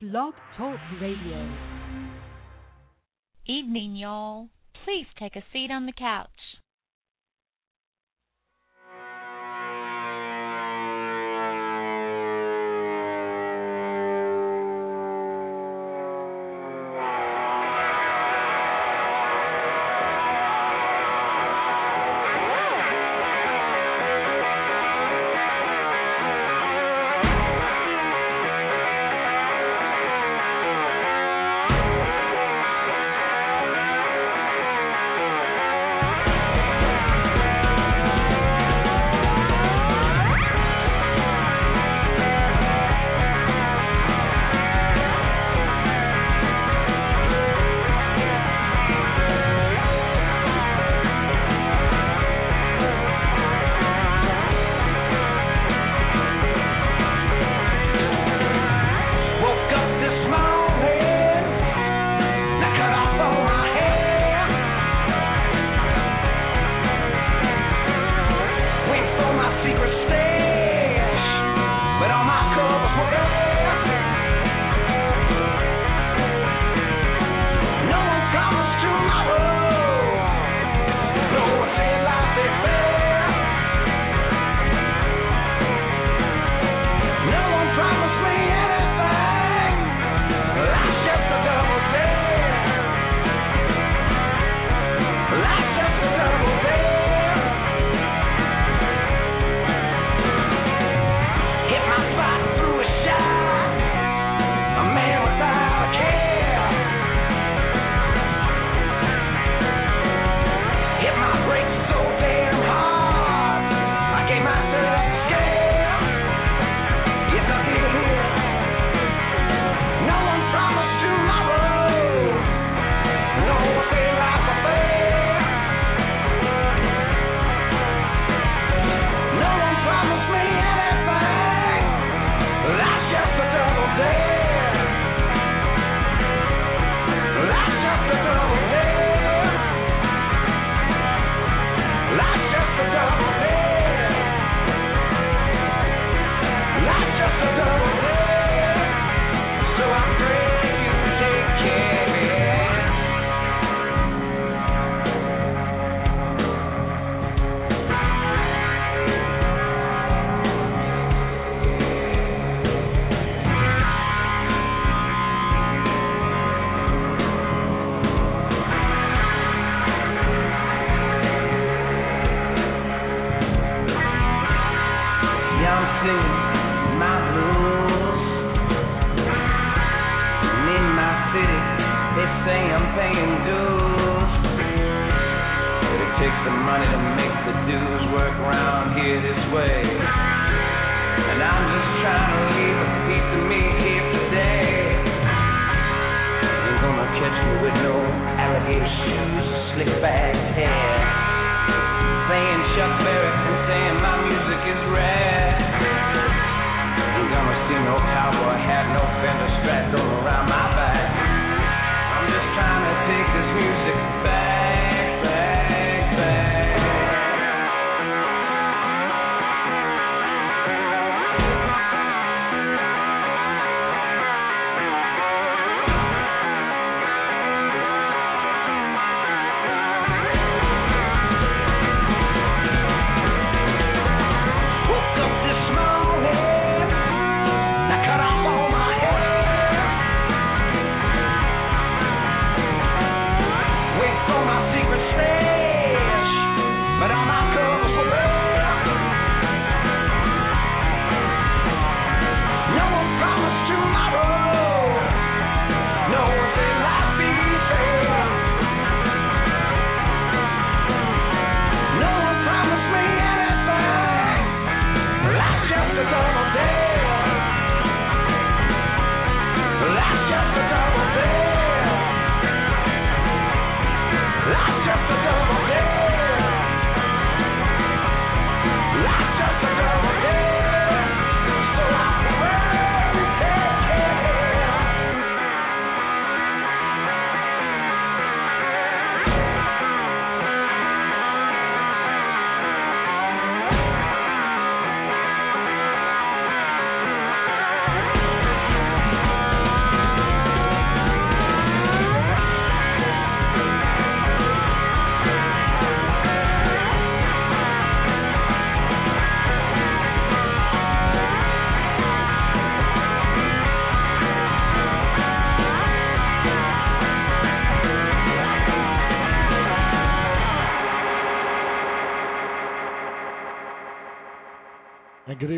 Blog Talk Radio. Evening, y'all. Please take a seat on the couch.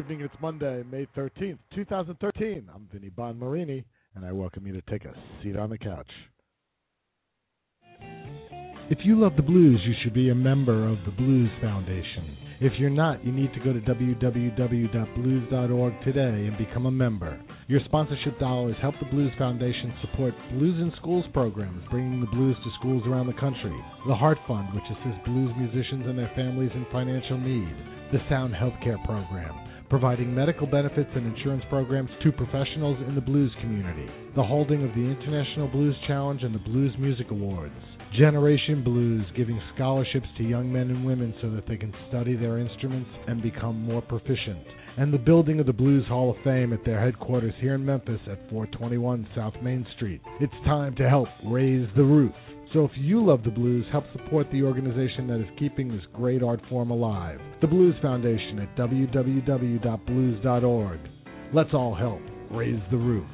Evening. It's Monday, May 13th, 2013. I'm Vinny Bonmarini, and I welcome you to take a seat on the couch. If you love the blues, you should be a member of the Blues Foundation. If you're not, you need to go to www.blues.org today and become a member. Your sponsorship dollars help the Blues Foundation support Blues in Schools programs, bringing the blues to schools around the country. The Heart Fund, which assists blues musicians and their families in financial need. The Sound Healthcare Program, providing medical benefits and insurance programs to professionals in the blues community. The holding of the International Blues Challenge and the Blues Music Awards. Generation Blues, giving scholarships to young men and women so that they can study their instruments and become more proficient. And the building of the Blues Hall of Fame at their headquarters here in Memphis at 421 South Main Street. It's time to help raise the roof. So if you love the blues, help support the organization that is keeping this great art form alive. The Blues Foundation at www.blues.org. Let's all help raise the roof.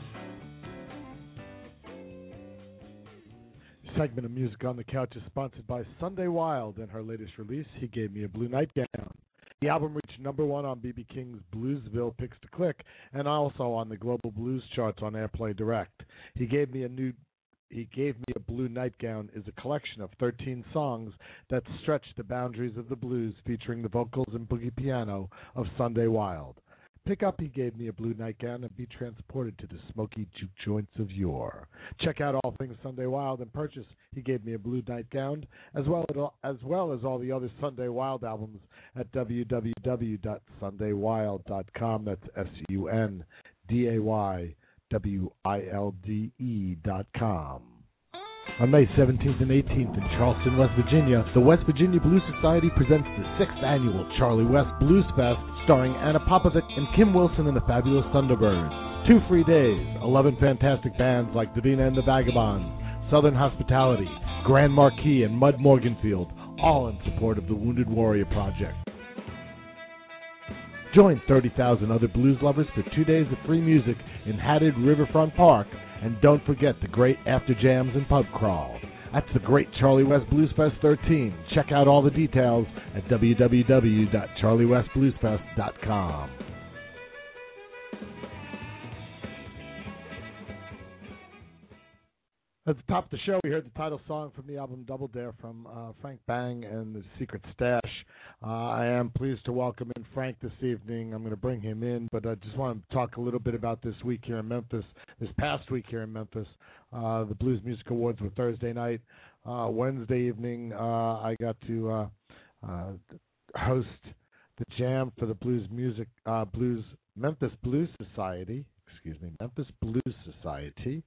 segment of Music on the Couch is sponsored by Sunday Wild and her latest release, He Gave Me a Blue Nightgown. The album reached number one on BB King's Bluesville Picks to Click and also on the global blues charts on Airplay Direct. He gave me a new he gave me a blue nightgown is a collection of 13 songs that stretch the boundaries of the blues featuring the vocals and boogie piano of Sunday Wild. Pick up He Gave Me a Blue Nightgown and be transported to the smoky juke joints of yore. Check out all things Sunday Wild and purchase He Gave Me a Blue Nightgown as well as, well as all the other Sunday Wild albums at www.sundaywild.com. That's S U N D A Y W I L D E dot com. On May 17th and 18th in Charleston, West Virginia, the West Virginia Blues Society presents the sixth annual Charlie West Blues Fest starring Ana Popovic and Kim Wilson and the Fabulous Thunderbirds. Two free days, 11 fantastic bands like Davina and the Vagabonds, Southern Hospitality, Grand Marquis, and Mud Morganfield, all in support of the Wounded Warrior Project. Join 30,000 other blues lovers for two days of free music in Haddad Riverfront Park and don't forget the great after jams and pub crawl. That's the Great Charlie West Blues Fest 13. Check out all the details at www.charliewestbluesfest.com. At the top of the show, we heard the title song from the album Double Dare from uh, Frank Bang and the Secret Stash. Uh, I am pleased to welcome in Frank this evening. I'm going to bring him in, but I just want to talk a little bit about this week here in Memphis, this past week here in Memphis. Uh, the Blues Music Awards were Thursday night. Uh, Wednesday evening, uh, I got to uh, host the jam for the Blues Music Blues Memphis Blues Society. Excuse me, Memphis Blues Society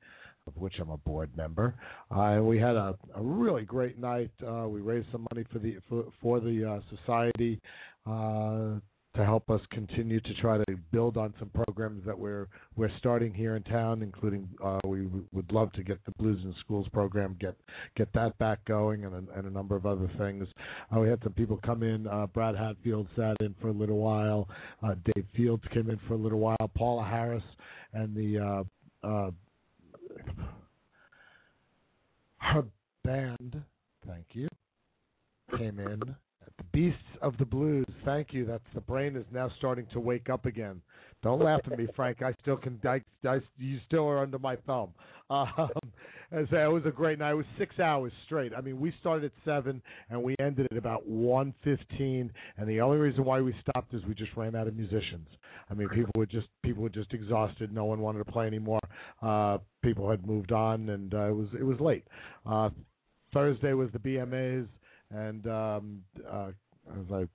of which I'm a board member. Uh, we had a, a really great night. Uh, we raised some money for the for, for the uh, society uh, to help us continue to try to build on some programs that we're we're starting here in town, including uh, we would love to get the Blues in Schools program get get that back going, and a, and a number of other things. Uh, we had some people come in. Brad Hatfield sat in for a little while. Dave Fields came in for a little while. Paula Harris and the her band, thank you, came in. Beasts of the Blues, thank you. That's the brain is now starting to wake up again. Don't laugh at me, Frank. I still can. I, I, you still are under my thumb. Um, as it was a great night. It was six hours straight. I mean, we started at seven and we ended at about one fifteen. And the only reason why we stopped is we just ran out of musicians. I mean, people were just people were just exhausted. No one wanted to play anymore. Uh, people had moved on, and uh, it was it was late. Uh, Thursday was the BMAs, and um, uh, as I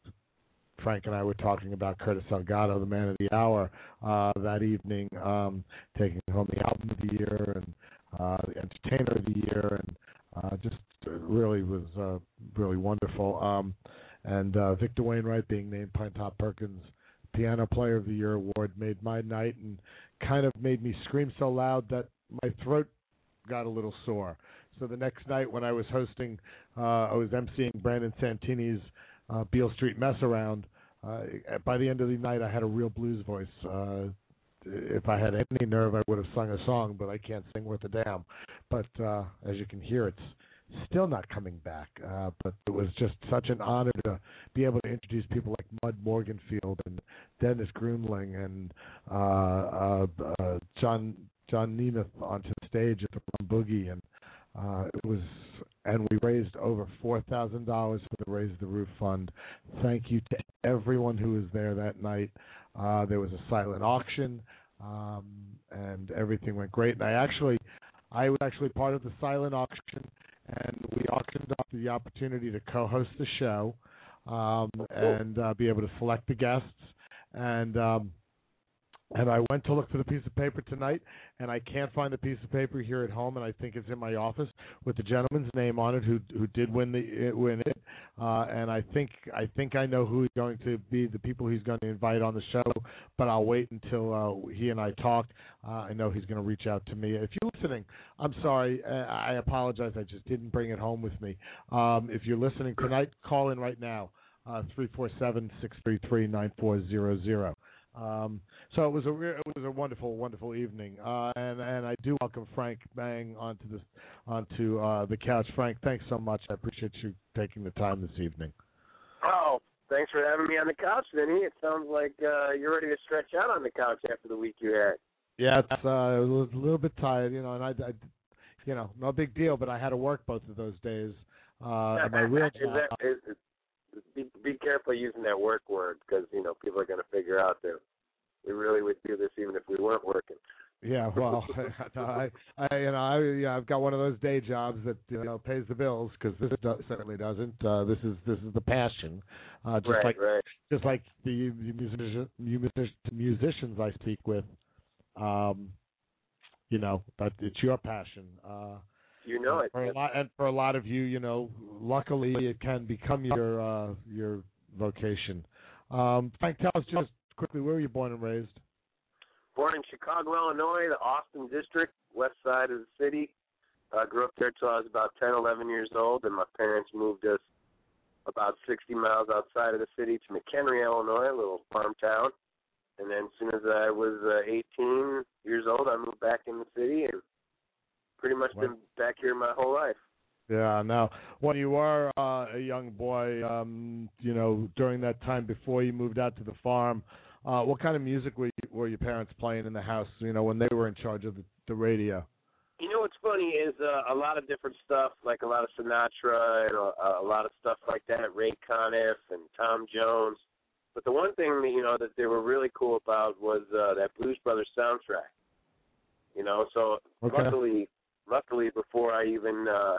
Frank and I were talking about Curtis Salgado, the man of the hour, uh, that evening, um, taking home the album of the year and uh, the entertainer of the year, and uh, just really was uh, really wonderful. Um, and uh, Victor Wainwright being named Pinetop Perkins Piano Player of the Year award made my night and kind of made me scream so loud that my throat got a little sore. So the next night when I was hosting, uh, I was emceeing Brandon Santini's uh, Beale Street Mess Around. Uh, by the end of the night, I had a real blues voice. Uh, if I had any nerve, I would have sung a song, but I can't sing worth a damn. But uh, as you can hear, it's still not coming back. Uh, but it was just such an honor to be able to introduce people like Mud Morganfield and Dennis Gruenling and uh, uh, uh, John John Nemeth onto the stage at the Boogie, and uh, it was and we raised over four thousand dollars for the Raise the Roof Fund. Thank you to everyone who was there that night. Uh, there was a silent auction, um, and everything went great. And I actually, I was actually part of the silent auction, and we auctioned off the opportunity to co-host the show um, and uh, be able to select the guests. And um, and I went to look for the piece of paper tonight, and I can't find the piece of paper here at home, and I think it's in my office with the gentleman's name on it who who did win the win it. Uh, and I think I think I know who is going to be the people he's going to invite on the show, but I'll wait until uh, he and I talk. Uh, I know he's going to reach out to me. If you're listening, I'm sorry. Uh, I apologize. I just didn't bring it home with me. Um, if you're listening tonight, call in right now. Uh. Um, so it was a re- it was a wonderful wonderful evening, uh, and and I do welcome Frank Bang onto the onto uh, the couch. Frank, thanks so much. I appreciate you taking the time this evening. Oh, thanks for having me on the couch, Vinny. It sounds like uh, you're ready to stretch out on the couch after the week you had. Yeah, it's, uh, I was a little bit tired, you know, and I, I, you know, no big deal, but I had to work both of those days. Uh, and my real is that, is, be be careful using that work word because you know people are going to figure out that we really would do this even if we weren't working. Yeah, well, I, I, you know, I, yeah, I've got one of those day jobs that you know pays the bills because this do, certainly doesn't. Uh, this is this is the passion, uh, just right, like right. just like the, the musician, musicians I speak with. Um, you know, but it's your passion. Uh, you know it. For a lot, and for a lot of you, you know, luckily it can become your uh, your vocation. Um, Frank, tell us just quickly where were you born and raised? Born in Chicago, Illinois, the Austin district, west side of the city. I uh, grew up there till I was about 10, 11 years old, and my parents moved us about 60 miles outside of the city to McHenry, Illinois, a little farm town. And then as soon as I was uh, 18 years old, I moved back in the city and pretty much been back here my whole life. Yeah. Now, when you were uh, a young boy, um, you know, during that time before you moved out to the farm, uh, what kind of music were you, were your parents playing in the house? You know, when they were in charge of the, the radio. You know what's funny is uh, a lot of different stuff, like a lot of Sinatra and a, a lot of stuff like that, Ray Conniff and Tom Jones. But the one thing that you know that they were really cool about was uh, that Blues Brothers soundtrack. You know, so okay. luckily luckily before I even uh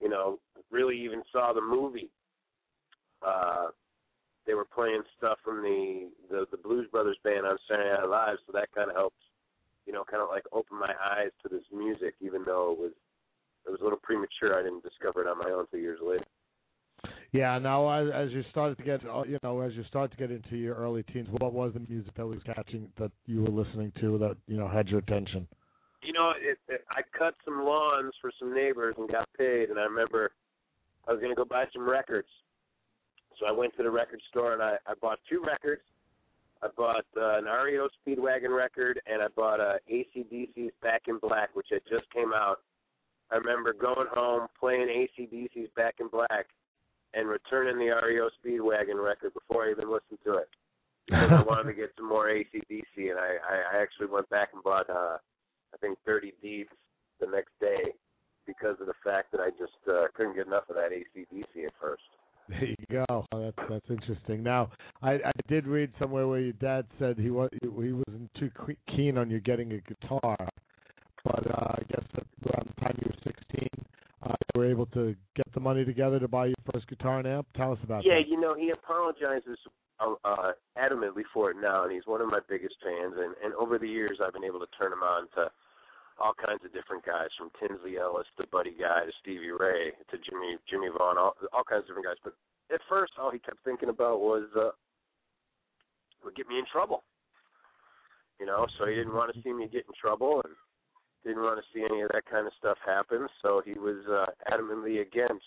you know really even saw the movie uh they were playing stuff from the the, the Blues Brothers band on Saturday Night Live so that kind of helped you know kind of like open my eyes to this music even though it was it was a little premature I didn't discover it on my own two years later yeah. Now, as, as you started to get, uh, you know, as you start to get into your early teens, what was the music that was catching that you were listening to that you know had your attention? You know, it, it, I cut some lawns for some neighbors and got paid, and I remember I was going to go buy some records. So I went to the record store and I, I bought two records. I bought uh, an REO Speedwagon record and I bought uh, ACDC's Back in Black, which had just came out. I remember going home, playing ACDC's Back in Black, and returning the REO Speedwagon record before I even listened to it. Because I wanted to get some more ACDC, and I, I, I actually went back and bought uh, I think Dirty Deeds the next day because of the fact that I just uh, couldn't get enough of that ACDC at first. There you go. Oh, that's that's interesting. Now, I, I did read somewhere where your dad said he was he wasn't too keen on you getting a guitar, but uh, I guess around the time you were 16, uh, you were able to get the money together to buy your first guitar and amp. Tell us about yeah, that. Yeah, you know, he apologizes uh, uh, adamantly for it now, and he's one of my biggest fans. And, and over the years, I've been able to turn him on to all kinds of different guys, from Tinsley Ellis to Buddy Guy to Stevie Ray to Jimmy Jimmie Vaughan, all, all kinds of different guys. But at first, all he kept thinking about was uh, would get me in trouble. You know, so he didn't want to see me get in trouble and didn't want to see any of that kind of stuff happen. So he was uh, adamantly against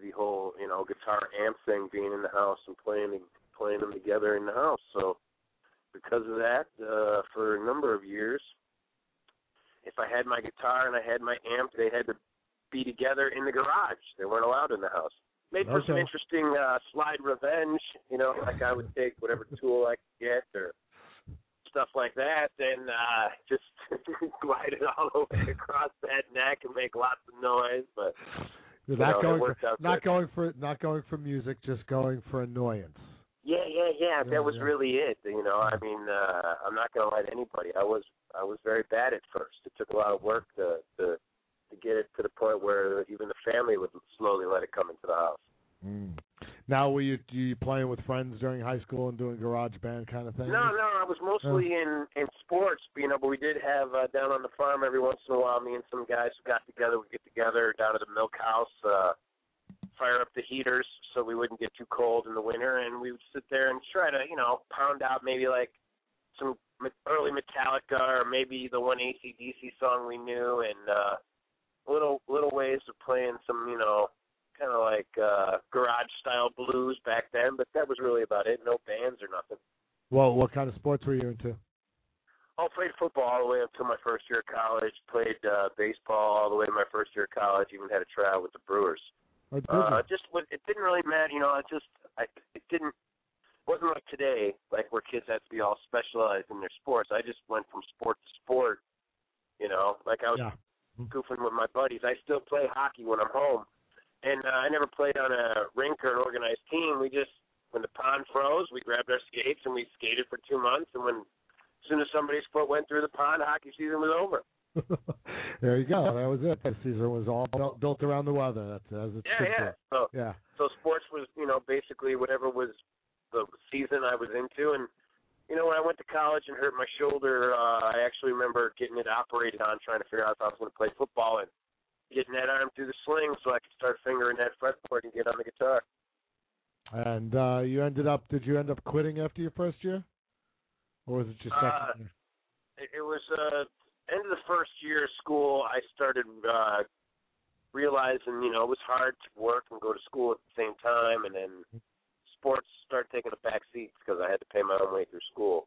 the whole you know guitar amp thing being in the house and playing playing them together in the house. So because of that, uh, for a number of years, if I had my guitar and I had my amp, they had to be together in the garage. They weren't allowed in the house. Made for some interesting uh, slide revenge. You know, like I would take whatever tool I could get or stuff like that, and uh, just glide it all the way across that neck and make lots of noise. But not know, going worked for, out not good. going for not going for music, just going for annoyance. Yeah, yeah, yeah. That was really it. You know, I mean, uh, I'm not gonna lie to anybody. I was I was very bad at first. It took a lot of work to to to get it to the point where even the family would slowly let it come into the house. Mm. Now, were you you playing with friends during high school and doing garage band kind of thing? No, no, I was mostly in in sports, you know. But we did have uh, down on the farm every once in a while. Me and some guys who got together would get together down at the milk house, uh, fire up the heaters so we wouldn't get too cold in the winter, and we would sit there and try to, you know, pound out maybe like some early Metallica or maybe the one ACDC song we knew, and uh, little little ways of playing some, you know, kind of like uh, garage style blues back then. But that was really about it. No bands or nothing. Well, what kind of sports were you into? Oh, played football all the way up to my first year of college. Played uh, baseball all the way to my first year of college. Even had a tryout with the Brewers. Or Uh, just what it didn't really matter, you know. It just I it didn't wasn't like today, like where kids have to be all specialized in their sports. I just went from sport to sport. You know, like I was Yeah. goofing with my buddies. I still play hockey when I'm home, and uh, I never played on a rink or an organized team. We just when the pond froze, we grabbed our skates and we skated for two months. And when as soon as somebody's foot went through the pond, hockey season was over. there you go. That was it. The season was all built, built around the weather. That's as it Yeah, yeah. So. Yeah. so sports was you know basically whatever was the season I was into and you know when I went to college and hurt my shoulder uh I actually remember getting it operated on trying to figure out if I was going to play football and getting that arm through the sling so I could start fingering that fretboard and get on the guitar. And uh you ended up. Did you end up quitting after your first year, or was it just second Uh, year? It, it was uh end of the first year of school I started uh realizing you know it was hard to work and go to school at the same time and then sports started taking a back seat because I had to pay my own way through school.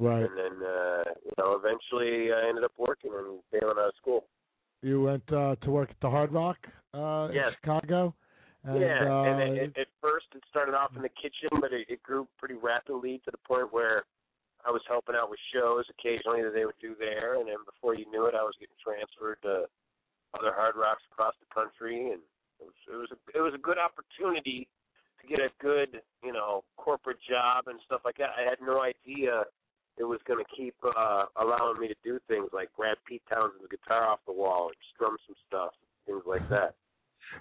Right. and then uh, you know eventually I ended up working and bailing out of school. You went uh to work at the Hard Rock uh Yes. in Chicago. And, yeah, uh, and it, it, at first it started off in the kitchen, but it, it grew pretty rapidly to the point where I was helping out with shows occasionally that they would do there, and then before you knew it, I was getting transferred to other hard rocks across the country, and it was it was a, it was a good opportunity to get a good you know corporate job and stuff like that. I had no idea it was going to keep uh allowing me to do things like grab Pete Townshend's guitar off the wall and strum some stuff, things like that.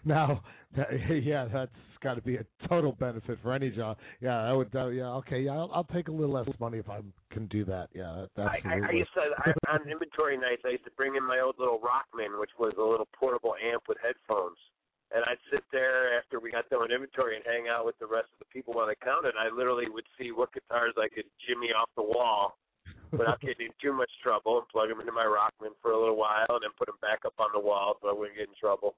Now, that, yeah, that's got to be a total benefit for any job. Yeah, I would. Uh, yeah, okay. Yeah, I'll, I'll take a little less money if I can do that. Yeah, that, I. I, I used to I, on inventory nights. I used to bring in my old little Rockman, which was a little portable amp with headphones, and I'd sit there after we got done with inventory and hang out with the rest of the people while they counted. I literally would see what guitars I could jimmy off the wall without getting in too much trouble, and plug them into my Rockman for a little while, and then put them back up on the wall so I wouldn't get in trouble.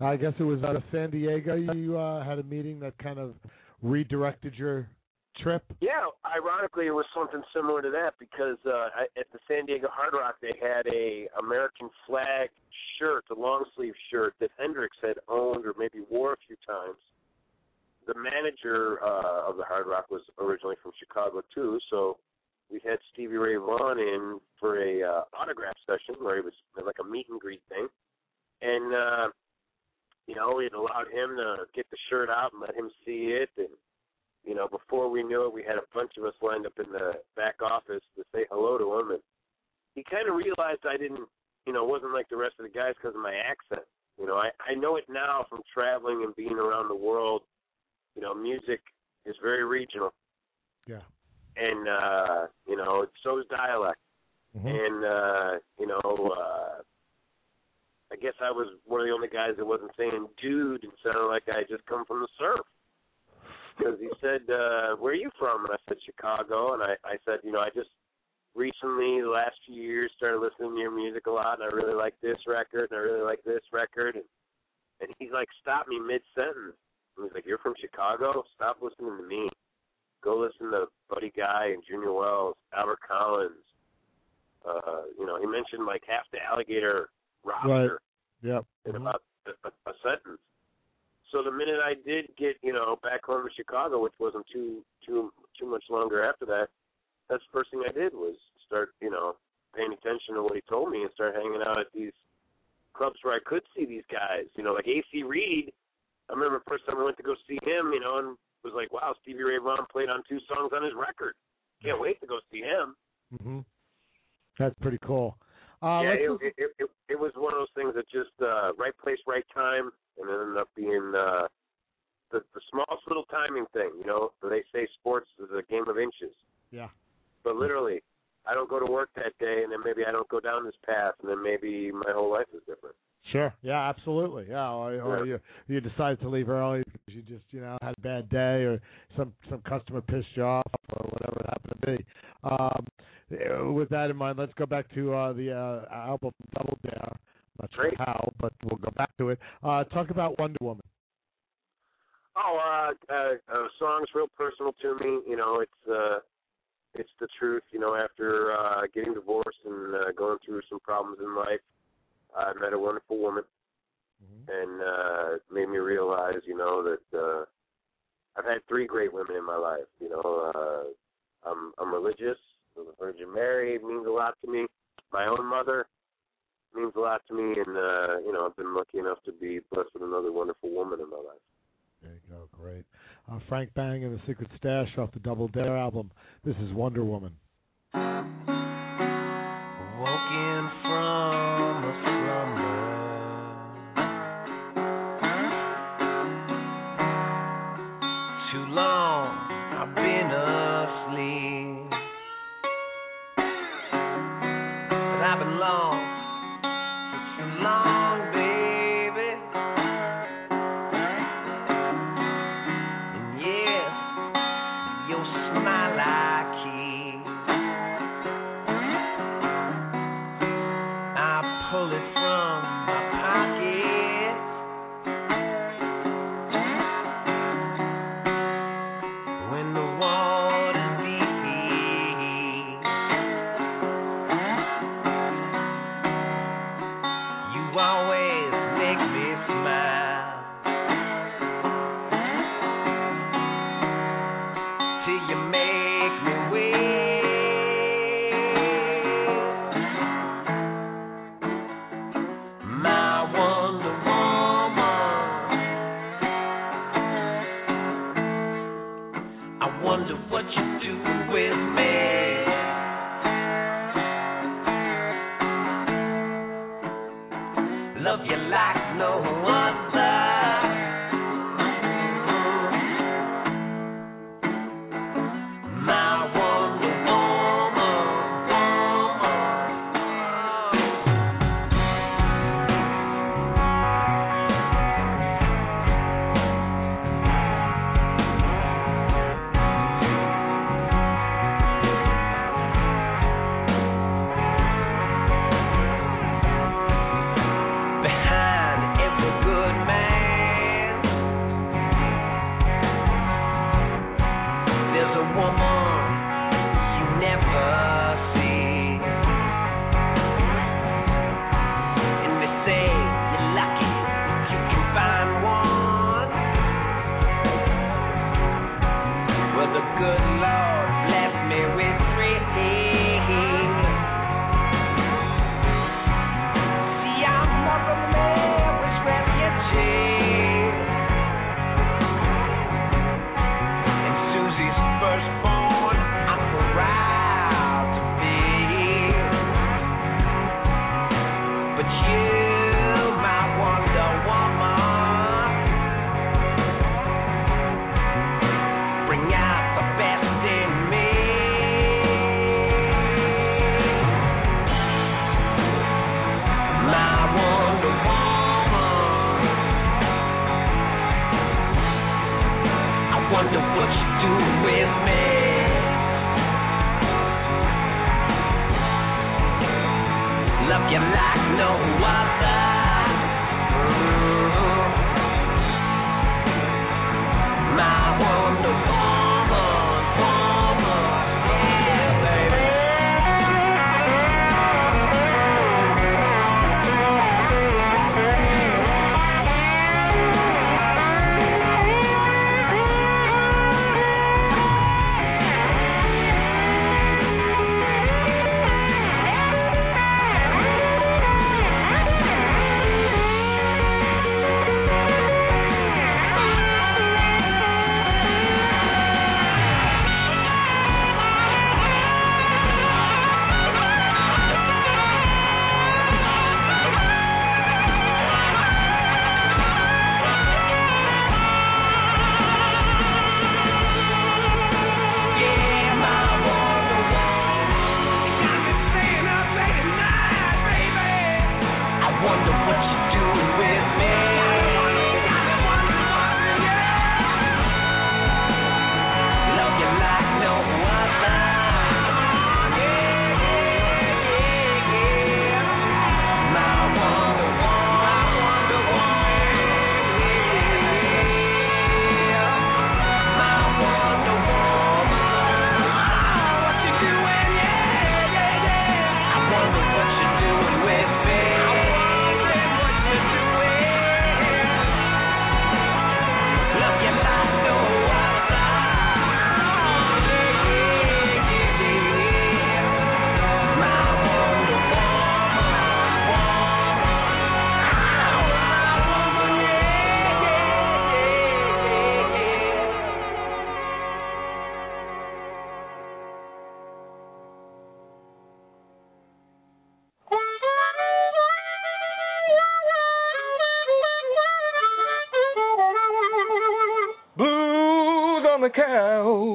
I guess it was out of San Diego. You uh, had a meeting that kind of redirected your trip. Yeah, ironically, it was something similar to that because uh, at the San Diego Hard Rock they had a American flag shirt, a long sleeve shirt that Hendrix had owned or maybe wore a few times. The manager uh, of the Hard Rock was originally from Chicago too, so we had Stevie Ray Vaughan in for a uh, autograph session where it was like a meet and greet thing, and uh, you know it allowed him to get the shirt out and let him see it and you know, before we knew it, we had a bunch of us lined up in the back office to say hello to him, and he kind of realized I didn't, you know, wasn't like the rest of the guys because of my accent. You know, I I know it now from traveling and being around the world. You know, music is very regional, Yeah. and uh, you know, so is dialect. Mhm. And uh, you know, uh, I guess I was one of the only guys that wasn't saying dude and sounded like I just come from the surf because he said, uh, "Where are you from?" And I said, "Chicago." And I, I said, "You know, I just recently, the last few years, started listening to your music a lot, and I really like this record, and I really like this record." And, and he's like, "Stop me mid sentence." He's like, "You're from Chicago? Stop listening to me. Go listen to Buddy Guy and Junior Wells, Albert Collins." Uh, you know, he mentioned like half the Alligator roster. Yep. in Mhm. about a, a sentence. So the minute I did get, you know, back home to Chicago, which wasn't too too too much longer after that, that's the first thing I did was start, you know, paying attention to what he told me and start hanging out at these clubs where I could see these guys. You know, like AC Reed. I remember the first time I went to go see him, you know, and was like, wow, Stevie Ray Vaughan played on two songs on his record. Can't wait to go see him. Mhm. That's pretty cool. Uh, yeah, it, it, it, it, it was one of those things that just uh, right place, right time, and it ended up being uh, the the smallest little timing thing. You know, they say sports is a game of inches, yeah. but literally, I don't go to work that day, and then maybe I don't go down this path, and then maybe my whole life is different. Sure. Yeah, absolutely. Yeah, or, or you you decide to leave early because you just you know had a bad day or some some customer pissed you off or whatever it happened to be. Um, with that in mind, let's go back to uh, the uh, album Double Dare. Not sure Great. how, but we'll go back to it. Uh, talk about Wonder Woman. Oh, uh, uh, uh, song's real personal to me. You know, it's uh, it's the truth. You know, after uh, getting divorced and uh, going through some problems in life, I met a wonderful woman. and uh it made me realize, you know, that uh I've had three great women in my life. You know, uh I'm I'm religious. The Virgin Mary means a lot to me. My own mother means a lot to me and uh, you know, I've been lucky enough to be blessed with another wonderful woman in my life. There you go. Great. Uh, Frank Bang and the Secret Stash off the Double Dare album. This is Wonder Woman. Woken from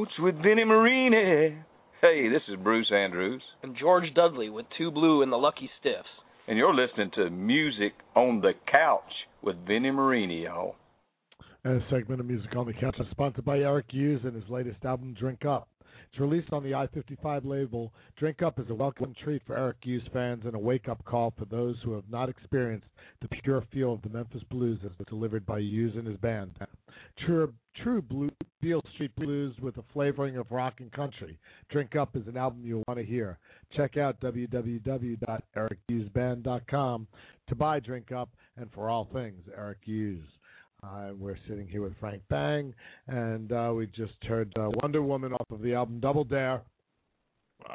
couch with Vinnie Marini. Hey, this is Bruce Andrews, and George Dudley with Two Blue and the Lucky Stiffs. and you're listening to Music on the Couch with Vinnie Marini, y'all. And a segment of music on the couch is sponsored by Eric Hughes and his latest album, Drink Up. It's released on the I-55 label. Drink Up is a welcome treat for Eric Hughes fans and a wake-up call for those who have not experienced the pure feel of the Memphis blues as delivered by Hughes and his band. True, true blue, Beale Street blues with a flavoring of rock and country. Drink Up is an album you'll want to hear. Check out www.erichughesband.com to buy Drink Up and for all things Eric Hughes. Uh, we're sitting here with Frank Bang, and uh, we just heard uh, Wonder Woman off of the album Double Dare.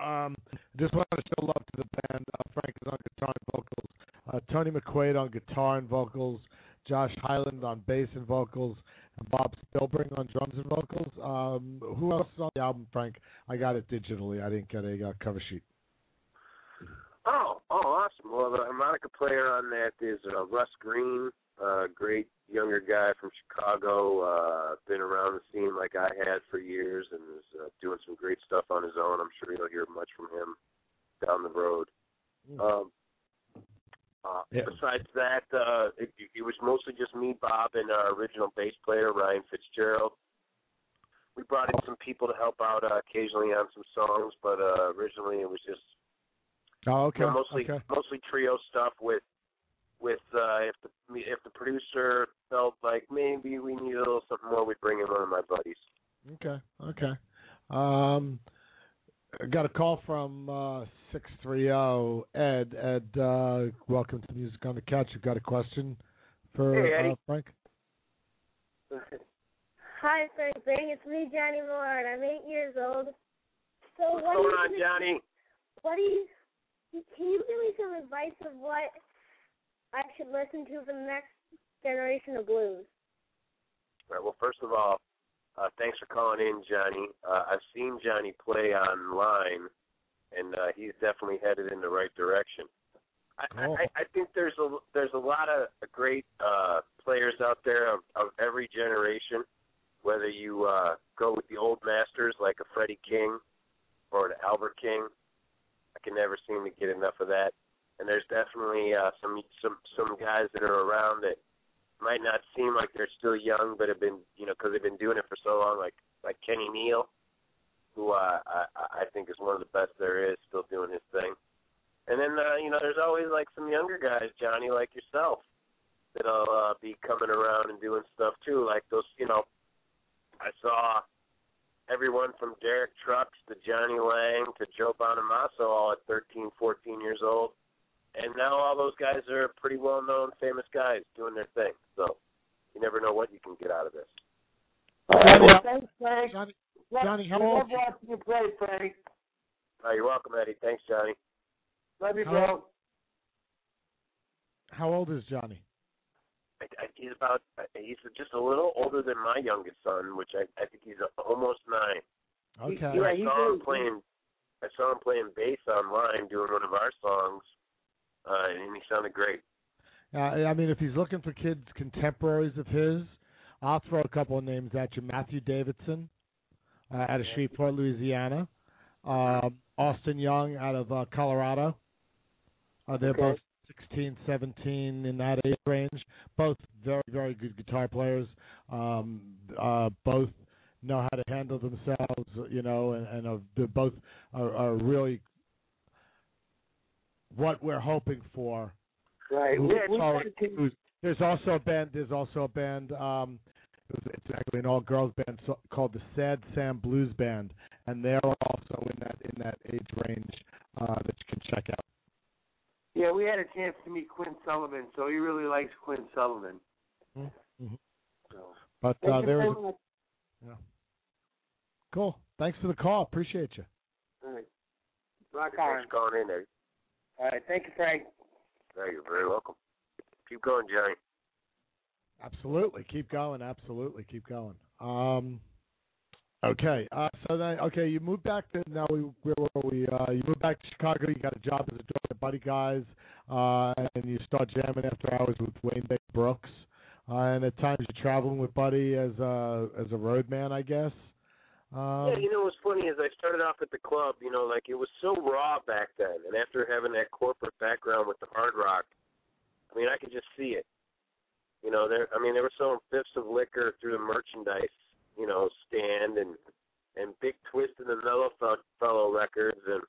Um, just want to show love to the band. Uh, Frank is on guitar and vocals. Uh, Tony McQuaid on guitar and vocals. Josh Hyland on bass and vocals. And Bob Spilbring on drums and vocals. Um, who else is on the album, Frank? I got it digitally. I didn't get a uh, cover sheet. Oh, oh, awesome. Well, the harmonica player on that is Russ Green, uh, great younger guy from Chicago. Uh, been around the scene like I had for years, and is uh, doing some great stuff on his own. I'm sure you'll hear much from him down the road. Um, uh, Yeah. Besides that, uh, it, it was mostly just me, Bob, and our original bass player Ryan Fitzgerald. We brought in some people to help out uh, occasionally on some songs, but uh, originally it was just Oh, okay. you know, mostly okay. mostly trio stuff with with uh if the if the producer felt like maybe we need a little something more we'd bring in one of my buddies Okay. Okay. Um, I got a call from uh, six three zero Ed. Ed, uh, welcome to Music on the Couch. You got a question for Hey, Eddie. uh, Frank? Hi, Frank Bang. It's me, Johnny Millard. I'm eight years old. So what's what going do on you johnny What do you? Can you give me some advice of what I should listen to the next generation of blues? All right, well first of all uh thanks for calling in johnny uh i've seen johnny play online and uh he's definitely headed in the right direction I, Oh. I, I think there's a there's a lot of great uh players out there of, of every generation whether you uh go with the old masters like a Freddie King or an Albert King. I can never seem to get enough of that. And there's definitely uh some some some guys that are around that might not seem like they're still young but have been, you know, cuz they've been doing it for so long like like Kenny Neal who uh, I I think is one of the best there is still doing his thing. And then uh, you know, there's always like some younger guys, Johnny, like yourself, that'll uh, be coming around and doing stuff too. Like those, you know, I saw everyone from Derek Trucks to Jonny Lang to Joe Bonamassa all at 13, 14 years old, and now all those guys are pretty well-known, famous guys doing their thing. So you never know what you can get out of this. Thanks, Frank. Johnny, Love- Johnny, how love watching you play, Frank. Uh, you're welcome, Eddie. Thanks, Johnny. Love you, How- bro. How old is Johnny? I, I, he's about he's just a little older than my youngest son, which I, I think he's almost nine. Okay. Yeah, I he's saw him playing. I saw him playing bass online, doing one of our songs, uh, and he sounded great. Uh, I mean, if he's looking for kids contemporaries of his, I'll throw a couple of names at you. Matthew Davidson uh, out of Shreveport, Louisiana. Um, Austin Young out of uh, Colorado. Uh, they're Okay. both 16, 17 in that age range. Both very, very good guitar players. Um, uh, both know how to handle themselves, you know, and, and are, they're both are, are really what we're hoping for. Right. Moving We, we forward. had to- There's also a band. There's also a band. Um, it's actually an all-girls band so, called the Sad Sam Blues Band, and they're also in that in that age range uh, that you can check out. yeah, we had a chance to meet Quinn Sullivan, so he really likes Quinn Sullivan. Mhm. So, But thank uh, you there very was much. cool. Thanks for the call. Appreciate you. All right. Rock Thanks on. for calling in there. All right. Thank you, Frank. No, you're very welcome. Keep going, Johnny. Absolutely. Keep going. Absolutely. Keep going. Um, okay. Uh, so then, okay, you moved back to now. We where were we? Uh, you moved back to Chicago. You got a job as a drummer at Buddy Guys, uh, and you start jamming after hours with Wayne Baker Brooks. Uh, and at times you're traveling with Buddy as a as a roadman, I guess. Um, yeah, you know what's funny is I started off at the club, you know, like it was so raw back then, and after having that corporate background with the hard rock, I mean, I could just see it. You know, there. I mean, they were selling fifths of liquor through the merchandise, you know, stand and and Big Twist and the Mellow Fel- Fellow records, and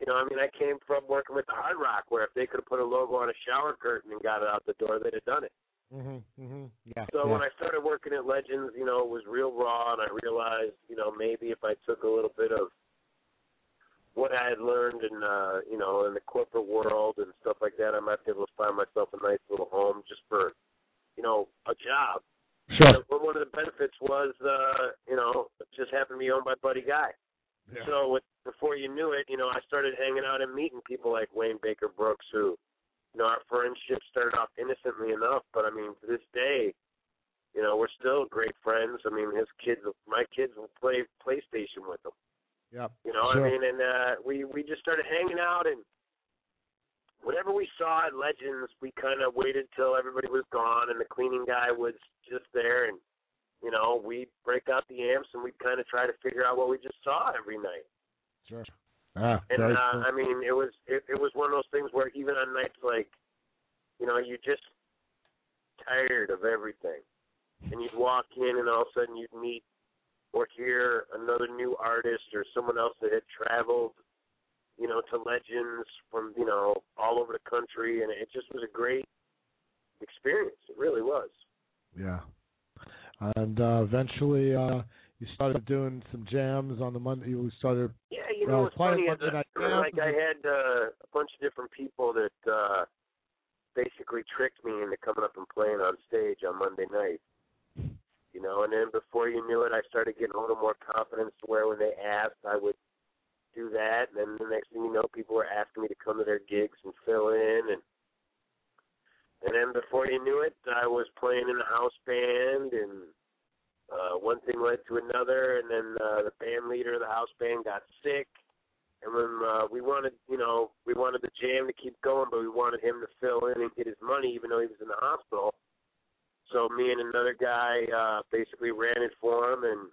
you know, I mean, I came from working with the hard rock, where if they could have put a logo on a shower curtain and got it out the door, they'd have done it. Mhm, mhm, yeah. So yeah. when I started working at Legends, you know, it was real raw, and I realized, you know, maybe if I took a little bit of what I had learned in, uh, you know, in the corporate world and stuff like that, I might be able to find myself a nice little home just for, you know, a job. sure. But one of the benefits was, uh, you know, it just happened to be owned by Buddy Guy. Yeah. So with, before you knew it, you know, I started hanging out and meeting people like Wayne Baker Brooks, who, you know, our friendship started off innocently enough, but I mean, to this day, you know, we're still great friends. I mean, his kids, my kids will play PlayStation with him. Yeah. You know, Sure. I mean, and uh, we we just started hanging out, and whatever we saw at Legends, we kind of waited till everybody was gone, and the cleaning guy was just there, and you know, we'd break out the amps, and we'd kind of try to figure out what we just saw every night. Sure. Ah, And uh, cool. I mean, it was it, it was one of those things where even on nights like, you know, you just tired of everything, and you'd walk in, and all of a sudden you'd meet or hear another new artist or someone else that had traveled, you know, to legends from you know all over the country, and it just was a great experience. It really was. Yeah. And uh, eventually, uh, you started doing some jams on the Monday. You started. Yeah, you Uh, know what's playing funny is that, Night Jam. like I had uh, a bunch of different people that uh basically tricked me into coming up and playing on stage on Monday night. You know, and then before you knew it, I started getting a little more confidence to where when they asked, I would do that. And then the next thing you know, people were asking me to come to their gigs and fill in, and and then before you knew it, I was playing in a house band, and uh, one thing led to another, and then uh, the band leader of the house band got sick, and when uh, we wanted, you know, we wanted the jam to keep going, but we wanted him to fill in and get his money, even though he was in the hospital. So me and another guy uh, basically ran it for him, and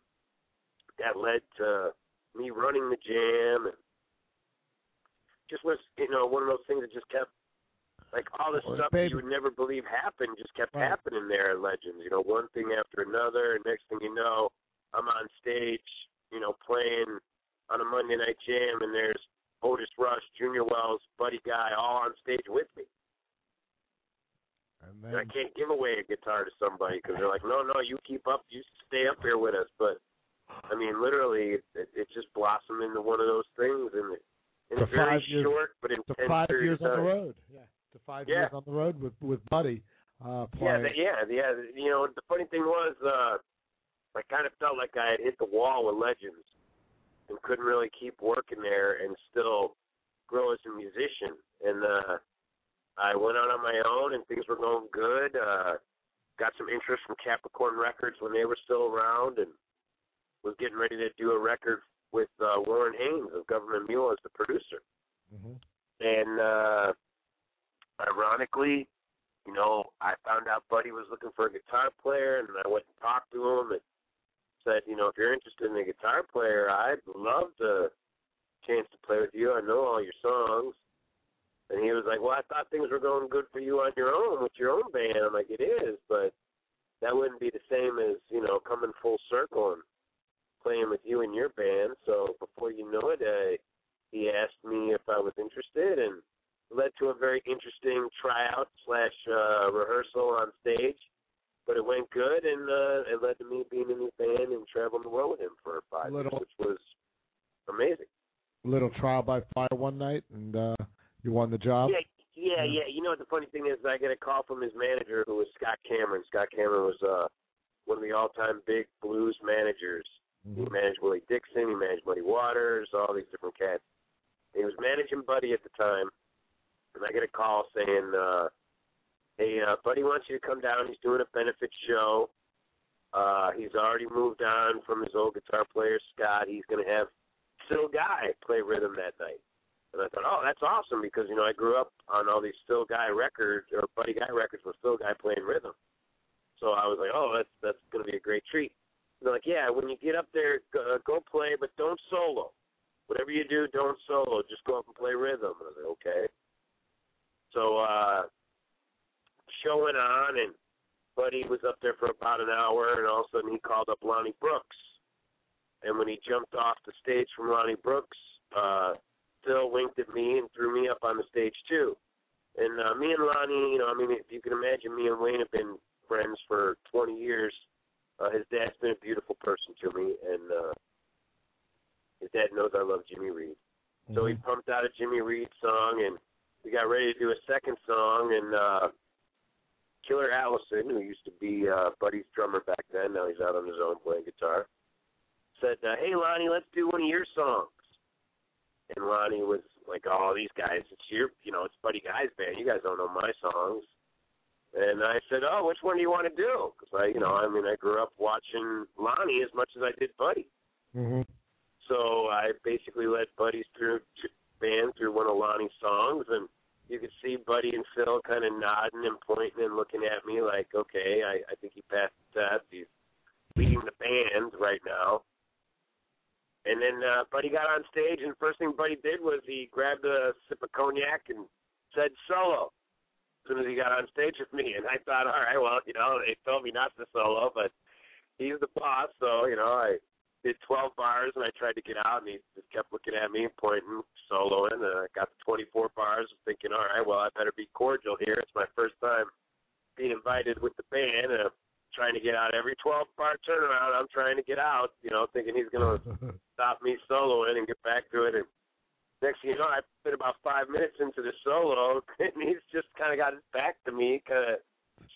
that led to me running the jam, and just was, you know, one of those things that just kept like all this Well, stuff baby- you would never believe happened just kept Right. happening there at Legends. You know, one thing after another, and next thing you know, I'm on stage, you know, playing on a Monday night jam, and there's Otis Rush, Junior Wells, Buddy Guy, all on stage with me. And And I can't give away a guitar to somebody because they're like, no, no, you keep up, you stay up here with us. But I mean, literally, it, it just blossomed into one of those things, and in a very years- short but intense five years on the road. Yeah. To five Yeah. years on the road with with Buddy. Uh, Yeah, the, yeah, yeah. You know, the funny thing was, uh, I kind of felt like I had hit the wall with Legends and couldn't really keep working there and still grow as a musician. And uh, I went out on my own, and things were going good. Uh, got some interest from Capricorn Records when they were still around, and was getting ready to do a record with uh, Warren Haynes of Government Mule as the producer. hmm And uh ironically, you know, I found out Buddy was looking for a guitar player and I went and talked to him and said, you know, if you're interested in a guitar player, I'd love the chance to play with you. I know all your songs. And he was like, "Well, I thought things were going good for you on your own with your own band." I'm like, "It is, but that wouldn't be the same as you know coming full circle and playing with you and your band." So before you know it, uh, he asked me if I was interested, and led to a very interesting tryout slash uh, rehearsal on stage. But it went good, and uh, it led to me being in his band and traveling the world with him for five Little- years, which was amazing. A little trial by fire one night, and uh, you won the job. Yeah, yeah, yeah. You know what the funny thing is? I get a call from his manager, who was Scott Cameron. Scott Cameron was uh, one of the all-time big blues managers. He managed Willie Dixon. He managed Muddy Waters. All these different cats. He was managing Buddy at the time, and I get a call saying, uh, "Hey, uh, Buddy wants you to come down. He's doing a benefit show. Uh, he's already moved on from his old guitar player Scott. He's going to have Phil Guy play rhythm that night." And I thought, oh, that's awesome because you know I grew up on all these Phil Guy records or Buddy Guy records with Phil Guy playing rhythm. So I was like, oh, that's that's going to be a great treat. They're like, yeah, when you get up there, go, uh, go play, but don't solo. Whatever you do, don't solo. Just go up and play rhythm. And I was like, okay. So uh, show went on, and Buddy was up there for about an hour, and all of a sudden he called up Lonnie Brooks. And when he jumped off the stage from Lonnie Brooks, uh, Phil winked at me and threw me up on the stage too. And uh, me and Lonnie, you know, I mean, if you can imagine, me and Wayne have been friends for 20 years. Uh, his dad's been a beautiful person to me, and uh, his dad knows I love Jimmy Reed. So he pumped out a Jimmy Reed song, and we got ready to do a second song, and uh, Killer Allison, who used to be uh, Buddy's drummer back then, now he's out on his own playing guitar, said, uh, "Hey Lonnie, let's do one of your songs." And Lonnie was like, "Oh, these guys, it's your, you know, it's Buddy Guy's band. You guys don't know my songs." And I said, "Oh, which one do you want to do?" Because I, you know, I mean, I grew up watching Lonnie as much as I did Buddy. Mm-hmm. So I basically led Buddy's through to band through one of Lonnie's songs, and you could see Buddy and Phil kind of nodding and pointing and looking at me like, okay, I, I think he passed the test. He's leading the band right now. And then uh, Buddy got on stage, and first thing Buddy did was he grabbed a sip of cognac and said solo as soon as he got on stage with me. And I thought, all right, well, you know, they told me not to solo, but he's the boss, so, you know, I did 12 bars and I tried to get out, and he just kept looking at me and pointing, soloing, and I got to 24 bars, thinking, all right, well, I better be cordial here. It's my first time being invited with the band, and I'm trying to get out every 12 bar turnaround. I'm trying to get out, you know, thinking he's going to stop me soloing and get back to it. And next thing you know, I put about five minutes into the solo, and he's just kind of got his back to me, kind of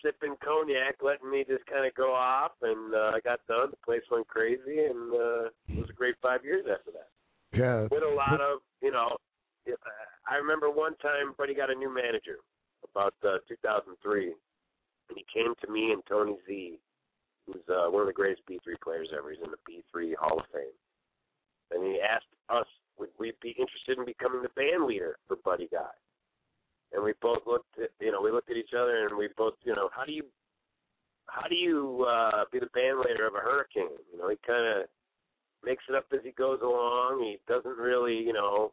sipping cognac, letting me just kind of go off, and uh, I got done. The place went crazy, and uh, it was a great five years after that. Yeah. With a lot of, you know, I remember one time Buddy got a new manager about uh, 2003, and he came to me and Tony Z, who's uh, one of the greatest B3 players ever. He's in the B3 Hall of Fame, and he asked us would we be interested in becoming the band leader for Buddy Guy and we both looked at you know we looked at each other and we both you know how do you how do you uh be the band leader of a hurricane? You know he kind of makes it up as he goes along. He doesn't really you know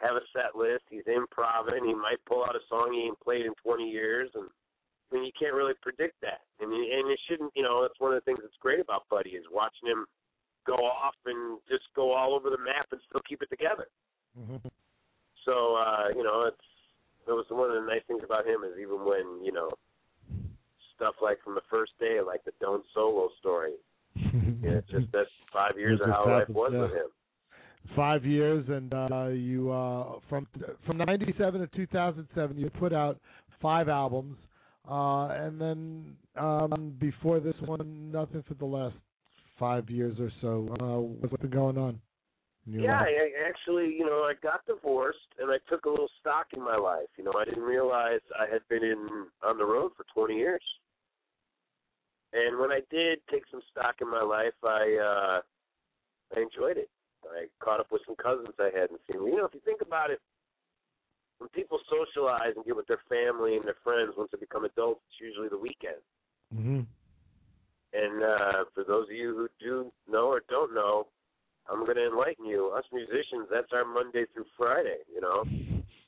have a set list. He's improvising he might pull out a song he ain't played in 20 years and I mean you can't really predict that. And and it shouldn't you know that's one of the things that's great about Buddy is watching him go off and just go all over the map and still keep it together. Mm-hmm. so uh you know it's that was one of the nice things about him is even when you know stuff like from the first day, like the Don't Solo story. Yeah, it's just that's five years of how life was yeah. with him. Five years, and uh, you uh, from from '97 to 2007, you put out five albums, uh, and then um, before this one, nothing for the last five years or so. Uh, what's been going on? Your Yeah, life? I, actually, you know, I got divorced and I took a little stock in my life. You know, I didn't realize I had been in on the road for 20 years. And when I did take some stock in my life, I uh I enjoyed it. I caught up with some cousins I hadn't seen. You know, if you think about it, when people socialize and get with their family and their friends once they become adults, it's usually the weekend. hmm And uh, for those of you who do know or don't know, I'm going to enlighten you. Us musicians, that's our Monday through Friday, you know.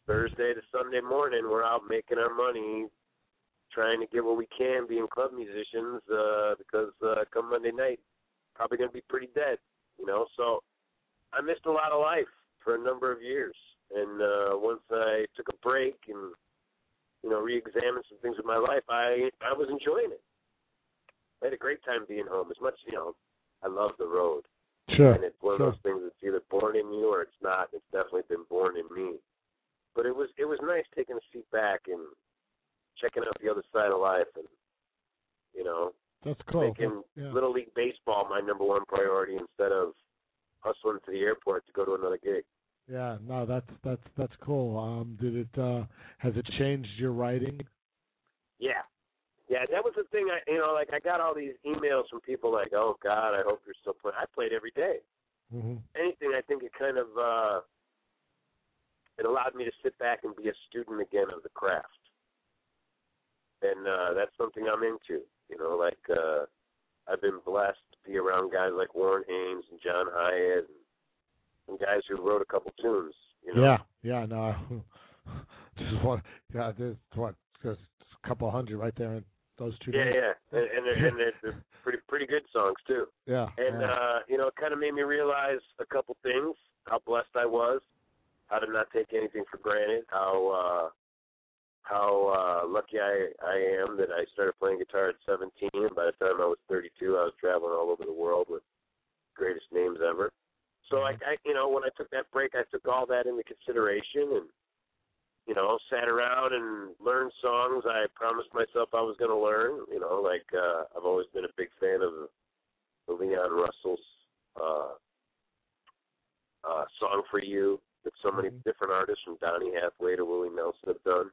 Thursday to Sunday morning, we're out making our money, trying to get what we can, being club musicians, uh, because uh, come Monday night, probably going to be pretty dead, you know. So I missed a lot of life for a number of years, and uh, once I took a break and you know re-examined some things with my life, I I was enjoying it. I had a great time being home. As much you know, I love the road. Sure. And it's one sure. of those things that's either born in you or it's not. It's definitely been born in me. But it was it was nice taking a seat back and checking out the other side of life and you know That's cool. making yeah. little league baseball my number one priority instead of hustling to the airport to go to another gig. Yeah, no, that's that's that's cool. Um, did it uh has it changed your writing? Yeah. Yeah, that was the thing I you know, like I got all these emails from people like, Oh God, I hope you're still playing I played every day. hmm anything, I think it kind of uh, it allowed me to sit back and be a student again of the craft, and uh, that's something I'm into. You know, like uh, I've been blessed to be around guys like Warren Haynes and John Hiatt and, and guys who wrote a couple tunes. You know? Yeah, yeah, no. Just one, yeah, there's what, just a couple hundred right there in those two. Yeah, names. yeah, and and they're, and they're, they're pretty pretty good songs too. yeah, And yeah. uh, you know, it kind of made me realize a couple things: how blessed I was, how to not take anything for granted, how uh, how uh, lucky I I am that I started playing guitar at 17. And by the time I was 32, I was traveling all over the world with greatest names ever. So I, I, you know, when I took that break, I took all that into consideration and you know, sat around and learned songs I promised myself I was going to learn. You know, like uh, I've always been a big fan of the Leon Russell's uh, uh, "Song for You" that so many Mhm. different artists from Donny Hathaway to Willie Nelson have done.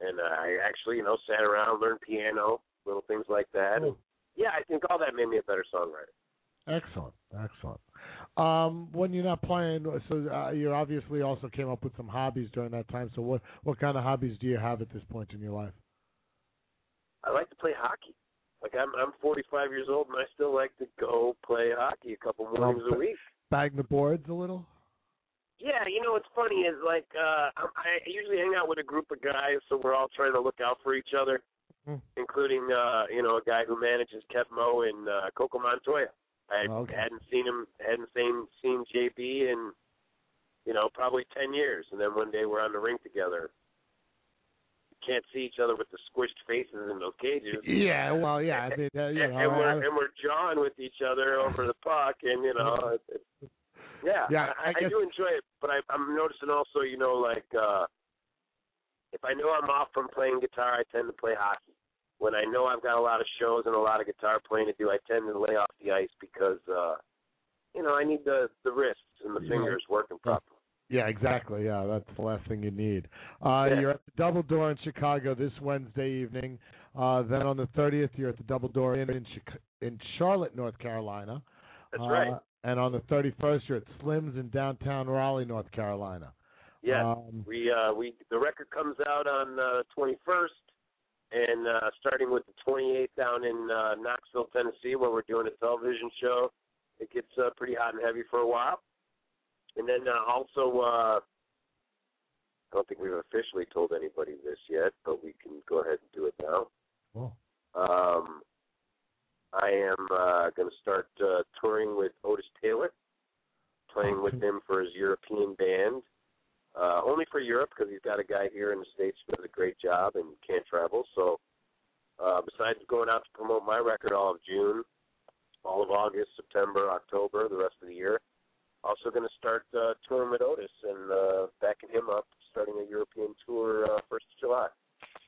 And I actually, you know, sat around, learned piano, little things like that. And yeah, I think all that made me a better songwriter. Excellent, excellent. Um, when you're not playing, so uh, you obviously also came up with some hobbies during that time. So what what kind of hobbies do you have at this point in your life? I like to play hockey. Like I'm I'm 45 years old and I still like to go play hockey a couple mornings a week. Bang the boards a little. Yeah, you know what's funny is like uh I usually hang out with a group of guys, so we're all trying to look out for each other, Hmm. including uh, you know a guy who manages Keb' Mo' in uh, Coco Montoya. I Okay. hadn't seen him, hadn't seen seen JB in you know probably ten years, and then one day we're on the rink together. Can't see each other with the squished faces in those cages. Yeah, well, yeah. I mean, uh, you and, know, and we're I- and we're jawing with each other over the puck, and you know, it, it, yeah, Yeah, I, I guess- I do enjoy it. But I, I'm noticing also, you know, like uh if I know I'm off from playing guitar, I tend to play hockey. When I know I've got a lot of shows and a lot of guitar playing to do, I tend to lay off the ice because uh you know I need the the wrists and the Yeah. fingers working properly. Yeah, exactly. Yeah, that's the last thing you need. Uh, Yeah. You're at the Double Door in Chicago this Wednesday evening. Uh, then on the 30th, you're at the Double Door Inn in Chic- in Charlotte, North Carolina. That's uh, right. And on the 31st, you're at Slim's in downtown Raleigh, North Carolina. Yeah. Um, We uh we the record comes out on uh 21st and uh starting with the 28th down in uh Knoxville, Tennessee where we're doing a television show. It gets uh, pretty hot and heavy for a while. And then uh, also uh I don't think we've officially told anybody this yet, but we can go ahead and do it now. well, Um I am uh going to start uh touring with Otis Taylor, playing with him for his European band uh, only for Europe because he's got a guy here in the states who does a great job and can't travel. So, uh, besides going out to promote my record all of June, all of August, September, October, the rest of the year, also going to start uh, touring with Otis and uh, backing him up, starting a European tour uh, first of July.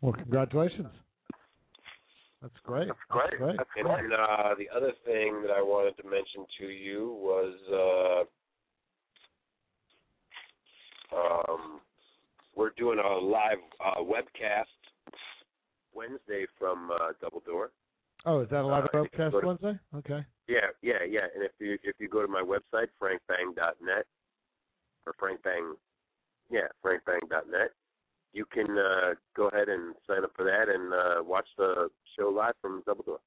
well, congratulations. That's great. That's great. And then uh, the other thing that I wanted to mention to you was uh, um, we're doing a live uh, webcast Wednesday from uh, Double Door. Oh, is that a live Uh, webcast to- Wednesday? Okay. Yeah, yeah, yeah. And if you if you go to my website frankbang.net or frankbang, yeah, frankbang.net, you can uh, go ahead and sign up for that and uh, watch the show live from Double Door.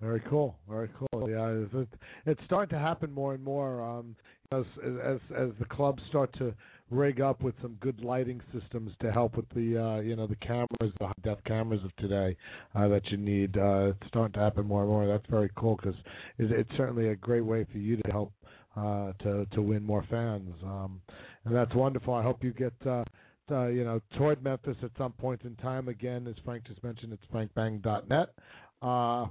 Very cool. Very cool. Yeah, it's, it's starting to happen more and more. Um, as as as the clubs start to rig up with some good lighting systems to help with the uh, you know the cameras, the def cameras of today uh, that you need. Uh, it's starting to happen more and more. That's very cool because it's, it's certainly a great way for you to help uh, to to win more fans, um, and that's wonderful. I hope you get. Uh, uh, you know, toward Memphis at some point in time. Again, as Frank just mentioned, it's frankbang.net. Uh,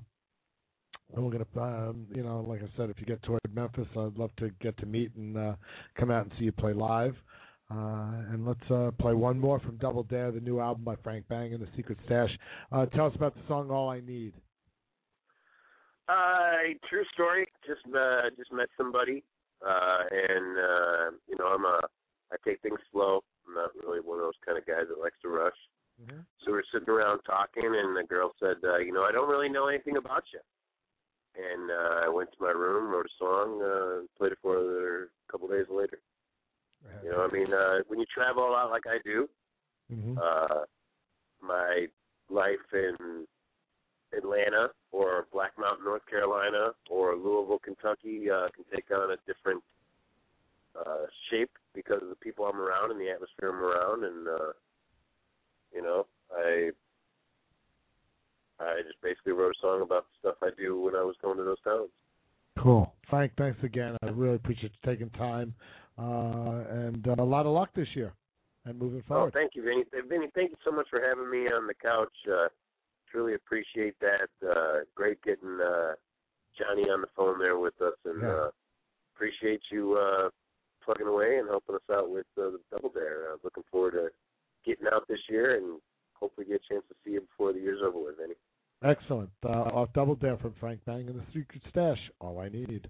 and we're gonna, um, you know, like I said, if you get toward Memphis, I'd love to get to meet and uh, come out and see you play live. Uh, and let's uh, play one more from Double Dare, the new album by Frank Bang and the Secret Stash. Uh, tell us about the song "All I Need." Uh, true story. Just uh, just met somebody, uh, and uh, you know, I'm a I take things slow. I'm not really one of those kind of guys that likes to rush. Mm-hmm. So we're sitting around talking, and the girl said, uh, "You know, I don't really know anything about you." And uh, I went to my room, wrote a song, uh, played it for her a couple days later. You know, I mean, uh, when you travel a lot like I do, Mm-hmm. uh, my life in Atlanta or Black Mountain, North Carolina, or Louisville, Kentucky uh, can take on a different uh, shape because of the people I'm around and the atmosphere I'm around, and uh, you know, I I just basically wrote a song about the stuff I do when I was going to those towns. Cool, Frank. Thanks again. I really appreciate you taking time, and uh, a lot of luck this year and moving Oh, forward. thank you, Vinny. Vinny, thank you so much for having me on the couch. Uh, truly appreciate that. Uh, great getting uh, Johnny on the phone there with us, and Yeah. uh, appreciate you uh, plugging away and helping us out with uh, the Double Dare. Uh, looking forward to getting out this year and hopefully get a chance to see you before the year's over with, Vinny. Excellent. Uh, off Double Dare from Frank Bang and the Secret Stash. All I need.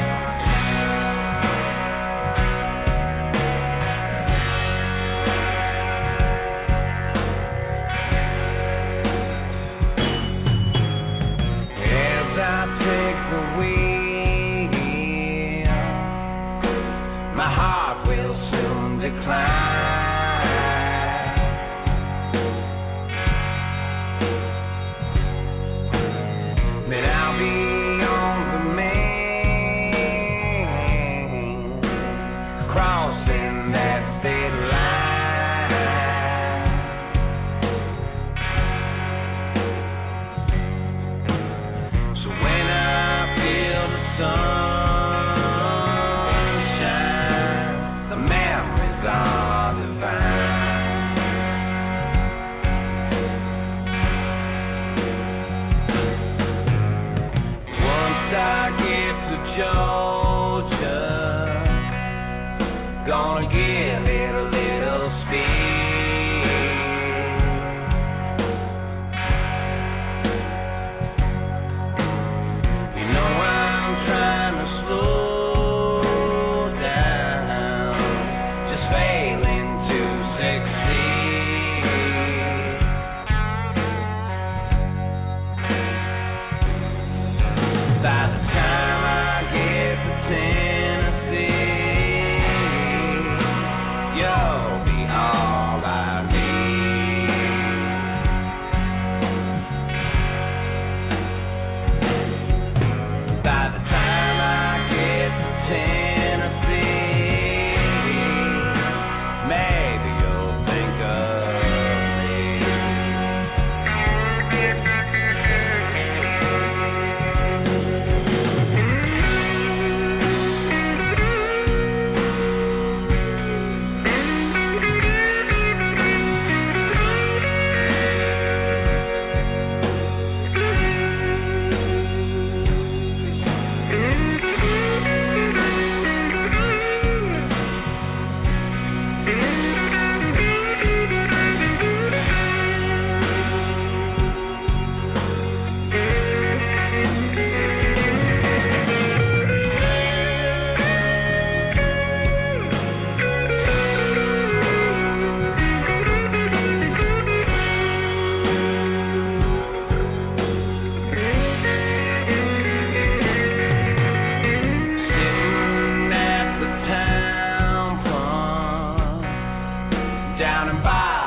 down in bottles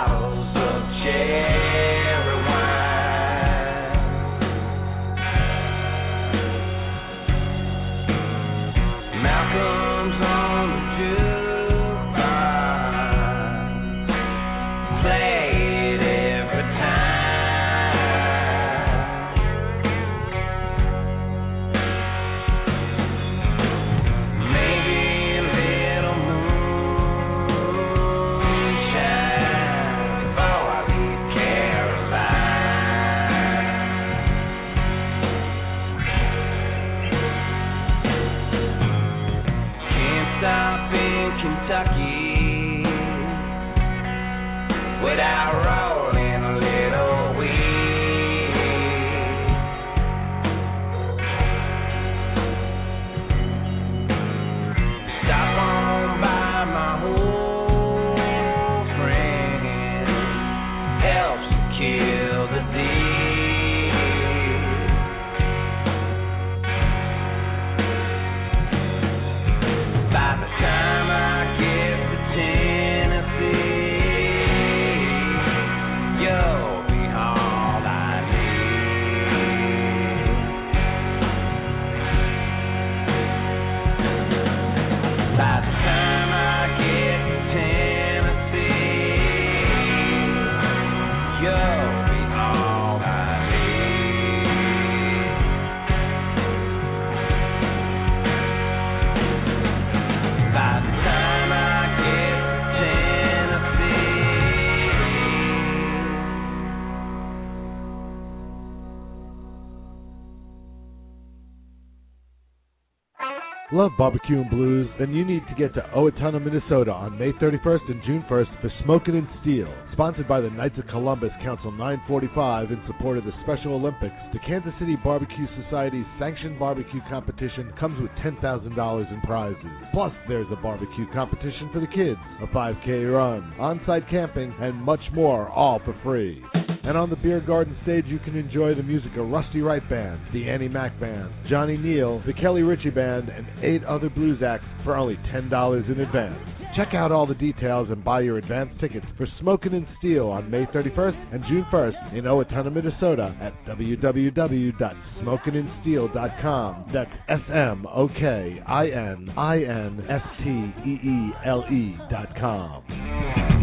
Love barbecue and blues? Then you need to get to Owatonna, Minnesota on May 31st and June 1st for Smokin' in Steele. Sponsored by the Knights of Columbus Council 945 in support of the Special Olympics, the Kansas City Barbecue Society's sanctioned barbecue competition comes with $10,000 in prizes. Plus, there's a barbecue competition for the kids, a 5K run, on-site camping, and much more, all for free. And on the beer garden stage, you can enjoy the music of Rusty Wright Band, the Annie Mac Band, Johnny Neel, the Kelly Richey Band, and eight other blues acts for only $10 in advance. Check out all the details and buy your advance tickets for Smokin' in Steele on May 31st and June 1st in Owatonna, Minnesota at www.smokininsteele.com. That's S-M-O-K-I-N-I-N-S-T-E-E-L-E dot com.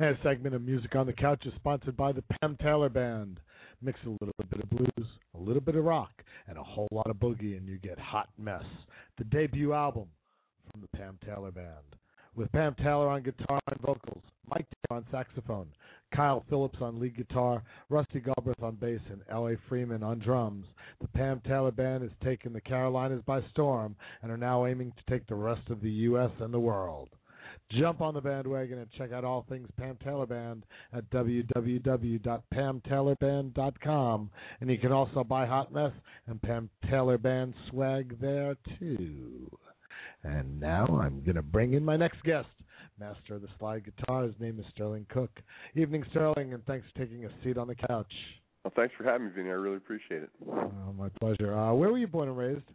A segment of Music on the Couch is sponsored by the Pam Taylor Band. Mix a little bit of blues, a little bit of rock, and a whole lot of boogie, and you get Hot Mess, the debut album from the Pam Taylor Band. With Pam Taylor on guitar and vocals, Mike Taylor on saxophone, Kyle Phillips on lead guitar, Rusty Galbraith on bass, and L.A. Freeman on drums. The Pam Taylor Band has taken the Carolinas by storm and are now aiming to take the rest of the U.S. and the world. Jump on the bandwagon and check out all things Pam Taylor Band at www.pamtaylorband.com. And you can also buy Hot Mess and Pam Taylor Band swag there too. And now I'm going to bring in my next guest, master of the slide guitar. His name is Sterling Koch. Evening, Sterling, and thanks for taking a seat on the couch. Well, thanks for having me, Vinny. I really appreciate it. Oh, my pleasure. Uh, where were you born and raised?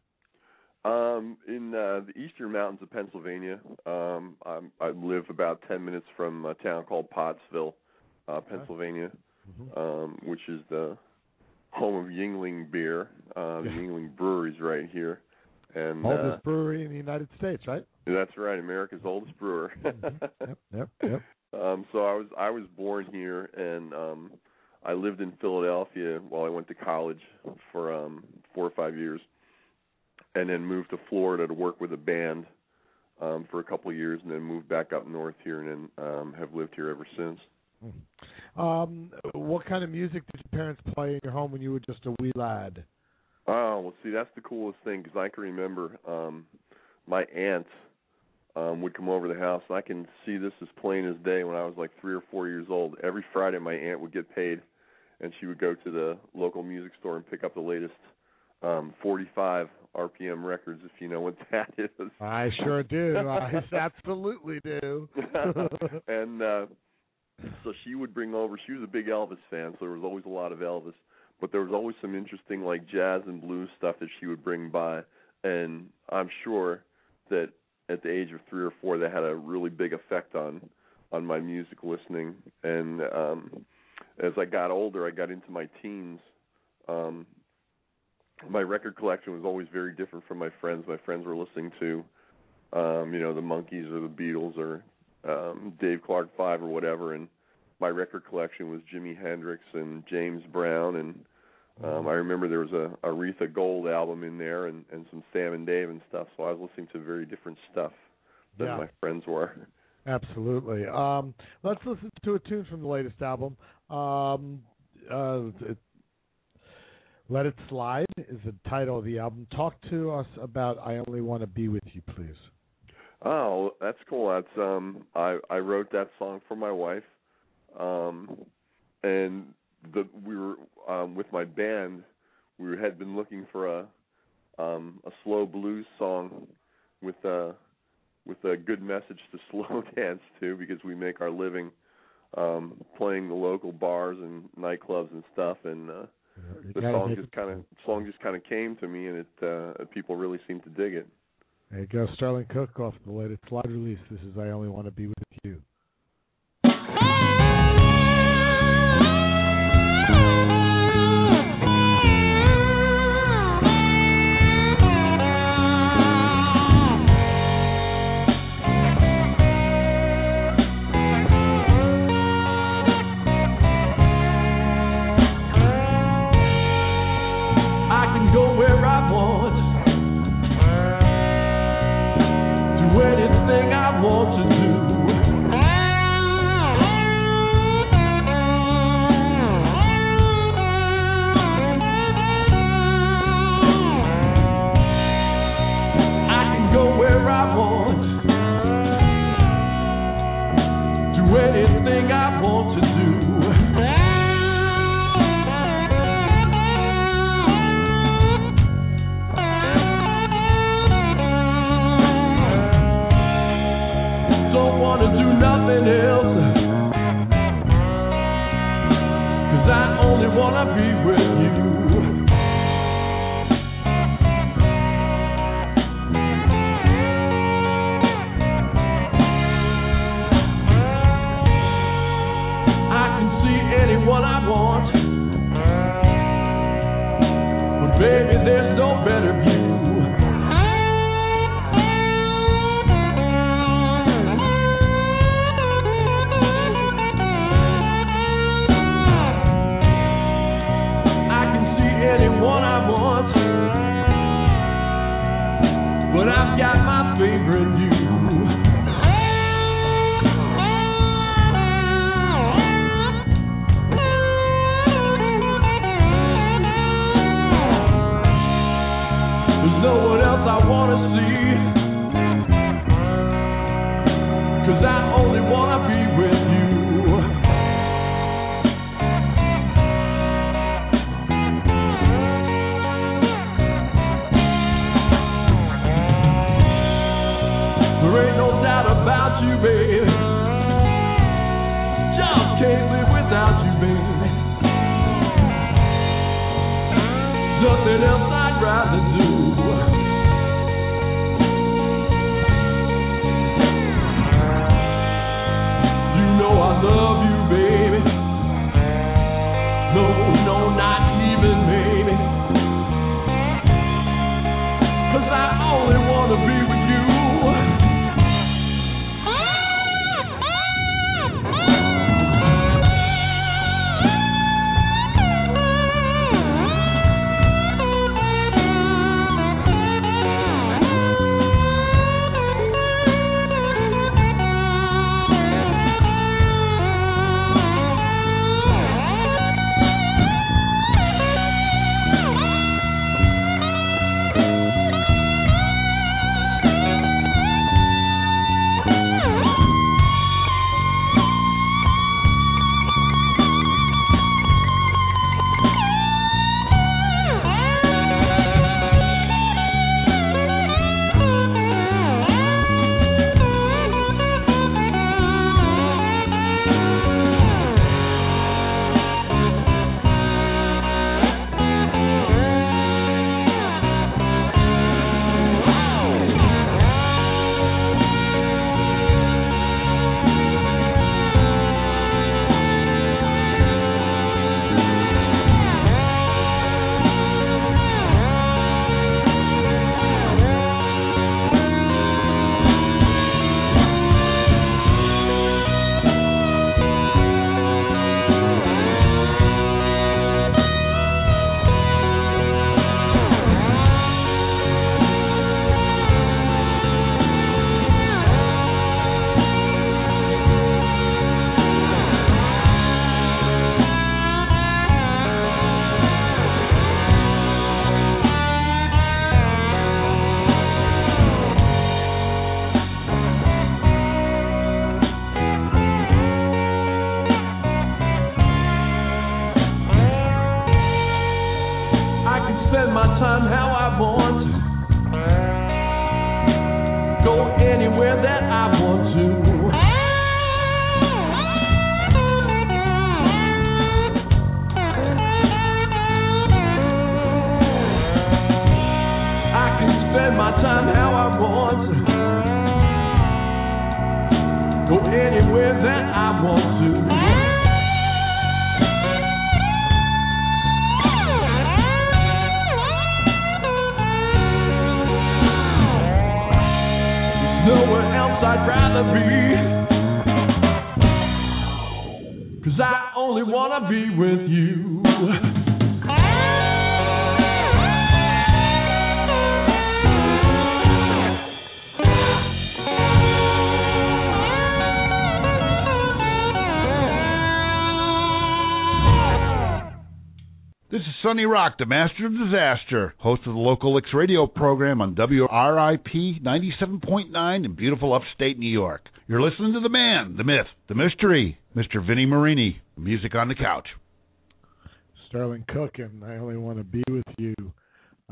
Um, in uh, the eastern mountains of Pennsylvania. Um, I'm, I live about 10 minutes from a town called Pottsville, uh, Pennsylvania, Mhm. um, which is the home of Yuengling beer. Uh, the. Yuengling Brewery's right here. And Oldest uh, brewery in the United States, right? that's right, America's oldest brewer. Mhm. Yep, yep, yep. Um, so I was I was born here, and um, I lived in Philadelphia while I went to college for um, four or five years, and then moved to Florida to work with a band um, for a couple of years, and then moved back up north here, and then um, have lived here ever since. Um, what kind of music did your parents play in your home when you were just a wee lad? Oh, well, see, that's the coolest thing because I can remember um, my aunt um, would come over the house, and I can see this as plain as day when I was like three or four years old. Every Friday, my aunt would get paid, and she would go to the local music store and pick up the latest um, 45 RPM records, if you know what that is. I sure do. I absolutely do. and uh so she would bring over she was a big Elvis fan, so there was always a lot of Elvis. But there was always some interesting like jazz and blues stuff that she would bring by and I'm sure that at the age of three or four that had a really big effect on on my music listening and um as I got older I got into my teens um my record collection was always very different from my friends. My friends were listening to um, you know, the Monkees or the Beatles or um Dave Clark 5 or whatever and my record collection was Jimi Hendrix and James Brown and um I remember there was a Aretha Gold album in there and and some Sam and Dave and stuff so I was listening to very different stuff than Yeah. my friends were. Absolutely. Um, let's listen to a tune from the latest album. Um, uh, Let It Slide is the title of the album. Talk to us about I Only Want to Be With You, please. Oh, that's cool. That's um I I wrote that song for my wife. Um and the we were um with my band we had been looking for a um a slow blues song with a with a good message to slow dance to because we make our living um playing the local bars and nightclubs and stuff and uh You the song just kind of song just kind of came to me and it uh people really seem to dig it. There you go, Sterling Koch off the latest slide release. This is I Only Want to Be With Rock, the Master of Disaster, host of the Local Licks radio program on WRIP 97.9 in beautiful upstate New York. You're listening to the man, the myth, the mystery, Mr. Vinnie Marini, music on the couch. Sterling Koch and I Only Want to Be With You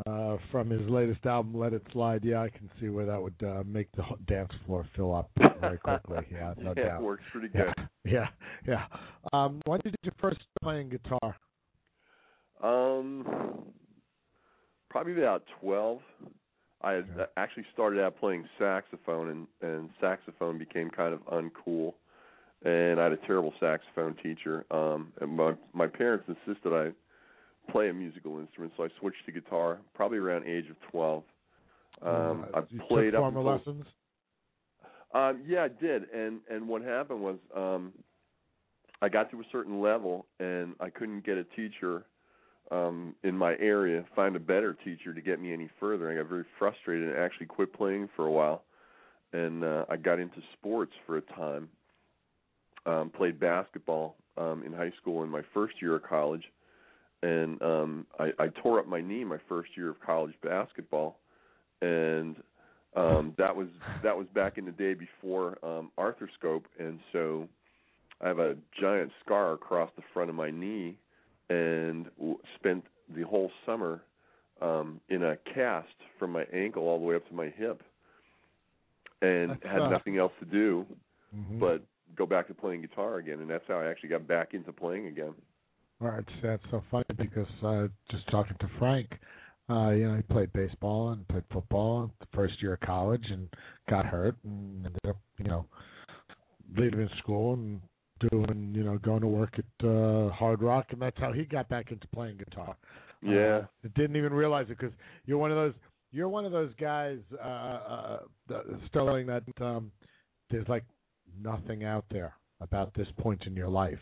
uh, from his latest album, Let It Slide. Yeah, I can see where that would uh, make the dance floor fill up very quickly. Yeah, no yeah, doubt. it works pretty good. Yeah, yeah. yeah. Um, when did you first start playing guitar? Um, probably about twelve. I had Yeah. actually started out playing saxophone, and and saxophone became kind of uncool, and I had a terrible saxophone teacher. Um, and my my parents insisted I play a musical instrument, so I switched to guitar probably around age of twelve. Um, Uh, I you played formal until- lessons. um, yeah, I did, and and what happened was um, I got to a certain level, and I couldn't get a teacher um, in my area, find a better teacher to get me any further. I got very frustrated and actually quit playing for a while, and uh, I got into sports for a time. Um, played basketball um, in high school in my first year of college, and um, I, I tore up my knee my first year of college basketball, and um that was that was back in the day before um arthroscope and so I have a giant scar across the front of my knee and w- spent the whole summer um in a cast from my ankle all the way up to my hip and That's had tough. nothing else to do Mhm. but go back to playing guitar again and that's how I actually got back into playing again. Well, it's that's so funny because uh, just talking to Frank, uh, you know, he played baseball and played football the first year of college and got hurt and ended up, you know, leaving school and doing, you know, going to work at uh, Hard Rock, and that's how he got back into playing guitar. Yeah. Uh, didn't even realize it because you're one of those. You're one of those guys, uh, uh, uh, Sterling, that um, there's like nothing out there about this point in your life.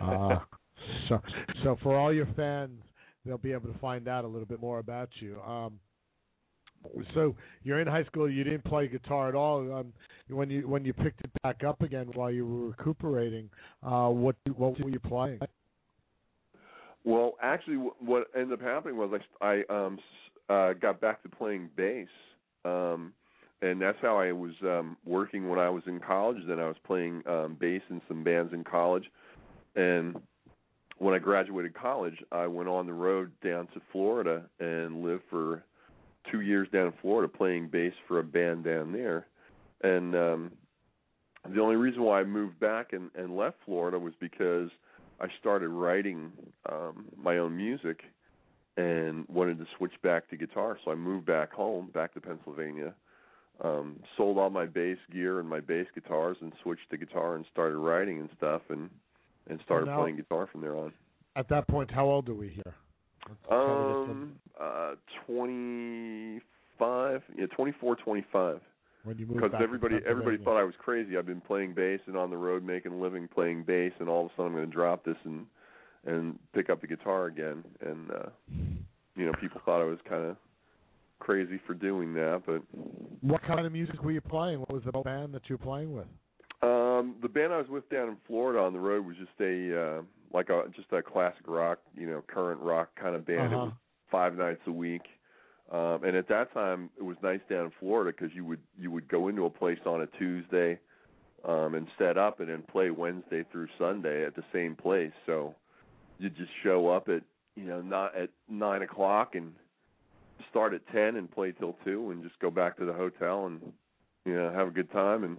Uh, so, so for all your fans, they'll be able to find out a little bit more about you. Um, so you're in high school. You didn't play guitar at all. Um, when you when you picked it back up again while you were recuperating, uh, what what were you playing? Well, actually, what ended up happening was I, I um, uh, got back to playing bass, um, and that's how I was um, working when I was in college. Then I was playing um, bass in some bands in college, and when I graduated college, I went on the road down to Florida and lived for two years down in Florida playing bass for a band down there, and um, the only reason why I moved back and, and left Florida was because I started writing um my own music and wanted to switch back to guitar. So I moved back home, back to Pennsylvania. Um sold all my bass gear and my bass guitars and switched to guitar and started writing and stuff and and started Now- playing guitar from there on. At that point, how old are we here? Let's try to get some- Um uh 25, yeah, 24, 25. when you because everybody everybody thought I was crazy. I've been playing bass and on the road making a living playing bass, and all of a sudden I'm going to drop this and and pick up the guitar again. And uh, you know, people thought I was kind of crazy for doing that, but What kind of music were you playing? What was the band that you were playing with? um the band I was with down in Florida on the road was just a uh, like a just a classic rock, you know, current rock kind of band. Uh-huh. was five nights a week. Um, and at that time, it was nice down in Florida because you would you would go into a place on a Tuesday, um, and set up and then play Wednesday through Sunday at the same place. So you just show up at you know not at nine o'clock and start at ten and play till two and just go back to the hotel and you know have a good time and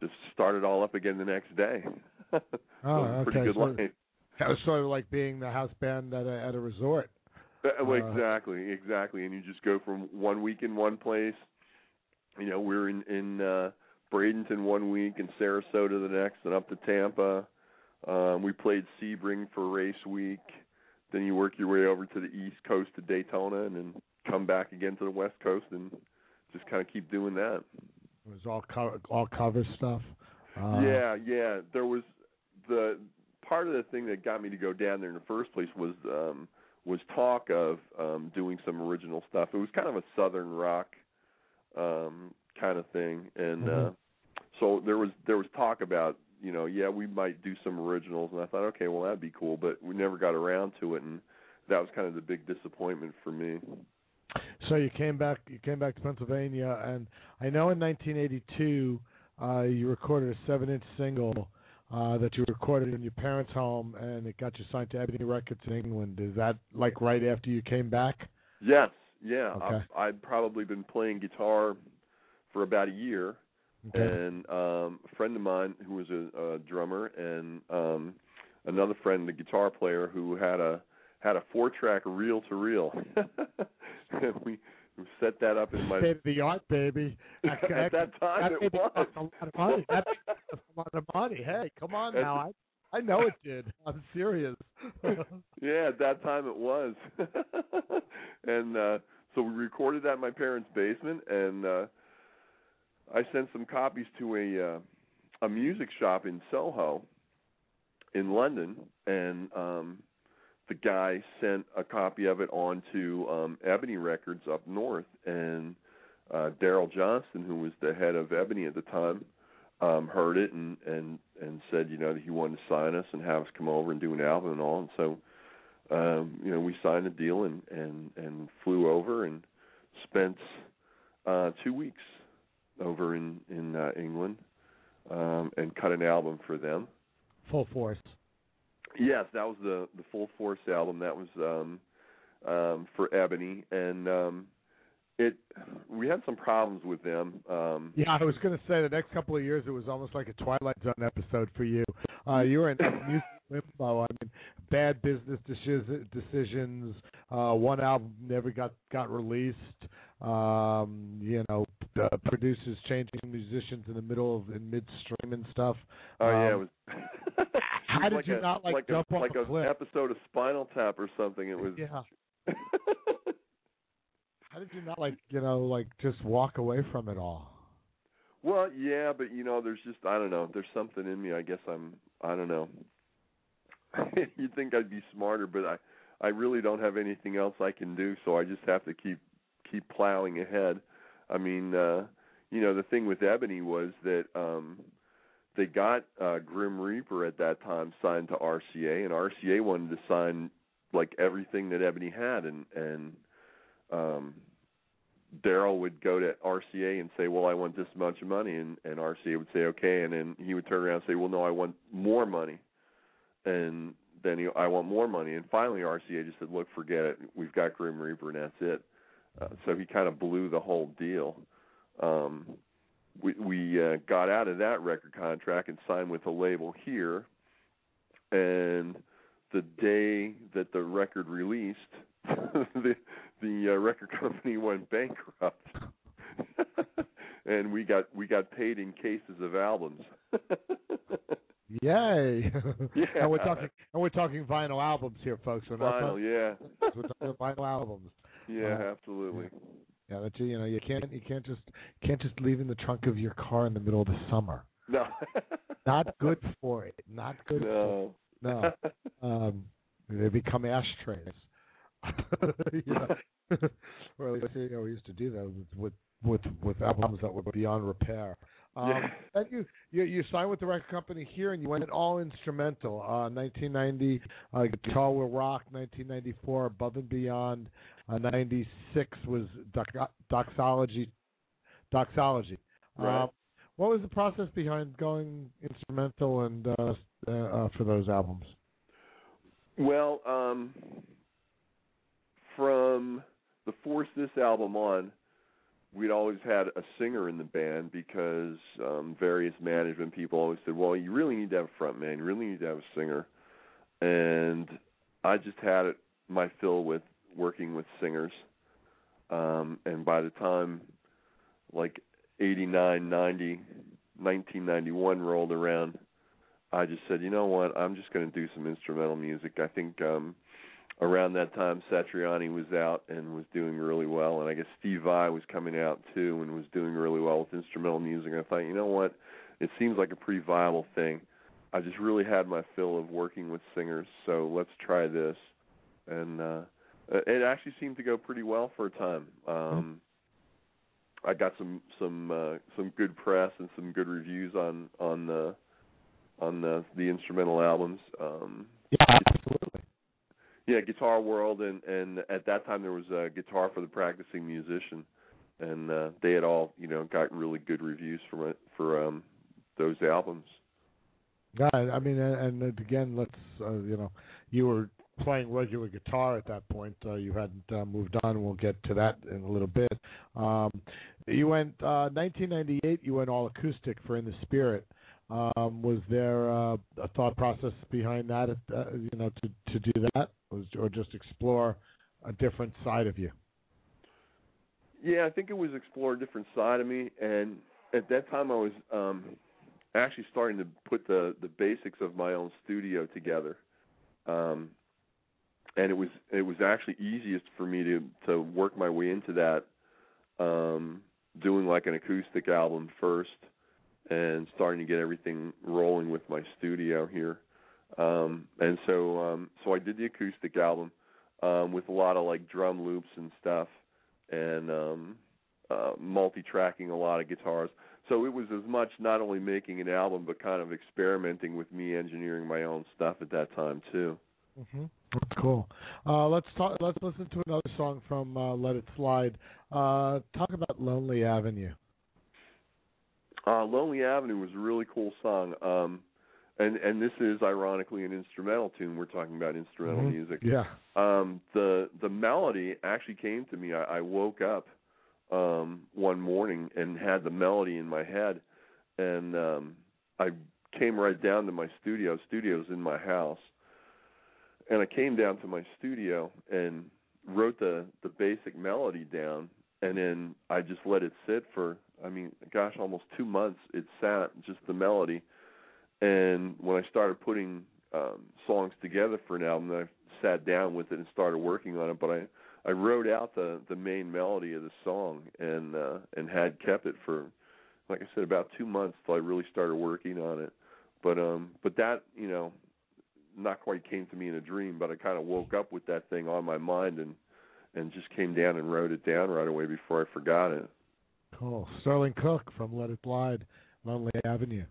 just start it all up again the next day. so Oh, it a pretty okay, good so- life. That was sort of like being the house band at a at a resort. Uh, well, Uh, exactly, exactly. And you just go from one week in one place. You know, we're in in uh Bradenton one week and Sarasota the next, and up to Tampa. Um, we played Sebring for race week. Then you work your way over to the East Coast to Daytona, and then come back again to the West Coast, and just kind of keep doing that. It was all co- all cover stuff. Uh, yeah, yeah. There was the part of the thing that got me to go down there in the first place was um was talk of um doing some original stuff. It was kind of a southern rock um kind of thing and Mhm. uh so there was there was talk about, you know, yeah, we might do some originals and I thought, okay, well that'd be cool, but we never got around to it and that was kind of the big disappointment for me. So you came back. You came back to Pennsylvania, and I know in 1982 uh, you recorded a seven-inch single uh, that you recorded in your parents' home, and it got you signed to Ebony Records in England. Is that like right after you came back? Yes, yeah. Okay. I've, I'd probably been playing guitar for about a year, Okay. and um, a friend of mine who was a, a drummer, and um, another friend, the guitar player, who had a had a four-track reel-to-reel. we, we set that up in my State of the art, baby. at that time that it was. cost a lot of money. That a lot of money. Hey, come on now. I I know it did. I'm serious. yeah, at that time it was. and uh so we recorded that in my parents' basement and uh I sent some copies to a uh a music shop in Soho in London and um the guy sent a copy of it on to um Ebony Records up north and uh Daryl Johnston who was the head of Ebony at the time um heard it and and and said you know that he wanted to sign us and have us come over and do an album and all and so um you know we signed a deal and and and flew over and spent uh 2 weeks over in in uh, England um and cut an album for them Full force. Yes, that was the the Full Force album. That was um um for Ebony and um it we had some problems with them. Um Yeah, I was going to say the next couple of years it was almost like a Twilight Zone episode for you. Uh, you were in music limbo. I mean, bad business deci- decisions. Uh, one album never got got released. Um, you know, uh, producers changing musicians in the middle of in midstream and stuff. Oh yeah, it Um, was How did like you a, not like, like jump a, off like a cliff? episode of Spinal Tap or something? It was Yeah. How did you not like you know like just walk away from it all? Well, yeah, but you know, there's just I don't know. There's something in me. I guess I'm I don't know. You'd think I'd be smarter, but I I really don't have anything else I can do, so I just have to keep keep plowing ahead. I mean, uh you know, the thing with Ebony was that um they got uh Grim Reaper at that time signed to RCA and RCA wanted to sign like everything that Ebony had and and um Daryl would go to RCA and say, "Well, I want this much money," and and RCA would say, "Okay," and then he would turn around and say, "Well, no, I want more money," and then he, I want more money, and finally RCA just said, "Look, forget it. We've got Grim Reaper, and that's it." Uh, so he kind of blew the whole deal. Um, we we uh, got out of that record contract and signed with a label here, and the day that the record released, the the uh, record company went bankrupt, and we got we got paid in cases of albums. Yay! Yeah. and we're talking and we're talking vinyl albums here, folks. We're Vinyl, talking, yeah, we're talking vinyl albums. yeah, Uh, absolutely. Yeah, that you you know you can't you can't just can't just leave in the trunk of your car in the middle of the summer. No, Not good for it. Not good. no, For it. No. Um, they become ashtrays. Or at least you know, we used to do that with with with albums that were beyond repair. Um, Yeah. And you, you you signed with the record company here, and you went all instrumental. Uh, 1990, uh, Guitar Will Rock. 1994, Above and Beyond. Uh, 96 was doc- Doxology. Doxology. Right. Um, what was the process behind going instrumental and uh, uh, uh, for those albums? Well, um, from the Force This album on, we'd always had a singer in the band because um, various management people always said, "Well, you really need to have a front man. You really need to have a singer." And I just had it my fill with working with singers. Um, and by the time like 89, 90, 1991 rolled around, I just said, you know what, I'm just going to do some instrumental music. I think um around that time Satriani was out and was doing really well, and I guess Steve Vai was coming out too and was doing really well with instrumental music. and I thought, you know what, it seems like a pretty viable thing. I just really had my fill of working with singers, so let's try this. And uh it actually seemed to go pretty well for a time. Um I got some some uh some good press and some good reviews on on the on the the instrumental albums. Um Yeah, absolutely. Yeah, Guitar World and and at that time there was a Guitar for the Practicing Musician and uh they had all, you know, got really good reviews from it for um those albums. Yeah, I mean, and, and again, let's uh, you know, you were playing regular guitar at that point. Uh, you hadn't uh, moved on. We'll get to that in a little bit. Um, you went uh, 1998. You went all acoustic for In the Spirit. Um, was there uh, a thought process behind that? Uh, you know, to to do that, was, or just explore a different side of you? Yeah, I think it was explore a different side of me, and at that time I was um, actually starting to put the the basics of my own studio together. Um, and it was it was actually easiest for me to to work my way into that um doing like an acoustic album first and starting to get everything rolling with my studio here um and so um so I did the acoustic album um with a lot of like drum loops and stuff and um uh multi-tracking a lot of guitars so it was as much not only making an album but kind of experimenting with me engineering my own stuff at that time too Mm-hmm. That's cool. Uh, let's talk. Let's listen to another song from uh, Let It Slide. Uh, talk about Lonely Avenue. Uh, Lonely Avenue was a really cool song. Um, and and this is ironically an instrumental tune. We're talking about instrumental Mhm. music. Yeah. Um, the the melody actually came to me. I, I woke up um, one morning and had the melody in my head, and um, I came right down to my studio. Studio's in my house, and I came down to my studio and wrote the the basic melody down, and then I just let it sit for I mean, gosh, almost two months. It sat just the melody, and when I started putting um, songs together for an album, I sat down with it and started working on it. But I I wrote out the the main melody of the song and uh, and had kept it for like I said about two months till I really started working on it. But um but that you know not quite came to me in a dream, but I kind of woke up with that thing on my mind and and just came down and wrote it down right away before I forgot it. Cool. Sterling Koch from Let It Slide, Lonely Avenue.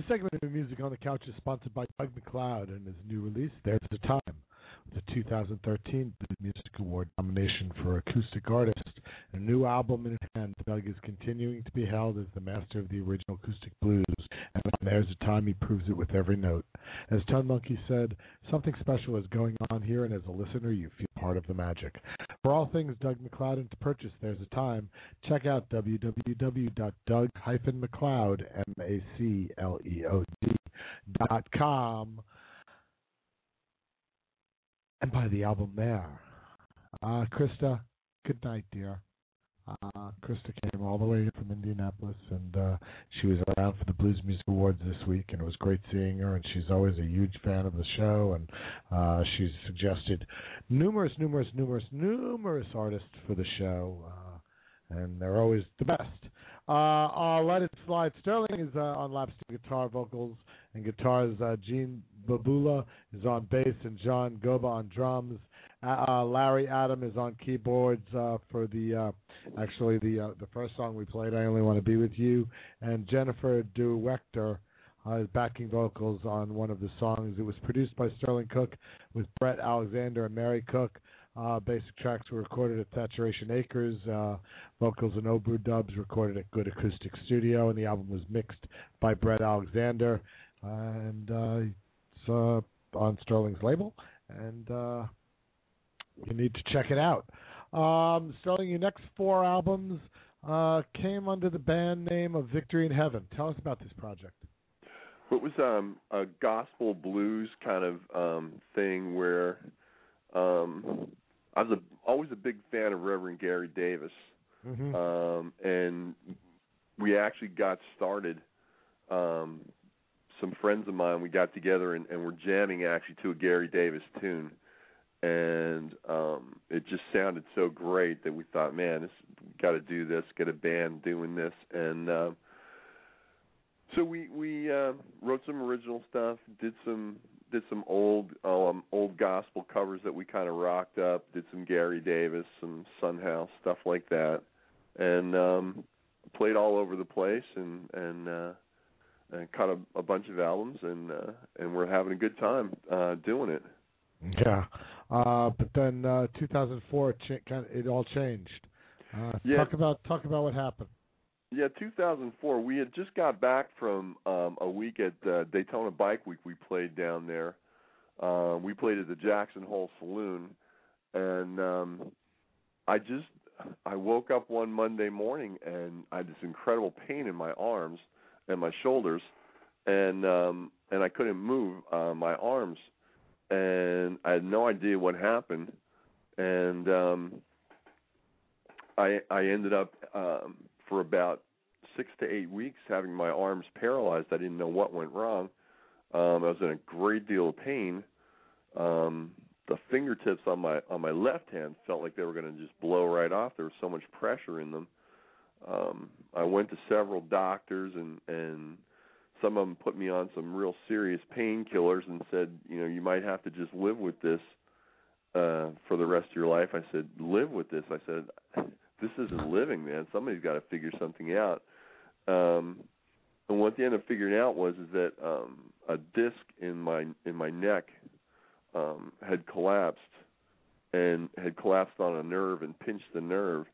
This segment of Music on the Couch is sponsored by Doug MacLeod and his new release, There's the Time, the 2013 Blues Music Award nomination for Acoustic Artist. A new album in hand, Doug is continuing to be held as the master of the original acoustic blues, and there's a time he proves it with every note. As Ton Monkey said, something special is going on here, and as a listener, you feel part of the magic. For all things Doug MacLeod and to purchase There's a Time, check out www.doug-macleod, M-A-C-L-E-O-D, dot com, and buy the album there. Uh, Krista, good night, dear. Uh, Krista came all the way from Indianapolis, and uh, she was around for the Blues Music Awards this week, and it was great seeing her. And she's always a huge fan of the show, and uh, she's suggested numerous, numerous, numerous, numerous artists for the show, uh, and they're always the best. Uh, uh, Let It Slide. Sterling is uh, on steel guitar, vocals, and guitars. Uh, Gene Babula is on bass, and John Goba on drums. Uh, Larry Adam is on keyboards uh, for the uh, actually the uh, the first song we played. I only want to be with you, and Jennifer DeWechter uh, is backing vocals on one of the songs. It was produced by Sterling Koch with Brett Alexander and Mary Koch. Uh, basic tracks were recorded at Saturation Acres. Vocals and overdubs recorded at Good Acoustic Studio, and the album was mixed by Brett Alexander. And uh, on Sterling's label, and uh, you need to check it out. Um, Sterling, your next four albums uh, came under the band name of Victory in Heaven. Tell us about this project. It was um, a gospel blues kind of um, thing where um, I was a, always a big fan of Reverend Gary Davis, Mm-hmm. um, and we actually got started. Um, some friends of mine, we got together and, and we're jamming actually to a Gary Davis tune, and um, it just sounded so great that we thought, man, this got to do this, get a band doing this, and. Uh, so we we uh, wrote some original stuff, did some did some old um old gospel covers that we kind of rocked up, did some Gary Davis, some Son House stuff like that, and um played all over the place and and uh and cut a, a bunch of albums and uh and we're having a good time uh doing it. Yeah, uh, but then uh, 2004, cha- kind of, it all changed. Uh, Yeah. Talk about talk about what happened. Yeah, 2004. We had just got back from um a week at uh, Daytona Bike Week. We played down there. Uh, we played at the Jackson Hole Saloon, and um I just I woke up one Monday morning and I had this incredible pain in my arms and my shoulders, and um and I couldn't move uh, my arms, and I had no idea what happened, and um I I ended up um for about six to eight weeks having my arms paralyzed. I didn't know what went wrong. Um, I was in a great deal of pain. Um, the fingertips on my on my left hand felt like they were going to just blow right off. There was so much pressure in them. Um, I went to several doctors and and some of them put me on some real serious painkillers and said, you know, you might have to just live with this uh for the rest of your life. I said, live with this. I said, this isn't living, man. Somebody's got to figure something out. Um, and what they ended up figuring out was is that um, a disc in my in my neck um, had collapsed and had collapsed on a nerve and pinched the nerve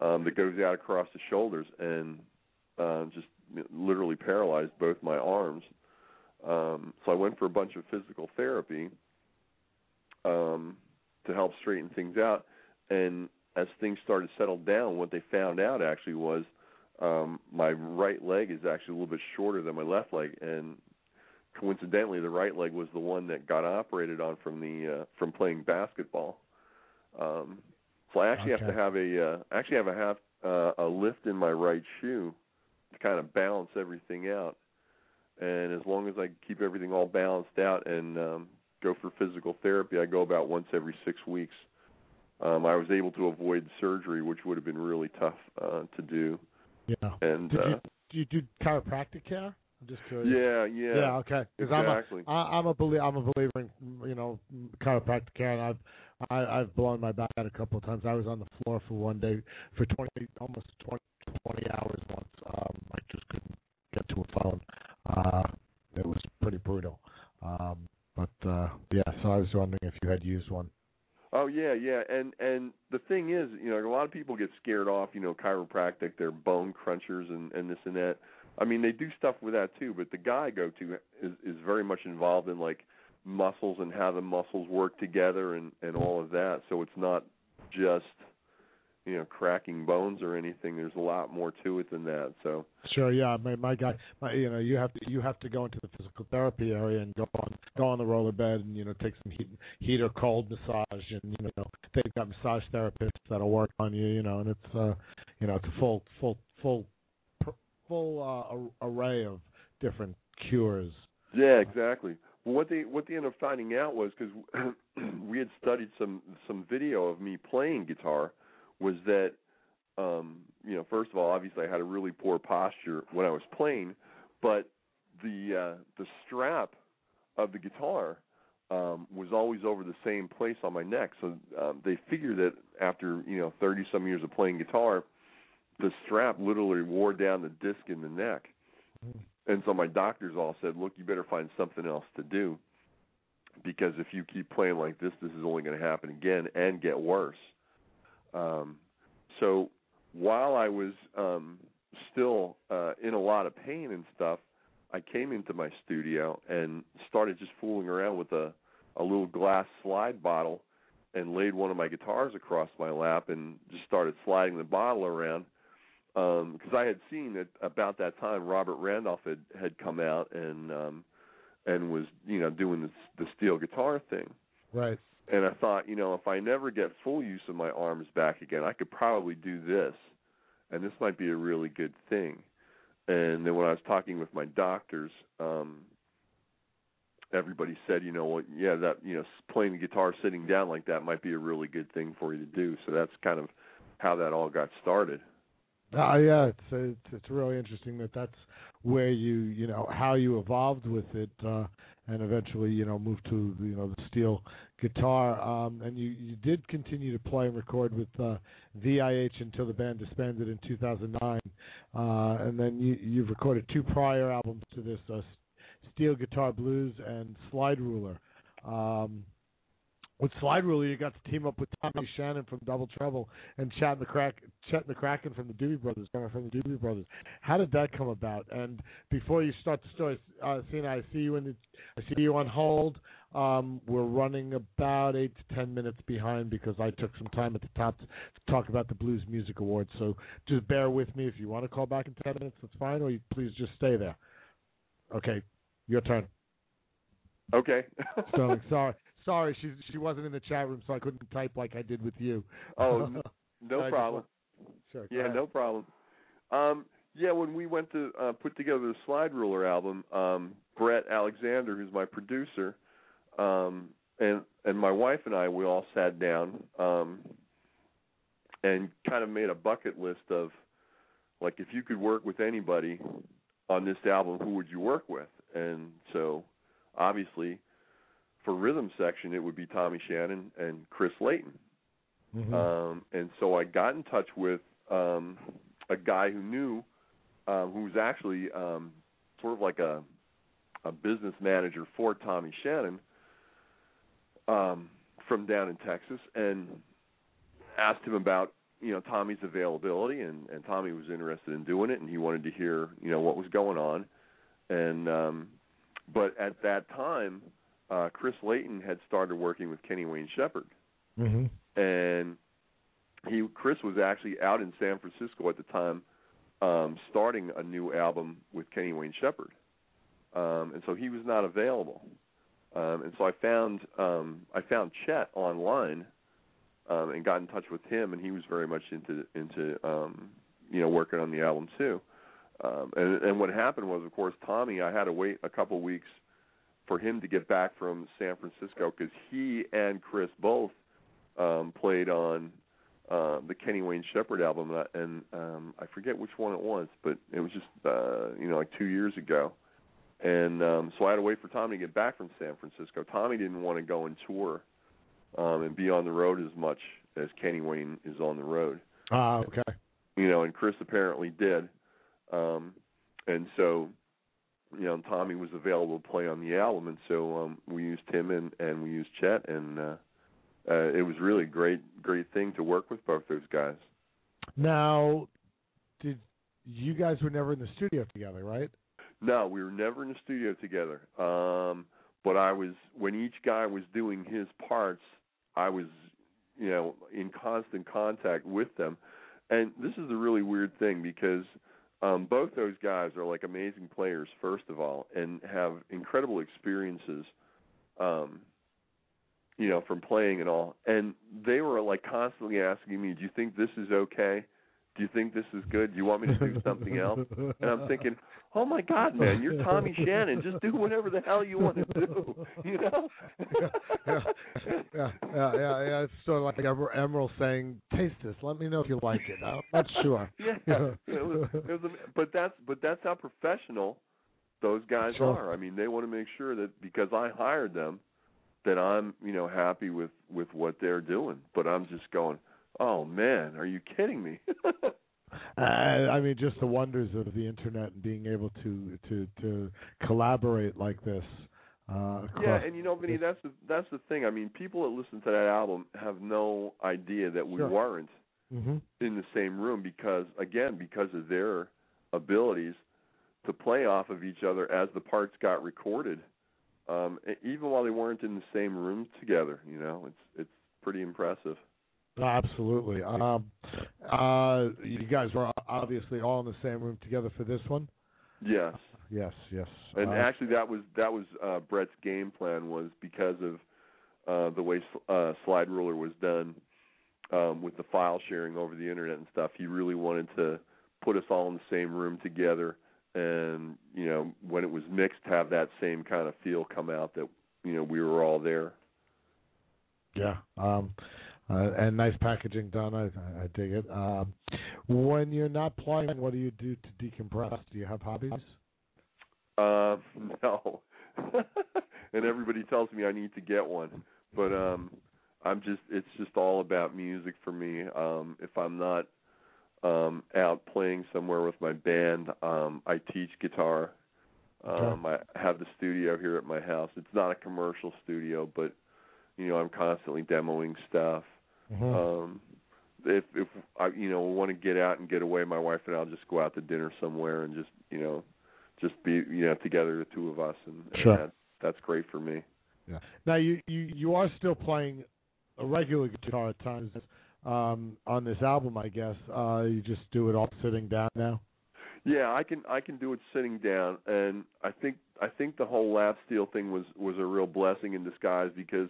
um, that goes out across the shoulders and uh, just literally paralyzed both my arms. Um, so I went for a bunch of physical therapy um, to help straighten things out. And as things started to settle down, what they found out actually was um, my right leg is actually a little bit shorter than my left leg, and coincidentally, the right leg was the one that got operated on from the uh, from playing basketball. Um, so I actually have to have a uh, actually have a half uh, a lift in my right shoe to kind of balance everything out. And as long as I keep everything all balanced out and um, go for physical therapy, I go about once every six weeks. Um, I was able to avoid surgery, which would have been really tough uh, to do. Yeah. And Did uh, you do you do chiropractic care? I'm just curious. yeah, yeah, Yeah, okay. Because exactly. I'm a, I, I'm a belie- I'm a believer in you know chiropractic care, and I've I, I've blown my back out a couple of times. I was on the floor for one day for 20 almost 20 20 hours once. Um, I just couldn't get to a phone. Uh, it was pretty brutal. Um, but uh, yeah, so I was wondering if you had used one. Oh yeah, yeah, and and the thing is, you know, a lot of people get scared off, you know, chiropractic, they're bone crunchers and and this and that. I mean, they do stuff with that too, but the guy I go to is is very much involved in like muscles and how the muscles work together and and all of that. So it's not just you know cracking bones or anything. There's a lot more to it than that. So Sure, yeah, my my guy, my you know, you have to you have to go into the physical therapy area and go on go on the roller bed and you know take some heat heat or cold massage and you know they've got massage therapists that'll work on you, you know, and it's uh you know it's a full full full full uh, array of different cures. yeah, exactly. Well, what they what they ended up finding out was because we had studied some some video of me playing guitar, was that um, you know first of all obviously I had a really poor posture when I was playing, but the uh, the strap of the guitar um, was always over the same place on my neck. So um, they figured that after you know thirty some years of playing guitar, the strap literally wore down the disc in the neck. And so my doctors all said, "Look, you better find something else to do because if you keep playing like this, this is only going to happen again and get worse." Um, so while I was um, still uh, in a lot of pain and stuff, I came into my studio and started just fooling around with a a little glass slide bottle and laid one of my guitars across my lap and just started sliding the bottle around because I had seen that about that time Robert Randolph had had come out and um and was you know doing the the steel guitar thing. Right. and I thought you know if I never get full use of my arms back again I could probably do this and this might be a really good thing. And then when I was talking with my doctors um everybody said you know what yeah that you know playing the guitar sitting down like that might be a really good thing for you to do. So that's kind of how that all got started Uh, yeah, it's it's it's really interesting that that's where you you know how you evolved with it, uh, and eventually you know moved to you know the steel guitar, um, and you you did continue to play and record with uh, VIH until the band disbanded in 2009, uh, and then you you've recorded two prior albums to this, uh, Steel Guitar Blues and Slide Ruler. Um, with Slide Ruler, you got to team up with Tommy Shannon from Double Trouble and Chet McCrack, Chet McCracken from the Doobie Brothers, from the Doobie Brothers. How did that come about? And before you start the story, uh, Sena, I see you in the, I see you on hold. Um, we're running about eight to ten minutes behind because I took some time at the top to talk about the Blues Music Awards. So just bear with me. If you want to call back in ten minutes, that's fine, or you please just stay there. Okay, your turn. okay Sterling, sorry. Sorry, she she wasn't in the chat room, so I couldn't type like I did with you. oh n- no problem Sure. Yeah, no problem. Um, yeah, when we went to uh, put together the Slide Ruler album, um, Brett Alexander, who's my producer, um, and and my wife and I, we all sat down um, and kind of made a bucket list of like if you could work with anybody on this album, who would you work with? And so, obviously, for rhythm section, it would be Tommy Shannon and Chris Layton. Mhm. Um, and so I got in touch with um, a guy who knew, um, who was actually um, sort of like a a business manager for Tommy Shannon um, from down in Texas, and asked him about you know Tommy's availability, and and Tommy was interested in doing it, and he wanted to hear you know what was going on, and um, but at that time, uh, Chris Layton had started working with Kenny Wayne Shepherd Mhm. and he Chris was actually out in San Francisco at the time, um, starting a new album with Kenny Wayne Shepherd, um, and so he was not available. Um, and so I found um, I found Chet online um, and got in touch with him, and he was very much into into um, you know working on the album too. Um, and and what happened was, of course, Tommy. I had to wait a couple weeks for him to get back from San Francisco because he and Chris both um, played on uh, the Kenny Wayne Shepherd album, and I- and um, I forget which one it was, but it was just uh, you know like two years ago. And um, so I had to wait for Tommy to get back from San Francisco. Tommy didn't want to go and tour um, and be on the road as much as Kenny Wayne is on the road Ah, okay. you know, and Chris apparently did. Um and so you know, Tommy was available to play on the album, and so um, we used him and and we used Chet, and uh, uh, it was really a great great thing to work with both those guys. Now, did you guys were never in the studio together, right? No, we were never in the studio together. Um, but I was when each guy was doing his parts, I was, you know, in constant contact with them. And this is a really weird thing because um, both those guys are like amazing players, first of all, and have incredible experiences, um, you know, from playing and all. And they were like constantly asking me, "Do you think this is okay? Do you think this is good? Do you want me to do something else?" And I'm thinking, "Oh my God, man, you're Tommy Shannon. Just do whatever the hell you want to do." You know? yeah, yeah, yeah, yeah, yeah. It's sort of like Emer- Emeril saying, "Taste this. Let me know if you like it." I'm not sure. yeah, it was, it was, a- but that's but that's how professional those guys Sure. are. I mean, they want to make sure that because I hired them, that I'm you know happy with with what they're doing. But I'm just going, oh man, are you kidding me? Uh, I mean, just the wonders of the internet and being able to to to collaborate like this. Uh, yeah, and you know, Vinny, that's the that's the thing. I mean, people that listen to that album have no idea that we Sure. weren't Mhm. in the same room because again because of their abilities to play off of each other as the parts got recorded um even while they weren't in the same room together you know it's it's pretty impressive Absolutely. Um, uh, you guys were obviously all in the same room together for this one. yes Yes, yes. and Uh, actually that was that was uh Brett's game plan was because of uh the way uh slide ruler was done um with the file sharing over the internet and stuff he really wanted to put us all in the same room together and you know when it was mixed have that same kind of feel come out that you know we were all there Yeah. Um, uh, and nice packaging done. I, I dig it. Um, when you're not playing, what do you do to decompress? Do you have hobbies? uh no and everybody tells me i need to get one but um i'm just it's just all about music for me um if i'm not um out playing somewhere with my band um i teach guitar um i have the studio here at my house it's not a commercial studio but you know i'm constantly demoing stuff Mhm. um if if i you know want to get out and get away my wife and i'll just go out to dinner somewhere and just you know just be you know together the two of us and, and Sure. that, that's great for me Yeah. Now you you you are still playing a regular guitar at times um, on this album, I guess. Uh, you just do it all sitting down now. Yeah, I can I can do it sitting down, and I think I think the whole lap steel thing was was a real blessing in disguise because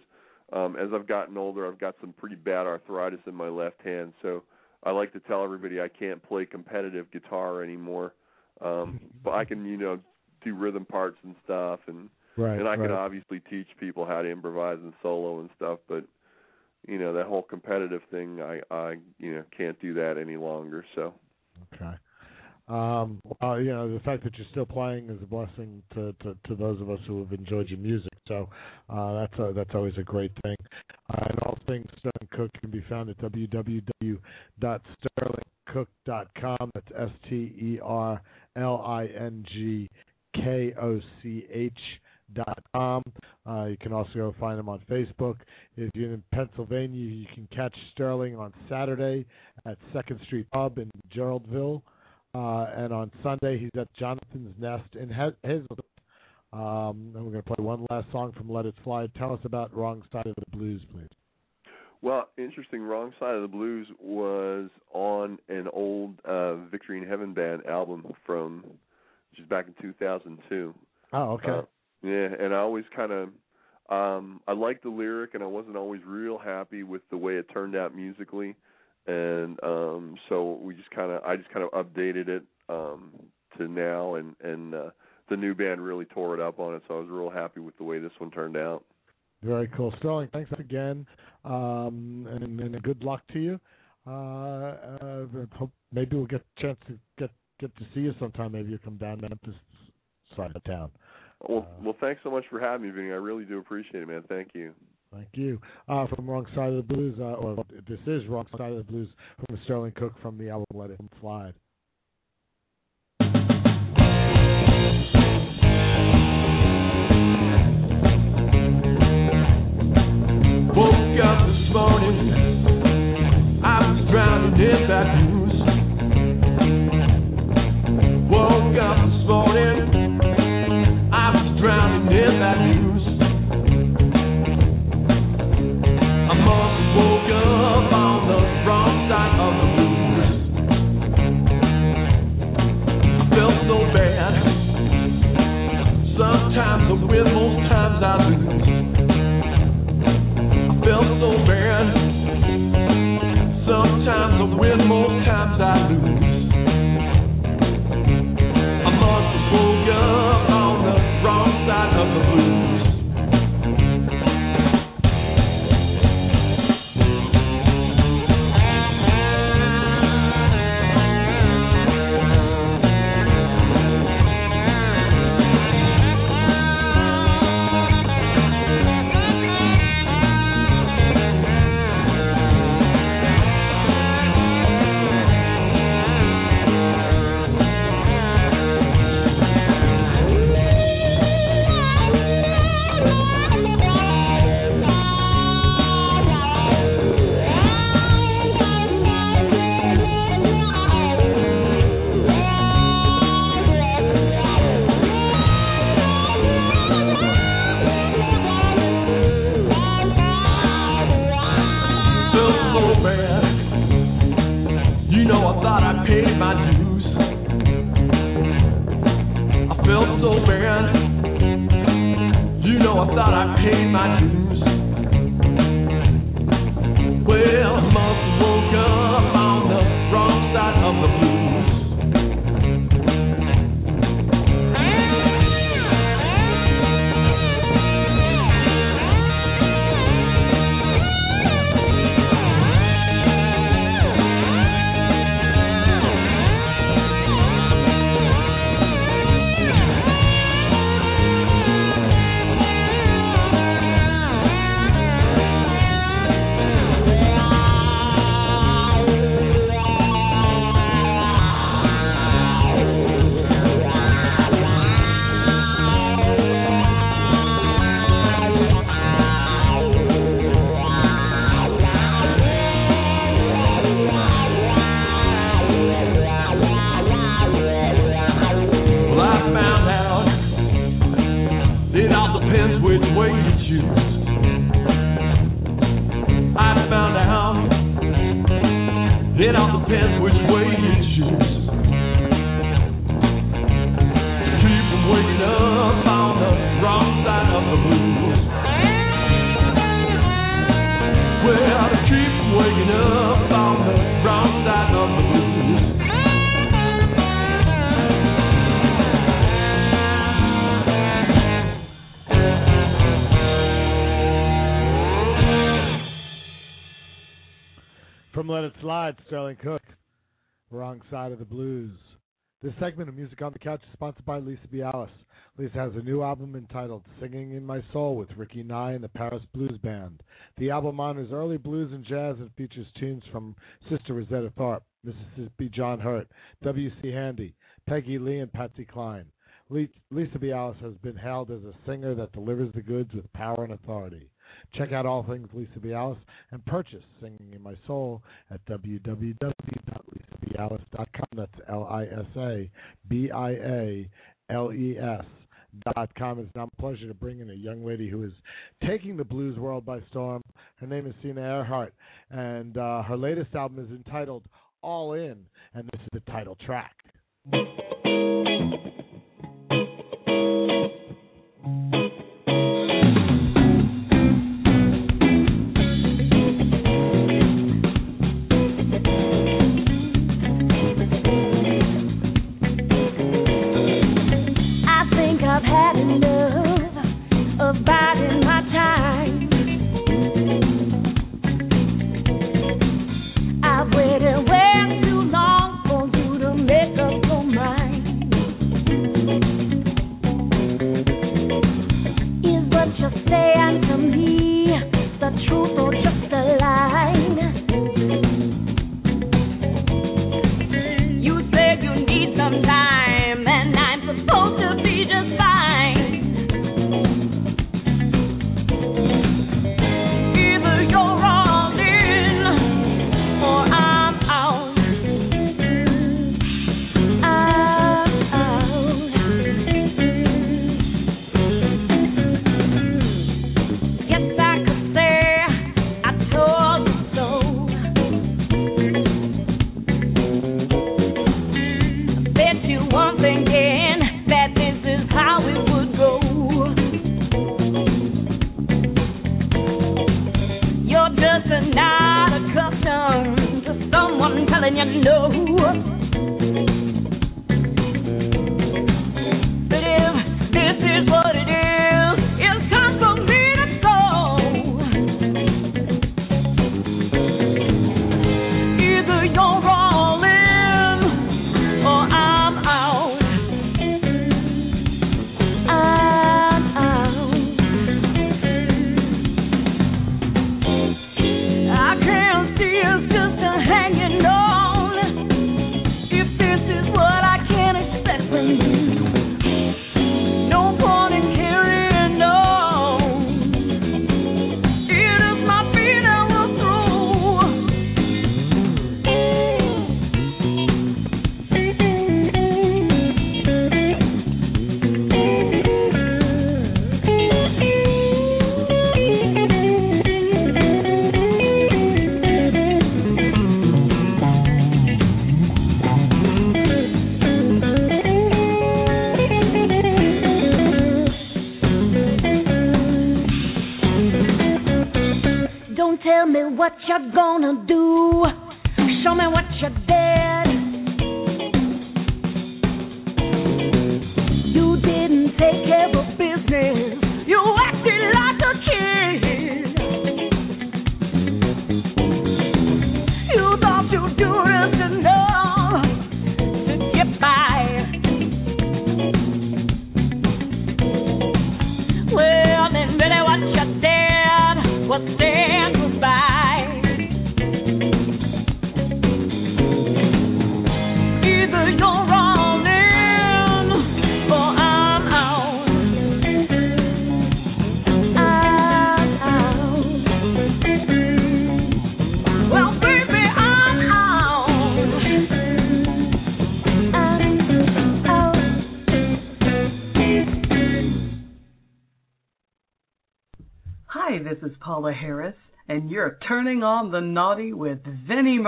um, as I've gotten older, I've got some pretty bad arthritis in my left hand, so I like to tell everybody I can't play competitive guitar anymore, um, but I can you know do rhythm parts and stuff, and Right. and I can obviously teach people how to improvise and solo and stuff, but you know that whole competitive thing, I I you know can't do that any longer, so. Okay. Um, well, you know, the fact that you're still playing is a blessing to, to, to those of us who have enjoyed your music. So uh, that's a, that's always a great thing. Uh, and all things Sterling Koch can be found at www.sterlingkoch.com. That's S T E R L I N G K O C H dot com. Uh, you can also go find him on Facebook. If you're in Pennsylvania, you can catch Sterling on Saturday at Second Street Pub in Girardville. Uh, and on Sunday, he's at Jonathan's Nest in Hazleton. Um, and we're going to play one last song from Let It Fly. Tell us about Wrong Side of the Blues, please. Well, interesting. Wrong Side of the Blues was on an old uh, Victory in Heaven band album from, which is back in 2002. Oh, okay. Uh, yeah, and I always kind of, um, I liked the lyric, and I wasn't always real happy with the way it turned out musically, and um, so we just kind of, I just kind of updated it um, to now, and and uh, the new band really tore it up on it, so I was real happy with the way this one turned out. Very cool. Sterling, thanks again, um, and, and good luck to you. Uh, uh, hope maybe we'll get a chance to get get to see you sometime. Maybe you come down Memphis side of town. Well, well, thanks so much for having me, Vinny. I really do appreciate it, man. Thank you. Thank you. Uh, from Wrong Side of the Blues, uh, or this is Wrong Side of the Blues from Sterling Koch from the album Let It Slide. Woke up this morning, I was drowning in that news. Woke up this morning. Win, most times I lose. I must woke up on the wrong side of the blues. From Let It Slide, Sterling Koch, Wrong Side of the Blues. This segment of Music on the Couch is sponsored by Lisa Biales. Lisa has a new album entitled Singing in My Soul with Ricky Nye and the Paris Blues Band. The album honors early blues and jazz and features tunes from Sister Rosetta Tharpe, Mississippi John Hurt, W.C. Handy, Peggy Lee, and Patsy Cline. Lisa Biales has been hailed as a singer that delivers the goods with power and authority. Check out all things Lisa Biales and purchase Singing in My Soul at www.lisabiales.com. That's L I S A B I A L E S dot com. It's now a pleasure to bring in a young lady who is taking the blues world by storm. Her name is Sena Ehrhardt, and uh, her latest album is entitled All In, and this is the title track.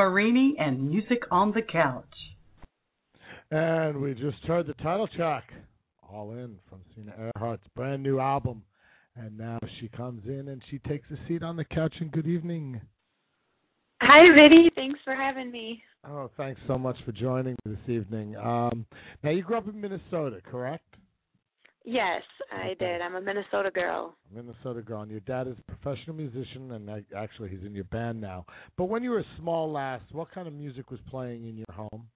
Marini and Music on the Couch. And we just heard the title track, All In, from Sena Ehrhardt's brand new album. And now she comes in and she takes a seat on the couch. And good evening. Hi, Vinny. Thanks for having me. Oh, thanks so much for joining me this evening. Um, now, you grew up in Minnesota, correct? Yes, I did. I'm a Minnesota girl. Minnesota girl. And your dad is a professional musician, and I, actually, he's in your band now. But when you were a small lass, what kind of music was playing in your home?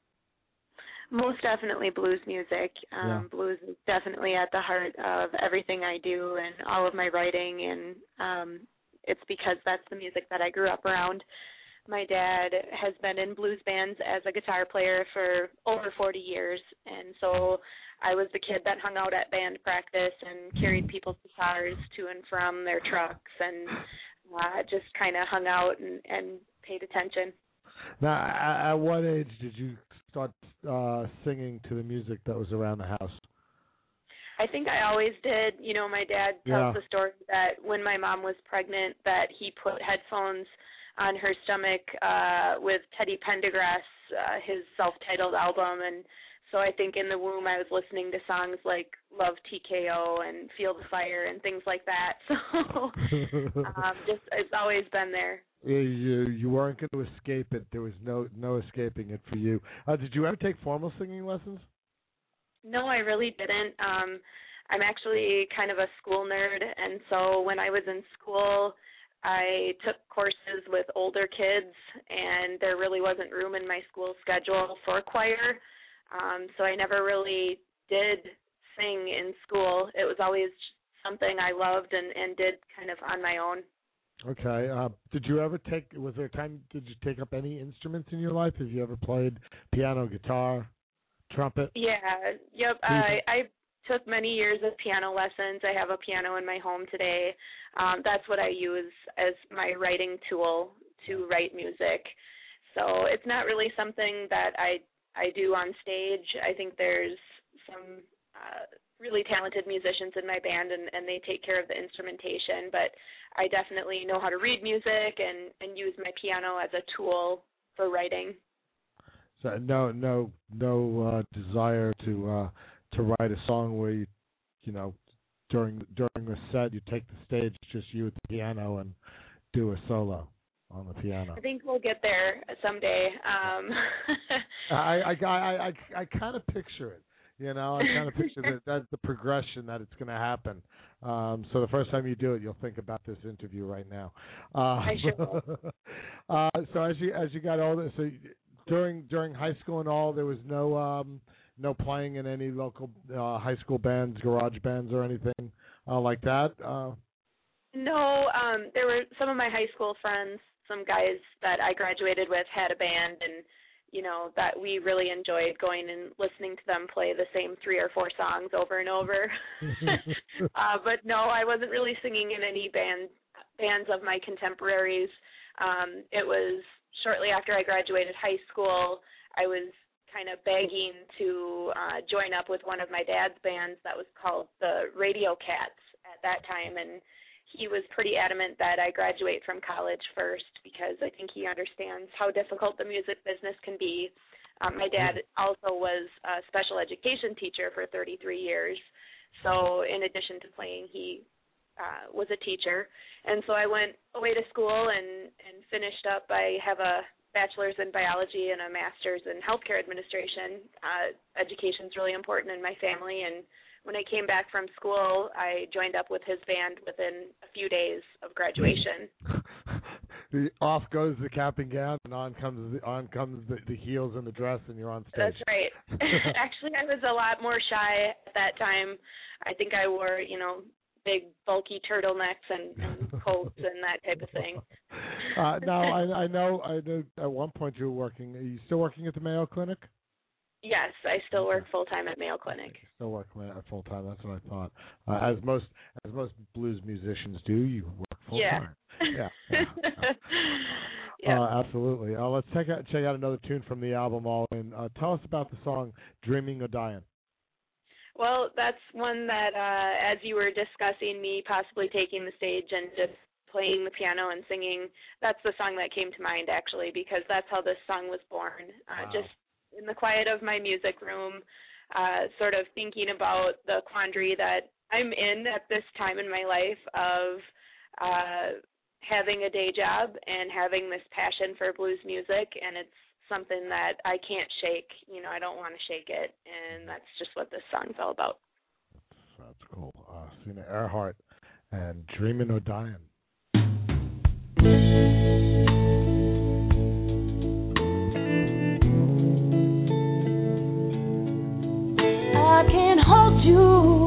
Most definitely blues music. Um, Yeah. Blues is definitely at the heart of everything I do and all of my writing, and um, it's because that's the music that I grew up around. My dad has been in blues bands as a guitar player for over 40 years, and so I was the kid that hung out at band practice and carried people's guitars to and from their trucks and uh, just kind of hung out and, and paid attention. Now, at, at what age did you start uh, singing to the music that was around the house? I think I always did. You know, my dad tells Yeah. the story that when my mom was pregnant, that he put headphones on her stomach uh with Teddy Pendergrass, uh, his self-titled album, and so I think in the womb I was listening to songs like Love TKO and Feel the Fire and things like that. So um just it's always been there. you you you weren't going to escape it. There was no no escaping it for you. Uh, did you ever take formal singing lessons? No, I really didn't. Um I'm actually kind of a school nerd and so when I was in school I took courses with older kids and there really wasn't room in my school schedule for choir. Um so I never really did sing in school. It was always something I loved and and did kind of on my own. Okay. Uh, did you ever take? Was there a time? Did you take up any instruments in your life? Have you ever played piano, guitar, trumpet? Yeah, yep. I I took many years of piano lessons. I have a piano in my home today. Um that's what I use as my writing tool to write music. So it's not really something that I I do on stage. I think there's some uh really talented musicians in my band and and they take care of the instrumentation, but I definitely know how to read music and and use my piano as a tool for writing. So no no no uh, desire to uh, to write a song where you you know during during a set you take the stage just you at the piano and do a solo. On the piano. I think we'll get there someday. Um I I I I I kind of picture it. You know, I kind of picture that that's the progression that it's going to happen. Um, so the first time you do it, you'll think about this interview right now. Uh, I sure uh, so as you as you got older, so during during high school and all, there was no um, no playing in any local uh, high school bands, garage bands, or anything uh, like that. Uh, No, um there were some of my high school friends, some guys that I graduated with had a band and you know that we really enjoyed going and listening to them play the same three or four songs over and over. uh but no, I wasn't really singing in any band bands of my contemporaries. Um it was shortly after I graduated high school, I was kind of begging to uh join up with one of my dad's bands that was called the Radio Cats at that time and he was pretty adamant that I graduate from college first because I think he understands how difficult the music business can be. Um, my dad also was a special education teacher for 33 years, so in addition to playing, he uh, was a teacher, and so I went away to school and and finished up. I have a bachelor's in biology and a master's in healthcare administration. Uh, education's really important in my family, and when I came back from school, I joined up with his band within a few days of graduation. the off goes the cap and gown, and on comes the, on comes the, the heels and the dress, and you're on stage. That's right. Actually, I was a lot more shy at that time. I think I wore, you know, big bulky turtlenecks and, and coats and that type of thing. Uh, now I, I know I know at one point you were working. Are you still working at the Mayo Clinic? Yes, I still work full time at Mayo Clinic. Still work full time. That's what I thought. Uh, as most as most blues musicians do, you work full Yeah. time. Yeah. yeah. Yeah. Uh, absolutely. Uh, let's check out check out another tune from the album. All in. Uh, tell us about the song "Dreaming or Dying." Well, that's one that, uh, as you were discussing me possibly taking the stage and just playing the piano and singing, that's the song that came to mind actually, because that's how this song was born. Uh, Wow. Just in the quiet of my music room, uh, sort of thinking about the quandary that I'm in at this time in my life of uh, having a day job and having this passion for blues music, and it's something that I can't shake. You know, I don't want to shake it, and that's just what this song's all about. That's cool. Uh, Sena Ehrhardt and "Dreaming or Dying." I can hold you